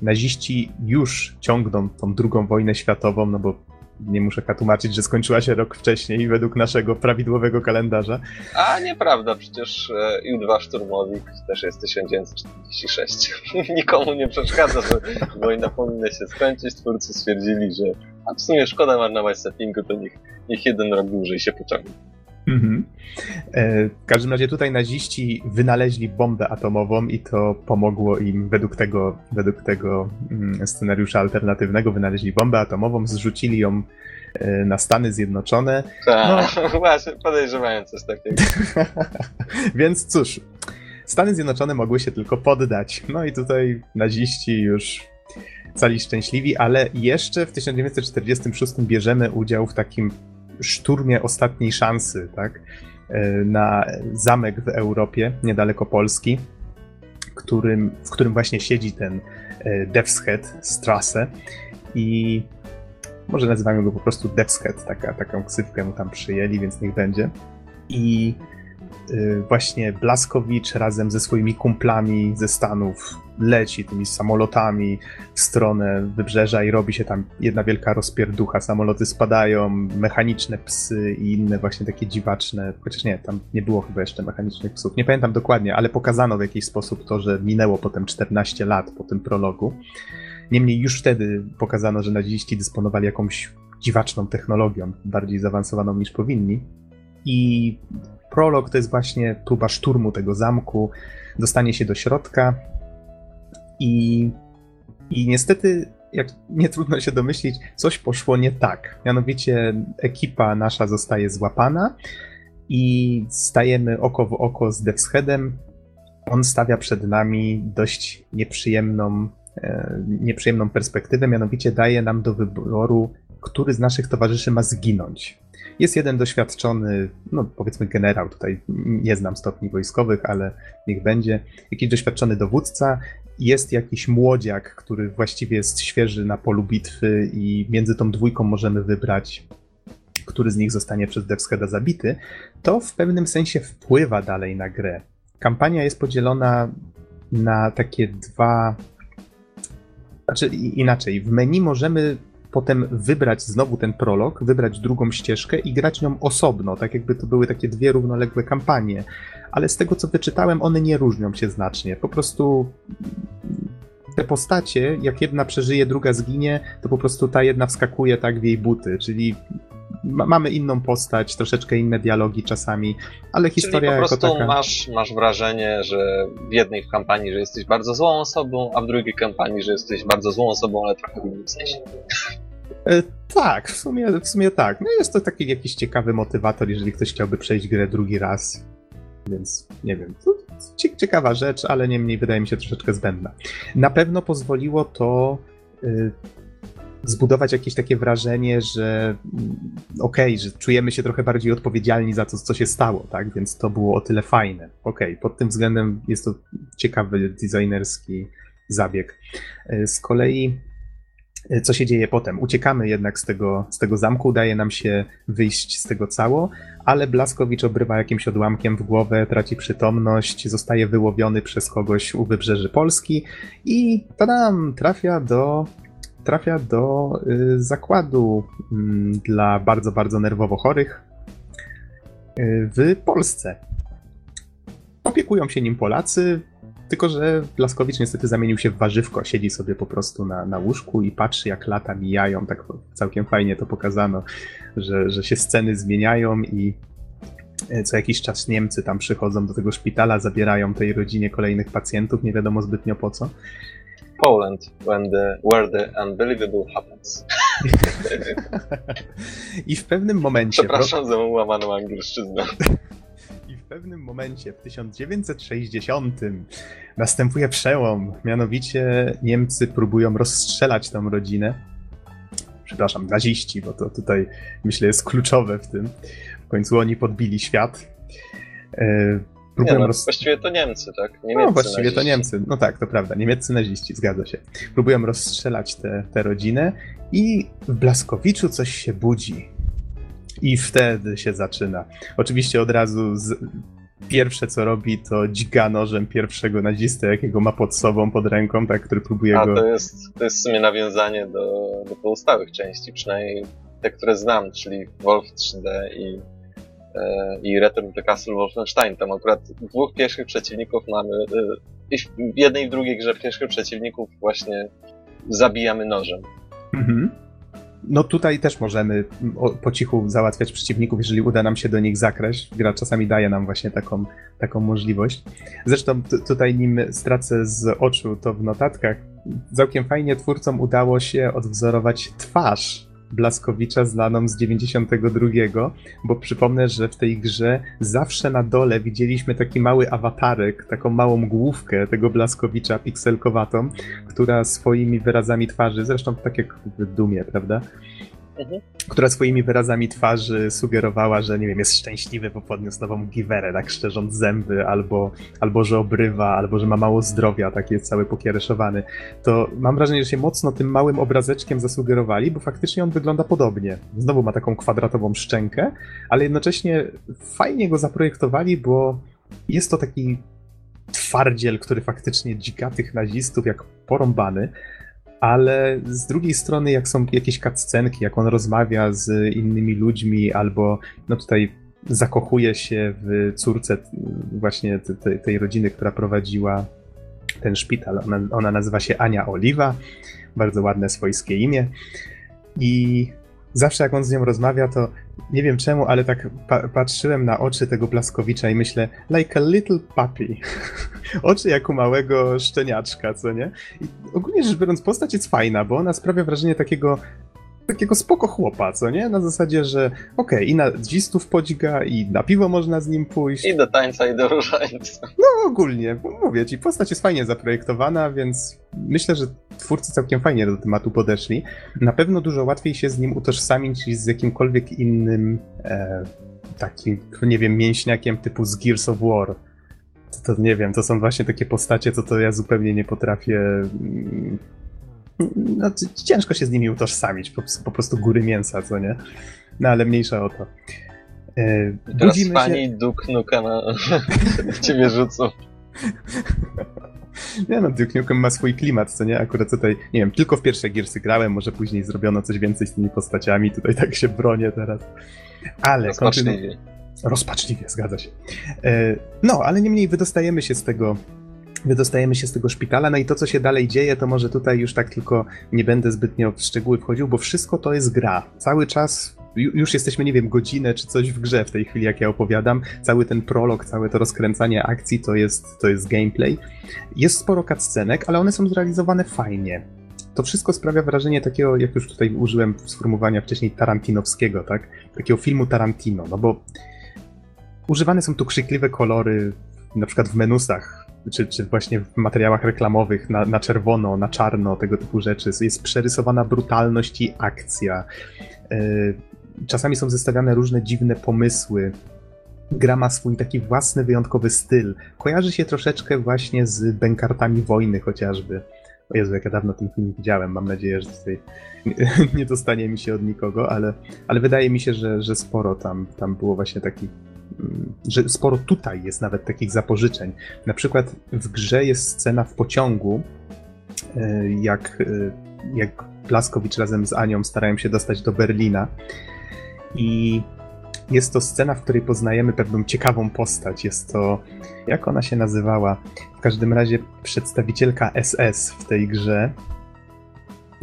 Naziści już ciągną tą drugą wojnę światową, no bo nie muszę tłumaczyć, że skończyła się rok wcześniej według naszego prawidłowego kalendarza. A nieprawda, przecież U-2 e, Szturmowik też jest 1946. <laughs> Nikomu nie przeszkadza, że wojna powinna się skończyć. Twórcy stwierdzili, że a w sumie szkoda marnować settingu, to niech, niech jeden rok dłużej się pociągnie. Mhm. E, w każdym razie tutaj naziści wynaleźli bombę atomową i to pomogło im według tego, według tego mm, scenariusza alternatywnego wynaleźli bombę atomową, zrzucili ją e, na Stany Zjednoczone. Tak, no. <laughs> właśnie, podejrzewałem coś takiego. <laughs> Więc cóż, Stany Zjednoczone mogły się tylko poddać. No i tutaj naziści już cali szczęśliwi, ale jeszcze w 1946 bierzemy udział w takim szturmie ostatniej szansy, tak? E, na zamek w Europie, niedaleko Polski, którym, w którym właśnie siedzi ten e, Death's Head Strasse i może nazywamy go po prostu Death's Head, taka, taką ksywkę mu tam przyjęli, więc niech będzie. I Y, właśnie Blaskowicz razem ze swoimi kumplami ze Stanów leci tymi samolotami w stronę wybrzeża i robi się tam jedna wielka rozpierducha. Samoloty spadają, mechaniczne psy i inne właśnie takie dziwaczne, chociaż nie, tam nie było chyba jeszcze mechanicznych psów. Nie pamiętam dokładnie, ale pokazano w jakiś sposób to, że minęło potem 14 lat po tym prologu. Niemniej już wtedy pokazano, że naziści dysponowali jakąś dziwaczną technologią, bardziej zaawansowaną niż powinni. I prolog to jest właśnie próba szturmu tego zamku, dostanie się do środka i, i niestety, jak nie trudno się domyślić, coś poszło nie tak. Mianowicie ekipa nasza zostaje złapana i stajemy oko w oko z Devsheadem. On stawia przed nami dość nieprzyjemną, e, nieprzyjemną perspektywę, mianowicie daje nam do wyboru, który z naszych towarzyszy ma zginąć. Jest jeden doświadczony, no powiedzmy generał, tutaj nie znam stopni wojskowych, ale niech będzie, jakiś doświadczony dowódca, jest jakiś młodziak, który właściwie jest świeży na polu bitwy i między tą dwójką możemy wybrać, który z nich zostanie przez Devskeda zabity, to w pewnym sensie wpływa dalej na grę. Kampania jest podzielona na takie dwa. Znaczy inaczej, w menu możemy potem wybrać znowu ten prolog, wybrać drugą ścieżkę i grać nią osobno, tak jakby to były takie dwie równoległe kampanie. Ale z tego co wyczytałem, one nie różnią się znacznie. Po prostu te postacie, jak jedna przeżyje, druga zginie, to po prostu ta jedna wskakuje tak w jej buty, czyli ma, mamy inną postać, troszeczkę inne dialogi czasami, ale historia Czyli po prostu taka... masz, masz wrażenie, że w jednej w kampanii, że jesteś bardzo złą osobą, a w drugiej kampanii, że jesteś bardzo złą osobą, ale trochę w innym sensie. E, tak, w sumie, w sumie tak. No jest to taki jakiś ciekawy motywator, jeżeli ktoś chciałby przejść grę drugi raz. Więc nie wiem, to ciekawa rzecz, ale niemniej wydaje mi się troszeczkę zbędna. Na pewno pozwoliło to y, zbudować jakieś takie wrażenie, że mm, okej, okay, że czujemy się trochę bardziej odpowiedzialni za to, co się stało, tak? Więc to było o tyle fajne. Okej, okay, pod tym względem jest to ciekawy designerski zabieg. Y, z kolei E, co się dzieje potem. Uciekamy jednak z tego, z tego zamku, udaje nam się wyjść z tego cało, ale Blaskowicz obrywa jakimś odłamkiem w głowę, traci przytomność, zostaje wyłowiony przez kogoś u wybrzeży Polski i tadam, trafia do trafia do y, zakładu y, dla bardzo, bardzo nerwowo chorych y, w Polsce. Opiekują się nim Polacy, tylko, że Blaskowicz niestety zamienił się w warzywko. Siedzi sobie po prostu na, na łóżku i patrzy, jak lata mijają. Tak całkiem fajnie to pokazano, że, że się sceny zmieniają i E, co jakiś czas Niemcy tam przychodzą do tego szpitala, zabierają tej rodzinie kolejnych pacjentów, nie wiadomo zbytnio po co. Poland, when the, where the unbelievable happens. <laughs> I w pewnym momencie. Przepraszam za łamaną angielszczyznę. <laughs> W pewnym momencie, w 1960, następuje przełom. Mianowicie Niemcy próbują rozstrzelać tą rodzinę. Przepraszam, naziści, bo to tutaj myślę jest kluczowe w tym. W końcu oni podbili świat. E, próbują Nie, no, roz... Właściwie to Niemcy, tak? Niemieccy no właściwie naziści. to Niemcy. No tak, to prawda. Niemieccy naziści, zgadza się. Próbują rozstrzelać tę rodzinę i w Blaskowiczu coś się budzi. I wtedy się zaczyna. Oczywiście od razu z... pierwsze co robi to dźga nożem pierwszego nazistę, jakiego ma pod sobą, pod ręką, tak, który próbuje A, go... to jest, to jest w sumie nawiązanie do, do pozostałych części, przynajmniej te, które znam, czyli Wolf 3D i E, i Return to Castle Wolfenstein. Tam akurat dwóch pierwszych przeciwników mamy. E, I w jednej i w drugiej grze pierwszych przeciwników właśnie zabijamy nożem. Mhm. No tutaj też możemy po cichu załatwiać przeciwników, jeżeli uda nam się do nich zakraść. Gra czasami daje nam właśnie taką, taką możliwość. Zresztą tutaj nim stracę z oczu to w notatkach, całkiem fajnie twórcom udało się odwzorować twarz Blaskowicza znaną z 92, bo przypomnę, że w tej grze zawsze na dole widzieliśmy taki mały awatarek, taką małą główkę tego Blaskowicza pikselkowatą, która swoimi wyrazami twarzy, zresztą tak jak w Dumie, prawda? Która swoimi wyrazami twarzy sugerowała, że nie wiem, jest szczęśliwy, bo podniósł nową giwerę, tak szczerząc zęby, albo, albo że obrywa, albo że ma mało zdrowia, tak jest cały pokiereszowany, to mam wrażenie, że się mocno tym małym obrazeczkiem zasugerowali, bo faktycznie on wygląda podobnie. Znowu ma taką kwadratową szczękę, ale jednocześnie fajnie go zaprojektowali, bo jest to taki twardziel, który faktycznie dzika tych nazistów jak porąbany, ale z drugiej strony, jak są jakieś cutscenki, jak on rozmawia z innymi ludźmi, albo no tutaj zakochuje się w córce właśnie tej, tej rodziny, która prowadziła ten szpital. Ona, ona nazywa się Ania Oliwa, bardzo ładne swojskie imię. I zawsze jak on z nią rozmawia, to nie wiem czemu, ale tak pa patrzyłem na oczy tego Blaskowicza i myślę, like a little puppy. <laughs> oczy jak u małego szczeniaczka, co nie? I ogólnie rzecz biorąc, postać jest fajna, bo ona sprawia wrażenie takiego takiego spoko chłopa, co nie? Na zasadzie, że okej, okay, i na dzistów podźga, i na piwo można z nim pójść. I do tańca, i do różańca. No ogólnie, mówię ci, postać jest fajnie zaprojektowana, więc myślę, że twórcy całkiem fajnie do tematu podeszli. Na pewno dużo łatwiej się z nim utożsamić niż z jakimkolwiek innym e, takim, nie wiem, mięśniakiem typu z Gears of War. To, to nie wiem, to są właśnie takie postacie, co to ja zupełnie nie potrafię mm, no, ciężko się z nimi utożsamić, po, po prostu góry mięsa, co nie? No ale mniejsza o to. E, Teraz pani się... Duke na... <laughs> ciebie rzucą. Nie no, Duke Nukem ma swój klimat, co nie? Akurat tutaj, nie wiem, tylko w pierwsze Gearsy grałem, może później zrobiono coś więcej z tymi postaciami, tutaj tak się bronię teraz. Ale... Rozpaczliwie. Kontynu... Rozpaczliwie, zgadza się. E, no, ale niemniej wydostajemy się z tego wydostajemy się z tego szpitala, no i to, co się dalej dzieje, to może tutaj już tak tylko nie będę zbytnio w szczegóły wchodził, bo wszystko to jest gra. Cały czas już jesteśmy, nie wiem, godzinę czy coś w grze w tej chwili, jak ja opowiadam. Cały ten prolog, całe to rozkręcanie akcji to jest, to jest gameplay. Jest sporo cutscenek, ale one są zrealizowane fajnie. To wszystko sprawia wrażenie takiego, jak już tutaj użyłem sformułowania wcześniej, tarantinowskiego, tak? Takiego filmu Tarantino, no bo używane są tu krzykliwe kolory, na przykład w menusach czy, czy właśnie w materiałach reklamowych na, na czerwono, na czarno, tego typu rzeczy. Jest przerysowana brutalność i akcja. E, czasami są zestawiane różne dziwne pomysły. Gra ma swój taki własny, wyjątkowy styl. Kojarzy się troszeczkę właśnie z bękartami wojny chociażby. O Jezu, jak ja dawno ten film widziałem. Mam nadzieję, że tutaj <laughs> nie dostanie mi się od nikogo, ale, ale wydaje mi się, że, że sporo tam, tam było właśnie takich że sporo tutaj jest nawet takich zapożyczeń. Na przykład w grze jest scena w pociągu, e, jak, e, jak Blaskowicz razem z Anią starają się dostać do Berlina i jest to scena, w której poznajemy pewną ciekawą postać. Jest to, jak ona się nazywała? W każdym razie przedstawicielka SS w tej grze.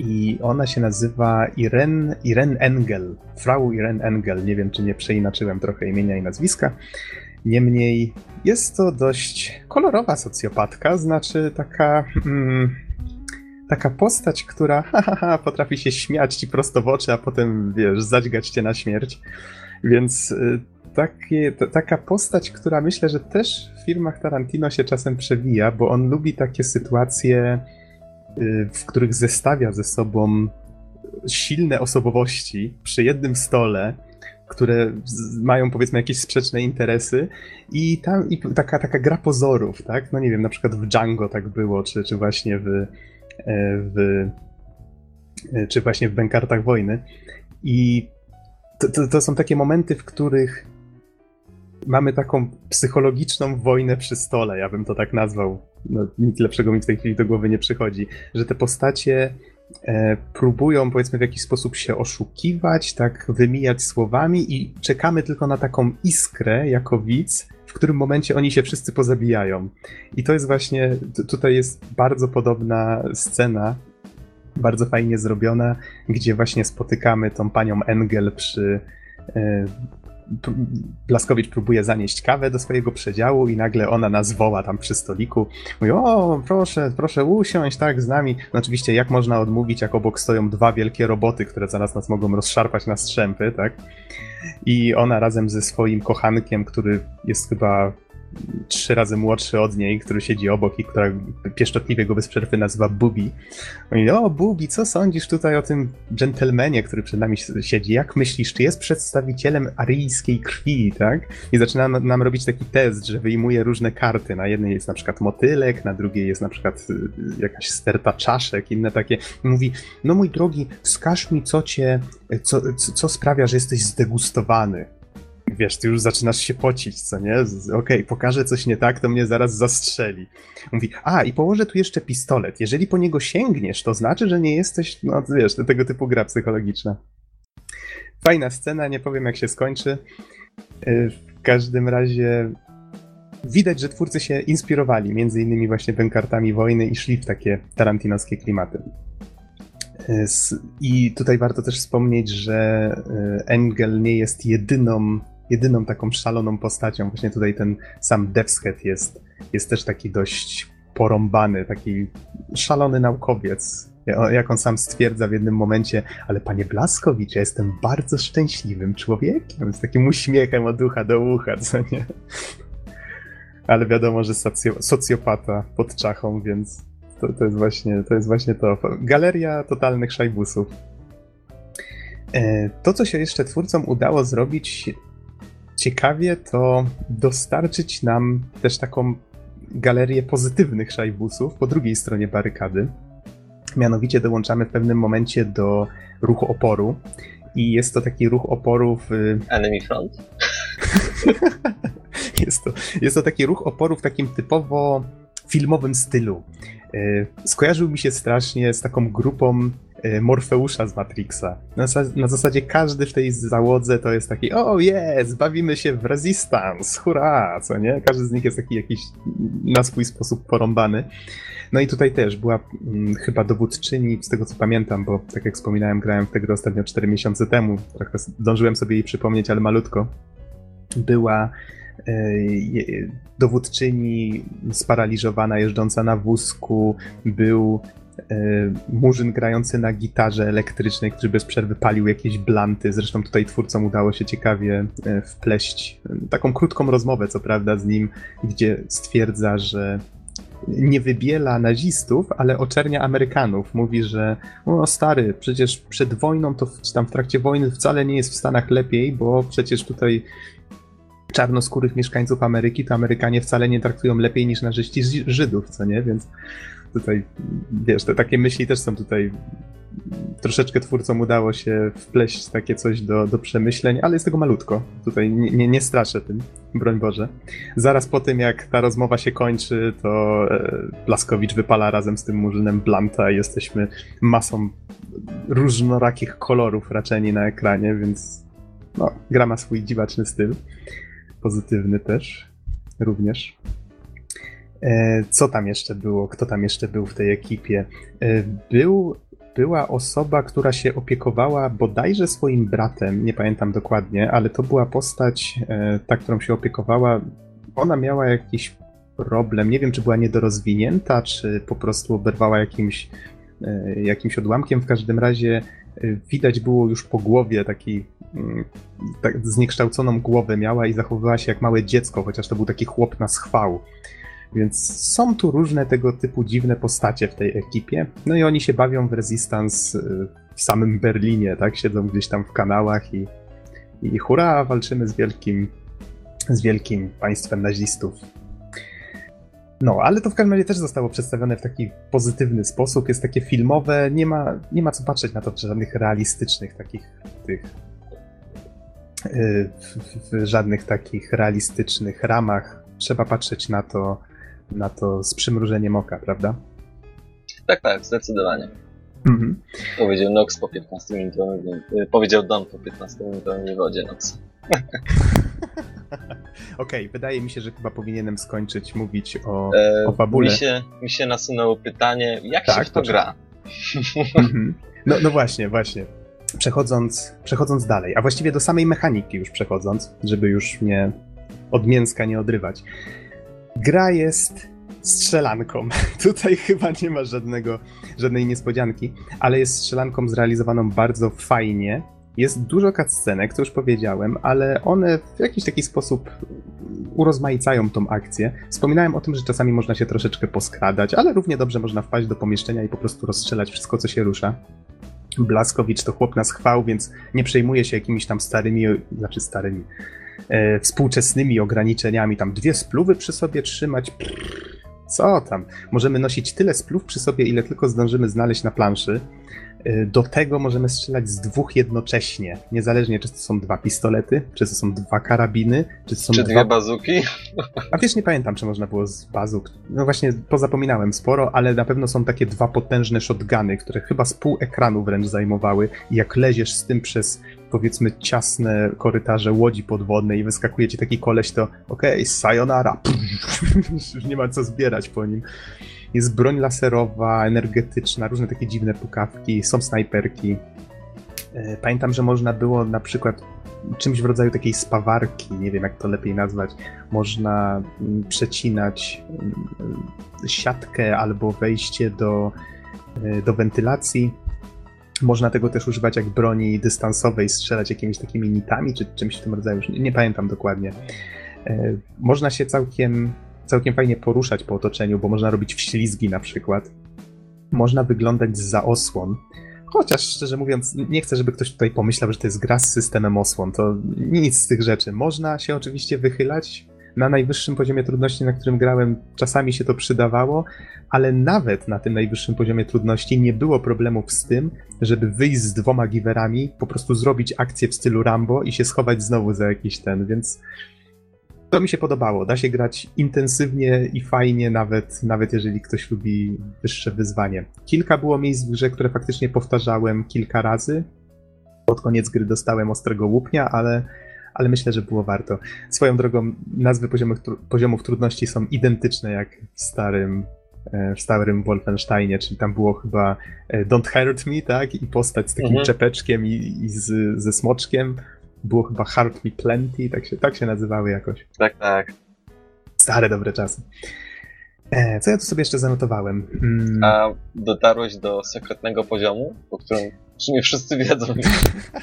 I ona się nazywa Irene, Irene Engel. Frau Irene Engel. Nie wiem, czy nie przeinaczyłem trochę imienia i nazwiska. Niemniej jest to dość kolorowa socjopatka, znaczy taka. Mm, taka postać, która <laughs> ha, ha, ha, potrafi się śmiać ci prosto w oczy, a potem, wiesz, zadźgać cię na śmierć. Więc y, takie, to, taka postać, która myślę, że też w filmach Tarantino się czasem przewija, bo on lubi takie sytuacje, w których zestawia ze sobą silne osobowości przy jednym stole, które mają powiedzmy jakieś sprzeczne interesy i tam i taka, taka gra pozorów, tak? No nie wiem, na przykład w Django tak było, czy, czy właśnie w, e, w e, czy właśnie w Bękartach Wojny. I to, to, to są takie momenty, w których mamy taką psychologiczną wojnę przy stole, ja bym to tak nazwał. No, nic lepszego mi w tej chwili do głowy nie przychodzi, że te postacie e, próbują powiedzmy w jakiś sposób się oszukiwać, tak wymijać słowami i czekamy tylko na taką iskrę jako widz, w którym momencie oni się wszyscy pozabijają. I to jest właśnie, tutaj jest bardzo podobna scena, bardzo fajnie zrobiona, gdzie właśnie spotykamy tą panią Engel przy e, Blaskowicz próbuje zanieść kawę do swojego przedziału i nagle ona nas woła tam przy stoliku. Mówi, o, proszę, proszę usiąść, tak, z nami. No oczywiście, jak można odmówić, jak obok stoją dwa wielkie roboty, które zaraz nas mogą rozszarpać na strzępy, tak? I ona razem ze swoim kochankiem, który jest chyba trzy razy młodszy od niej, który siedzi obok i która pieszczotliwie go bez przerwy nazywa Bubi. Mówi, o Bubi, co sądzisz tutaj o tym dżentelmenie, który przed nami siedzi? Jak myślisz, czy jest przedstawicielem aryjskiej krwi, tak? I zaczyna nam robić taki test, że wyjmuje różne karty. Na jednej jest na przykład motylek, na drugiej jest na przykład y, jakaś sterta czaszek, inne takie. Mówi, no mój drogi, wskaż mi, co cię, co, co sprawia, że jesteś zdegustowany wiesz, ty już zaczynasz się pocić, co nie? Okej, okay, pokażę coś nie tak, to mnie zaraz zastrzeli. Mówi, a i położę tu jeszcze pistolet. Jeżeli po niego sięgniesz, to znaczy, że nie jesteś, no wiesz, tego typu gra psychologiczna. Fajna scena, nie powiem jak się skończy. Y, w każdym razie widać, że twórcy się inspirowali, między innymi właśnie bękartami wojny i szli w takie tarantinowskie klimaty. Y, I tutaj warto też wspomnieć, że y, Engel nie jest jedyną jedyną taką szaloną postacią. Właśnie tutaj ten sam Devshead jest, jest też taki dość porąbany, taki szalony naukowiec. Jak on sam stwierdza w jednym momencie, ale panie Blaskowicz, ja jestem bardzo szczęśliwym człowiekiem, z takim uśmiechem od ucha do ucha, co nie? Ale wiadomo, że socjo, socjopata pod czachą, więc to, to, jest właśnie, to jest właśnie to. Galeria totalnych szajbusów. E, to, co się jeszcze twórcom udało zrobić, ciekawie, to dostarczyć nam też taką galerię pozytywnych szajbusów po drugiej stronie barykady. Mianowicie dołączamy w pewnym momencie do ruchu oporu. I jest to taki ruch oporu w. Enemy Front? <laughs> jest, to, jest to taki ruch oporu w takim typowo filmowym stylu. E, skojarzył mi się strasznie z taką grupą E, Morfeusza z Matrixa. Na, na, zasadzie każdy w tej załodze to jest taki, o jest, bawimy się w Resistance, hurra, co nie? Każdy z nich jest taki jakiś na swój sposób porąbany. No i tutaj też była hmm, chyba dowódczyni, z tego co pamiętam, bo tak jak wspominałem, grałem w tę grę ostatnio 4 miesiące temu, trochę zdążyłem sobie jej przypomnieć, ale malutko. Była e, dowódczyni sparaliżowana, jeżdżąca na wózku, był murzyn grający na gitarze elektrycznej, który bez przerwy palił jakieś blanty. Zresztą tutaj twórcom udało się ciekawie e, wpleść e, taką krótką rozmowę, co prawda, z nim, gdzie stwierdza, że nie wybiela nazistów, ale oczernia Amerykanów. Mówi, że no stary, przecież przed wojną, to tam w trakcie wojny wcale nie jest w Stanach lepiej, bo przecież tutaj czarnoskórych mieszkańców Ameryki to Amerykanie wcale nie traktują lepiej niż nażyści Żydów, co nie? Więc tutaj, wiesz, te takie myśli też są tutaj troszeczkę twórcom udało się wpleść takie coś do, do przemyśleń, ale jest tego malutko. Tutaj nie, nie, nie straszę tym, broń Boże. Zaraz po tym, jak ta rozmowa się kończy, to e, Blaskowicz wypala razem z tym murzynem Blanta i jesteśmy masą różnorakich kolorów raczeni na ekranie, więc no, gra ma swój dziwaczny styl. Pozytywny też, również. E, co tam jeszcze było? Kto tam jeszcze był w tej ekipie? E, był była osoba, która się opiekowała bodajże swoim bratem, nie pamiętam dokładnie, ale to była postać, e, ta, którą się opiekowała. Ona miała jakiś problem, nie wiem, czy była niedorozwinięta, czy po prostu oberwała jakimś, jakimś odłamkiem. W każdym razie widać było już po głowie taki mm, tak zniekształconą głowę miała i zachowywała się jak małe dziecko, chociaż to był taki chłop na schwał. Więc są tu różne tego typu dziwne postacie w tej ekipie. No i oni się bawią w Resistance y, w samym Berlinie, tak? Siedzą gdzieś tam w kanałach i, i hurra, walczymy z wielkim, z wielkim państwem nazistów. No, ale to w każdym razie też zostało przedstawione w taki pozytywny sposób. Jest takie filmowe, nie ma, nie ma co patrzeć na to żadnych realistycznych takich tych. Y, w, w żadnych takich realistycznych ramach. Trzeba patrzeć na to na to z przymrużeniem oka, prawda? Tak, tak, zdecydowanie. Mhm. Powiedział Nox po 15 minutowym, powiedział Don po 15 minutowym wywodzie Nox. <laughs> Okej, okay, wydaje mi się, że chyba powinienem skończyć mówić o, e, o fabule. Mi się, mi się nasunęło pytanie, jak tak, się w to gra? Mhm. No, no właśnie, właśnie. Przechodząc, przechodząc dalej, a właściwie do samej mechaniki już przechodząc, żeby już mnie od mięska nie odrywać. Gra jest strzelanką. <laughs> Tutaj chyba nie ma żadnego, żadnej niespodzianki, ale jest strzelanką zrealizowaną bardzo fajnie. Jest dużo cutscenek, co już powiedziałem, ale one w jakiś taki sposób urozmaicają tą akcję. Wspominałem o tym, że czasami można się troszeczkę poskradać, ale równie dobrze można wpaść do pomieszczenia i po prostu rozstrzelać wszystko, co się rusza. Blaskowicz to chłop na schwał, więc nie przejmuje się jakimiś tam starymi, znaczy starymi, e, współczesnymi ograniczeniami. Tam dwie spluwy przy sobie trzymać. Co tam? Możemy nosić tyle spluw przy sobie, ile tylko zdążymy znaleźć na planszy. Y, do tego możemy strzelać z dwóch jednocześnie, niezależnie czy to są dwa pistolety, czy to są dwa karabiny, czy to są czy dwa... dwie bazuki. A wiesz, nie pamiętam, czy można było z bazuk. No właśnie, pozapominałem sporo, ale na pewno są takie dwa potężne shotguny, które chyba z pół ekranu wręcz zajmowały i jak leziesz z tym przez powiedzmy ciasne korytarze łodzi podwodnej i wyskakuje ci taki koleś, to okej, okay, sayonara, <laughs> już nie ma co zbierać po nim. Jest broń laserowa, energetyczna, różne takie dziwne pukawki, są snajperki. E, pamiętam, że można było na przykład czymś w rodzaju takiej spawarki, nie wiem jak to lepiej nazwać, można mm, przecinać mm, siatkę albo wejście do, e, do wentylacji. Można tego też używać jak broni dystansowej, strzelać jakimiś takimi nitami czy czymś w tym rodzaju, nie, nie pamiętam dokładnie. E, można się całkiem całkiem fajnie poruszać po otoczeniu, bo można robić wślizgi na przykład. Można wyglądać za osłon. Chociaż szczerze mówiąc, nie chcę, żeby ktoś tutaj pomyślał, że to jest gra z systemem osłon. To nic z tych rzeczy. Można się oczywiście wychylać. Na najwyższym poziomie trudności, na którym grałem, czasami się to przydawało, ale nawet na tym najwyższym poziomie trudności nie było problemów z tym, żeby wyjść z dwoma giwerami, po prostu zrobić akcję w stylu Rambo i się schować znowu za jakiś ten, więc to mi się podobało. Da się grać intensywnie i fajnie, nawet, nawet jeżeli ktoś lubi wyższe wyzwanie. Kilka było miejsc w grze, które faktycznie powtarzałem kilka razy. Pod koniec gry dostałem ostrego łupnia, ale, ale myślę, że było warto. Swoją drogą, nazwy poziomów, poziomów trudności są identyczne jak w starym, e, w starym Wolfensteinie, czyli tam było chyba e, Don't Hurt Me, tak? I postać z takim mhm. czepeczkiem i, i z, ze smoczkiem było chyba Heart Me Plenty, tak się, tak się nazywały jakoś. Tak, tak. Stare, dobre czasy. E, co ja tu sobie jeszcze zanotowałem? Mm. A dotarłeś do sekretnego poziomu, po którym nie wszyscy wiedzą.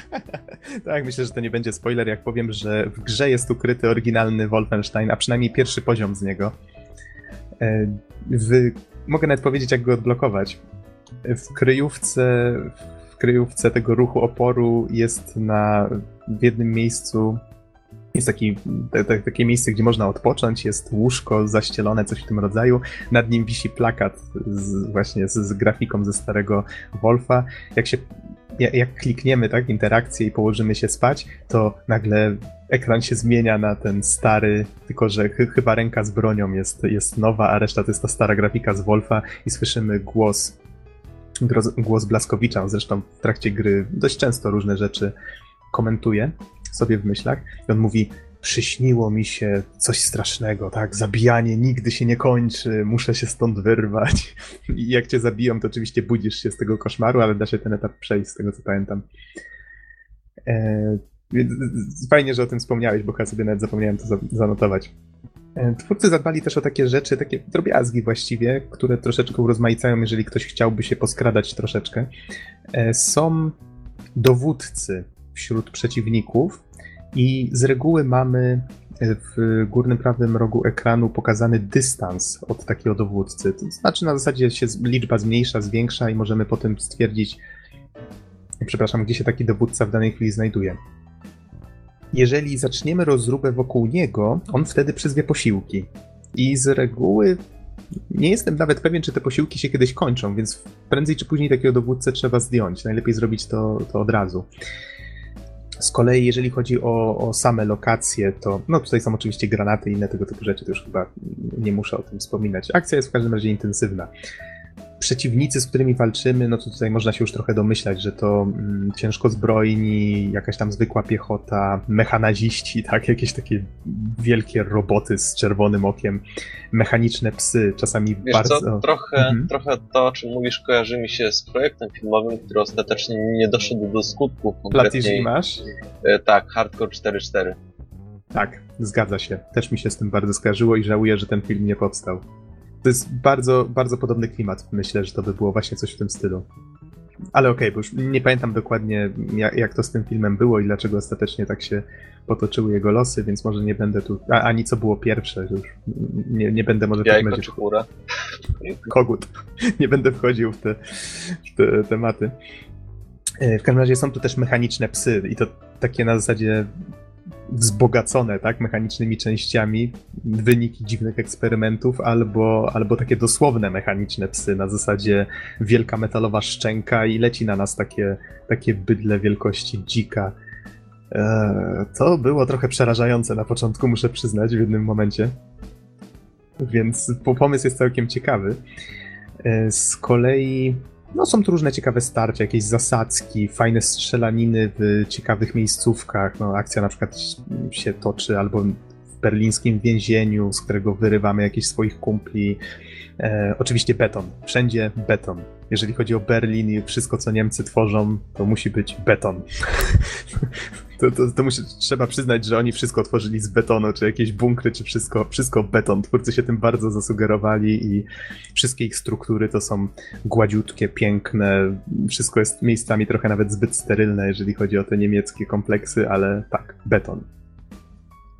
<laughs> tak, myślę, że to nie będzie spoiler, jak powiem, że w grze jest ukryty oryginalny Wolfenstein, a przynajmniej pierwszy poziom z niego. E, w, mogę nawet powiedzieć, jak go odblokować. W kryjówce, kryjówce tego ruchu oporu jest na, w jednym miejscu jest taki, te, te, takie miejsce, gdzie można odpocząć, jest łóżko zaścielone, coś w tym rodzaju. Nad nim wisi plakat z, właśnie z, z, grafiką ze starego Wolfa. Jak się jak klikniemy tak, interakcję i położymy się spać, to nagle ekran się zmienia na ten stary, tylko że ch chyba ręka z bronią jest, jest nowa, a reszta to jest ta stara grafika z Wolfa i słyszymy głos głos Blaskowicza, zresztą w trakcie gry dość często różne rzeczy komentuje sobie w myślach i on mówi przyśniło mi się coś strasznego, tak? Zabijanie nigdy się nie kończy, muszę się stąd wyrwać. <laughs> I jak cię zabiją, to oczywiście budzisz się z tego koszmaru, ale da się ten etap przejść, z tego co pamiętam. E, fajnie, że o tym wspomniałeś, bo chyba sobie nawet zapomniałem to zanotować. E, twórcy zadbali też o takie rzeczy, takie drobiazgi właściwie, które troszeczkę urozmaicają, jeżeli ktoś chciałby się poskradać troszeczkę. E, są dowódcy wśród przeciwników i z reguły mamy w górnym prawym rogu ekranu pokazany dystans od takiego dowódcy. To znaczy na zasadzie się liczba zmniejsza, zwiększa i możemy potem stwierdzić, przepraszam, gdzie się taki dowódca w danej chwili znajduje jeżeli zaczniemy rozróbę wokół niego, on wtedy przyzwie posiłki. I z reguły nie jestem nawet pewien, czy te posiłki się kiedyś kończą, więc prędzej czy później takiego dowódcę trzeba zdjąć. Najlepiej zrobić to, to od razu. Z kolei, jeżeli chodzi o, o, same lokacje, to no tutaj są oczywiście granaty i inne tego typu rzeczy, to już chyba nie muszę o tym wspominać. Akcja jest w każdym razie intensywna przeciwnicy, z którymi walczymy, no to tutaj można się już trochę domyślać, że to mm, ciężko zbrojni, jakaś tam zwykła piechota, mechanaziści, <laughs> tak, jakieś takie wielkie roboty z czerwonym okiem, mechaniczne psy, czasami Wiesz bardzo... Co, trochę, mhm. trochę to, o czym mówisz, kojarzy mi się z projektem filmowym, który ostatecznie nie doszedł do skutku. Platyż masz? E, tak, Hardcore 4.4. Tak, zgadza się. Też mi się z tym bardzo skojarzyło i żałuję, że ten film nie powstał. To jest bardzo, bardzo podobny klimat. Myślę, że to by było właśnie coś w tym stylu. Ale okej, okay, bo już nie pamiętam dokładnie, jak, jak, to z tym filmem było i dlaczego ostatecznie tak się potoczyły jego losy, więc może nie będę tu. A, ani co było pierwsze, już nie, nie będę może Jajko tak chmura? Kogut. Nie będę wchodził w te, w te tematy. E, w każdym razie są tu też mechaniczne psy i to takie na zasadzie wzbogacone tak, mechanicznymi częściami, wyniki dziwnych eksperymentów, albo, albo takie dosłowne mechaniczne psy na zasadzie wielka metalowa szczęka i leci na nas takie, takie bydle wielkości dzika. Eee, to było trochę przerażające na początku, muszę przyznać, w jednym momencie. Więc pomysł jest całkiem ciekawy. Eee, z kolei no są tu różne ciekawe starcia, jakieś zasadzki, fajne strzelaniny w ciekawych miejscówkach. No, akcja na przykład się toczy albo w berlińskim więzieniu, z którego wyrywamy jakichś swoich kumpli. E, oczywiście beton. Wszędzie beton. Jeżeli chodzi o Berlin i wszystko, co Niemcy tworzą, to musi być beton. <laughs> to, to, to musi, trzeba przyznać, że oni wszystko tworzyli z betonu, czy jakieś bunkry, czy wszystko, wszystko beton. Twórcy się tym bardzo zasugerowali i wszystkie ich struktury to są gładziutkie, piękne. Wszystko jest miejscami trochę nawet zbyt sterylne, jeżeli chodzi o te niemieckie kompleksy, ale tak, beton.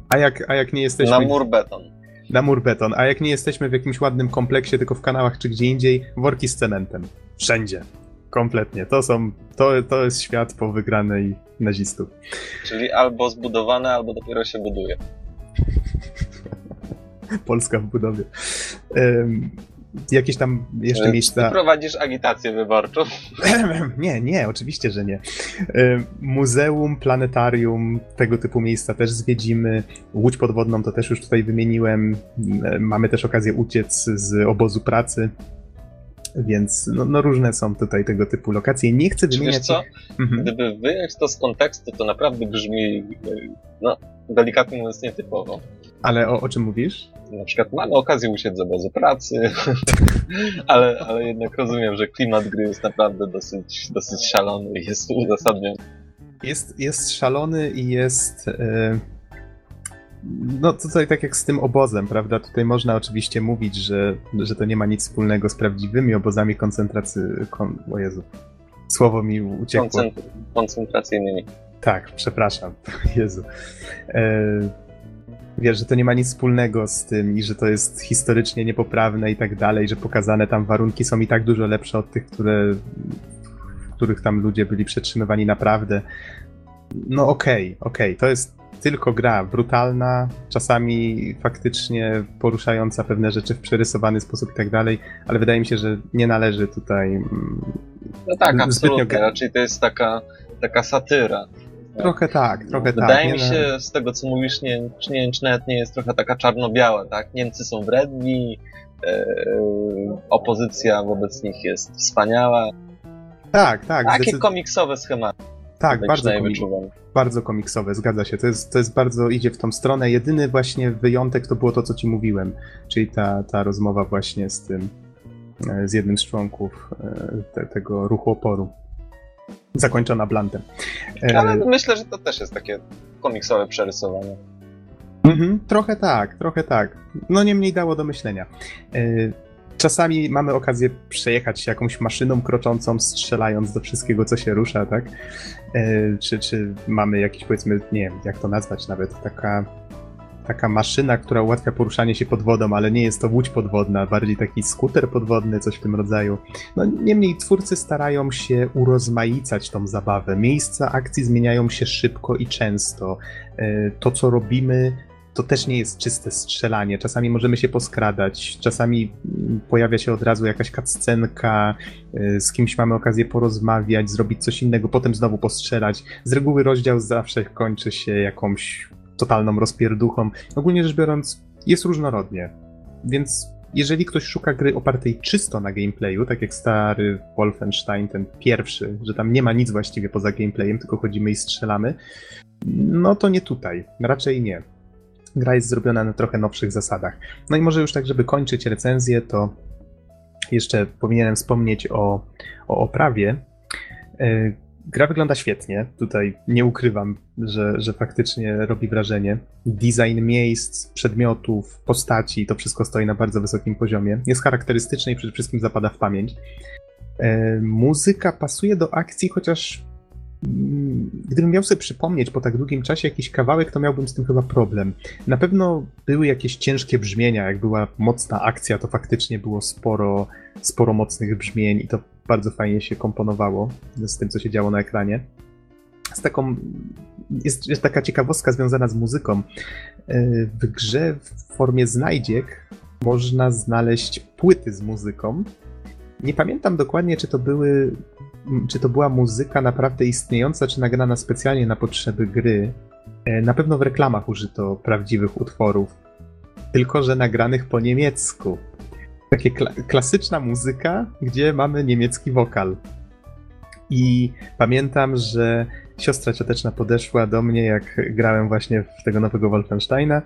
A jak, a jak nie jesteśmy... Na mur beton. Na mur beton. A jak nie jesteśmy w jakimś ładnym kompleksie, tylko w kanałach czy gdzie indziej, worki z cementem. Wszędzie. Kompletnie. To są, to, to jest świat po wygranej nazistów. Czyli albo zbudowane, albo dopiero się buduje. <laughs> Polska w budowie. Um, jakieś tam jeszcze Czy miejsca. Ty prowadzisz agitację wyborczą? <laughs> nie, nie, oczywiście, że nie. Muzeum, planetarium, tego typu miejsca też zwiedzimy. Łódź podwodną to też już tutaj wymieniłem. Mamy też okazję uciec z obozu pracy więc no, no, różne są tutaj tego typu lokacje. Nie chcę wymieniać... Wiesz co? Mhm. Gdyby wyjąć to z kontekstu, to naprawdę brzmi, no, delikatnie mówiąc, nietypowo. Ale o, o czym mówisz? Na przykład mamy okazję usiąść z obozu pracy, <laughs> ale, ale jednak rozumiem, że klimat gry jest naprawdę dosyć, dosyć szalony i jest uzasadniony. Jest, jest szalony i jest... Yy no tutaj tak jak z tym obozem, prawda? Tutaj można oczywiście mówić, że, że to nie ma nic wspólnego z prawdziwymi obozami koncentracji. Kon, o Jezu. Słowo mi uciekło. koncentracyjnymi. Tak, przepraszam. <laughs> Jezu. E, wiesz, że to nie ma nic wspólnego z tym i że to jest historycznie niepoprawne i tak dalej, że pokazane tam warunki są i tak dużo lepsze od tych, które, w których tam ludzie byli przetrzymywani naprawdę. No okej, okay, okej, okay. to jest tylko gra brutalna, czasami faktycznie poruszająca pewne rzeczy w przerysowany sposób i tak dalej, ale wydaje mi się, że nie należy tutaj. Mm, no tak, absolutnie. Raczej to jest taka, taka satyra. Trochę tak, trochę Wydaje tak. Wydaje mi się, z tego co mówisz, nie, czy, nie, czy nawet nie jest trochę taka czarno-biała, tak? Niemcy są wredni, e, opozycja wobec nich jest wspaniała. Tak, tak. Takie zdecyd... komiksowe schematy. Tak, bardzo, komik- bardzo komiksowe, zgadza się. To jest, to jest bardzo, idzie w tą stronę. Jedyny właśnie wyjątek to było to, co ci mówiłem, czyli ta, ta rozmowa właśnie z tym, e, z jednym z członków e, te, tego ruchu oporu. Zakończona blantem. E, Ale myślę, że to też jest takie komiksowe przerysowanie. Mhm, trochę tak, trochę tak. No niemniej dało do myślenia. Czasami mamy okazję przejechać się jakąś maszyną kroczącą, strzelając do wszystkiego, co się rusza, tak? E, czy, czy mamy jakiś, powiedzmy, nie wiem, jak to nazwać nawet, taka, taka maszyna, która ułatwia poruszanie się pod wodą, ale nie jest to łódź podwodna, bardziej taki skuter podwodny, coś w tym rodzaju. No niemniej twórcy starają się urozmaicać tą zabawę. Miejsca akcji zmieniają się szybko i często. E, to, co robimy, to też nie jest czyste strzelanie. Czasami możemy się poskradać, czasami mm, pojawia się od razu jakaś kaccenka, y, z kimś mamy okazję porozmawiać, zrobić coś innego, potem znowu postrzelać. Z reguły rozdział zawsze kończy się jakąś totalną rozpierduchą. Ogólnie rzecz biorąc, jest różnorodnie. Więc jeżeli ktoś szuka gry opartej czysto na gameplayu, tak jak stary Wolfenstein, ten pierwszy, że tam nie ma nic właściwie poza gameplayem, tylko chodzimy i strzelamy, no to nie tutaj. Raczej nie gra jest zrobiona na trochę nowszych zasadach. No i może już tak, żeby kończyć recenzję, to jeszcze powinienem wspomnieć o, o oprawie. Gra wygląda świetnie. Tutaj nie ukrywam, że, że faktycznie robi wrażenie. Design miejsc, przedmiotów, postaci, to wszystko stoi na bardzo wysokim poziomie. Jest charakterystyczne i przede wszystkim zapada w pamięć. E, muzyka pasuje do akcji, chociaż gdybym miał sobie przypomnieć po tak długim czasie jakiś kawałek, to miałbym z tym chyba problem. Na pewno były jakieś ciężkie brzmienia, jak była mocna akcja, to faktycznie było sporo, sporo mocnych brzmień i to bardzo fajnie się komponowało z tym, co się działo na ekranie. Z taką, jest, jest taka ciekawostka związana z muzyką. E, w grze w formie znajdziek można znaleźć płyty z muzyką. Nie pamiętam dokładnie, czy to były czy to była muzyka naprawdę istniejąca, czy nagrana specjalnie na potrzeby gry. E, na pewno w reklamach użyto prawdziwych utworów, tylko że nagranych po niemiecku. Takie kla klasyczna muzyka, gdzie mamy niemiecki wokal. I pamiętam, że siostra cioteczna podeszła do mnie, jak grałem właśnie w tego nowego Wolfensteina.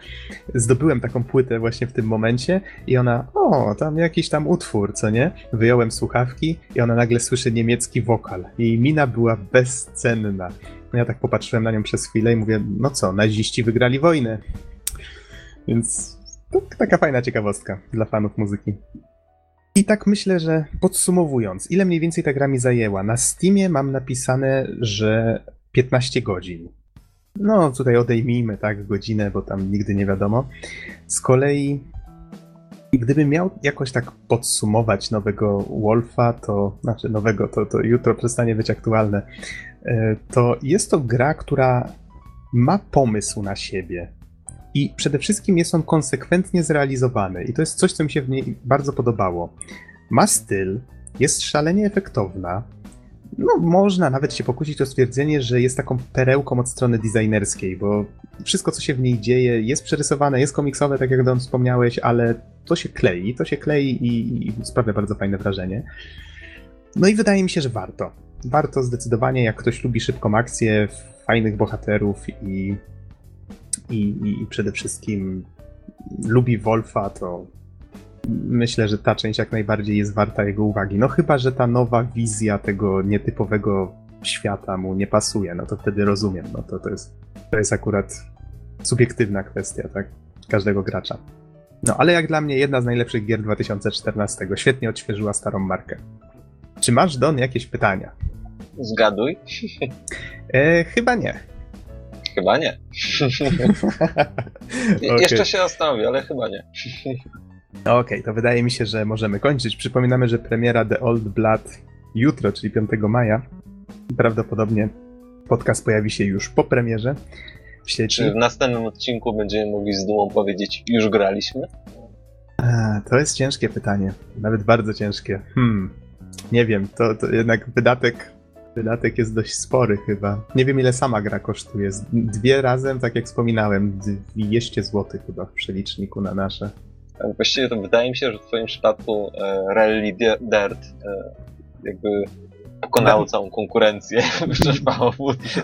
Zdobyłem taką płytę właśnie w tym momencie i ona, o, tam jakiś tam utwór, co nie? Wyjąłem słuchawki i ona nagle słyszy niemiecki wokal. Jej mina była bezcenna. No ja tak popatrzyłem na nią przez chwilę i mówię, no co, naziści wygrali wojnę. Więc to taka fajna ciekawostka dla fanów muzyki. I tak myślę, że podsumowując, ile mniej więcej ta gra mi zajęła? Na Steamie mam napisane, że 15 godzin. No, tutaj odejmijmy, tak, godzinę, bo tam nigdy nie wiadomo. Z kolei, gdybym miał jakoś tak podsumować nowego Wolfa, to znaczy nowego, to, to jutro przestanie być aktualne, e, to jest to gra, która ma pomysł na siebie. I przede wszystkim jest on konsekwentnie zrealizowany. I to jest coś, co mi się w niej bardzo podobało. Ma styl, jest szalenie efektowna, no, można nawet się pokusić o stwierdzenie, że jest taką perełką od strony designerskiej, bo wszystko, co się w niej dzieje, jest przerysowane, jest komiksowe, tak jak Don wspomniałeś, ale to się klei, to się klei i, i sprawia bardzo fajne wrażenie. No i wydaje mi się, że warto. Warto zdecydowanie, jak ktoś lubi szybką akcję, fajnych bohaterów i, i, i przede wszystkim lubi Wolfa, to myślę, że ta część jak najbardziej jest warta jego uwagi. No chyba, że ta nowa wizja tego nietypowego świata mu nie pasuje, no to wtedy rozumiem. No to, to, jest, to jest akurat subiektywna kwestia, tak? Każdego gracza. No ale jak dla mnie jedna z najlepszych gier 2014. Świetnie odświeżyła starą markę. Czy masz, Don, jakieś pytania? Zgaduj. E, chyba nie. Chyba nie. <laughs> okay. Jeszcze się zastanowię, ale chyba nie. Okej, okay, to wydaje mi się, że możemy kończyć. Przypominamy, że premiera The Old Blood jutro, czyli 5 maja. Prawdopodobnie podcast pojawi się już po premierze w sieci. Czy w następnym odcinku będziemy mogli z dumą powiedzieć, już graliśmy? A, to jest ciężkie pytanie. Nawet bardzo ciężkie. Hmm, nie wiem, to, to jednak wydatek Wydatek jest dość spory chyba. Nie wiem ile sama gra kosztuje. Dwie razem, tak jak wspominałem, 200 zł chyba w przeliczniku na nasze. Tak, właściwie to wydaje mi się, że w twoim przypadku e, Rally Dirt e, jakby Pokonało No. całą konkurencję, <laughs> wyczerpało.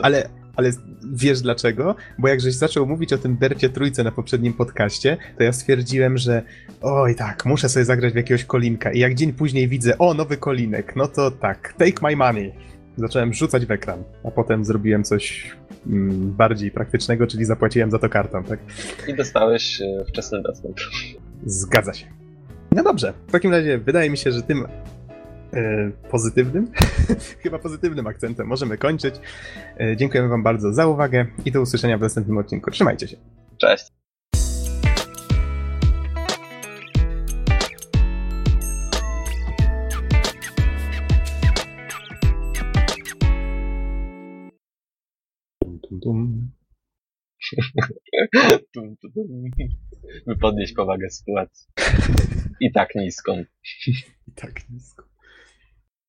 Ale, ale wiesz dlaczego? Bo jak żeś zaczął mówić o tym Bercie Trójce na poprzednim podcaście, to ja stwierdziłem, że oj tak, muszę sobie zagrać w jakiegoś kolinka. I jak dzień później widzę, o, nowy kolinek, no to tak, take my money. Zacząłem rzucać w ekran, a potem zrobiłem coś mm, bardziej praktycznego, czyli zapłaciłem za to kartą, tak? I dostałeś e, wczesny dostęp. Zgadza się. No dobrze, w takim razie wydaje mi się, że tym e, pozytywnym, <laughs> chyba pozytywnym akcentem możemy kończyć. E, dziękujemy Wam bardzo za uwagę i do usłyszenia w następnym odcinku. Trzymajcie się. Cześć. Tum, <laughs> tum, tum. By podnieść powagę sytuacji. I tak niską. I tak nisko.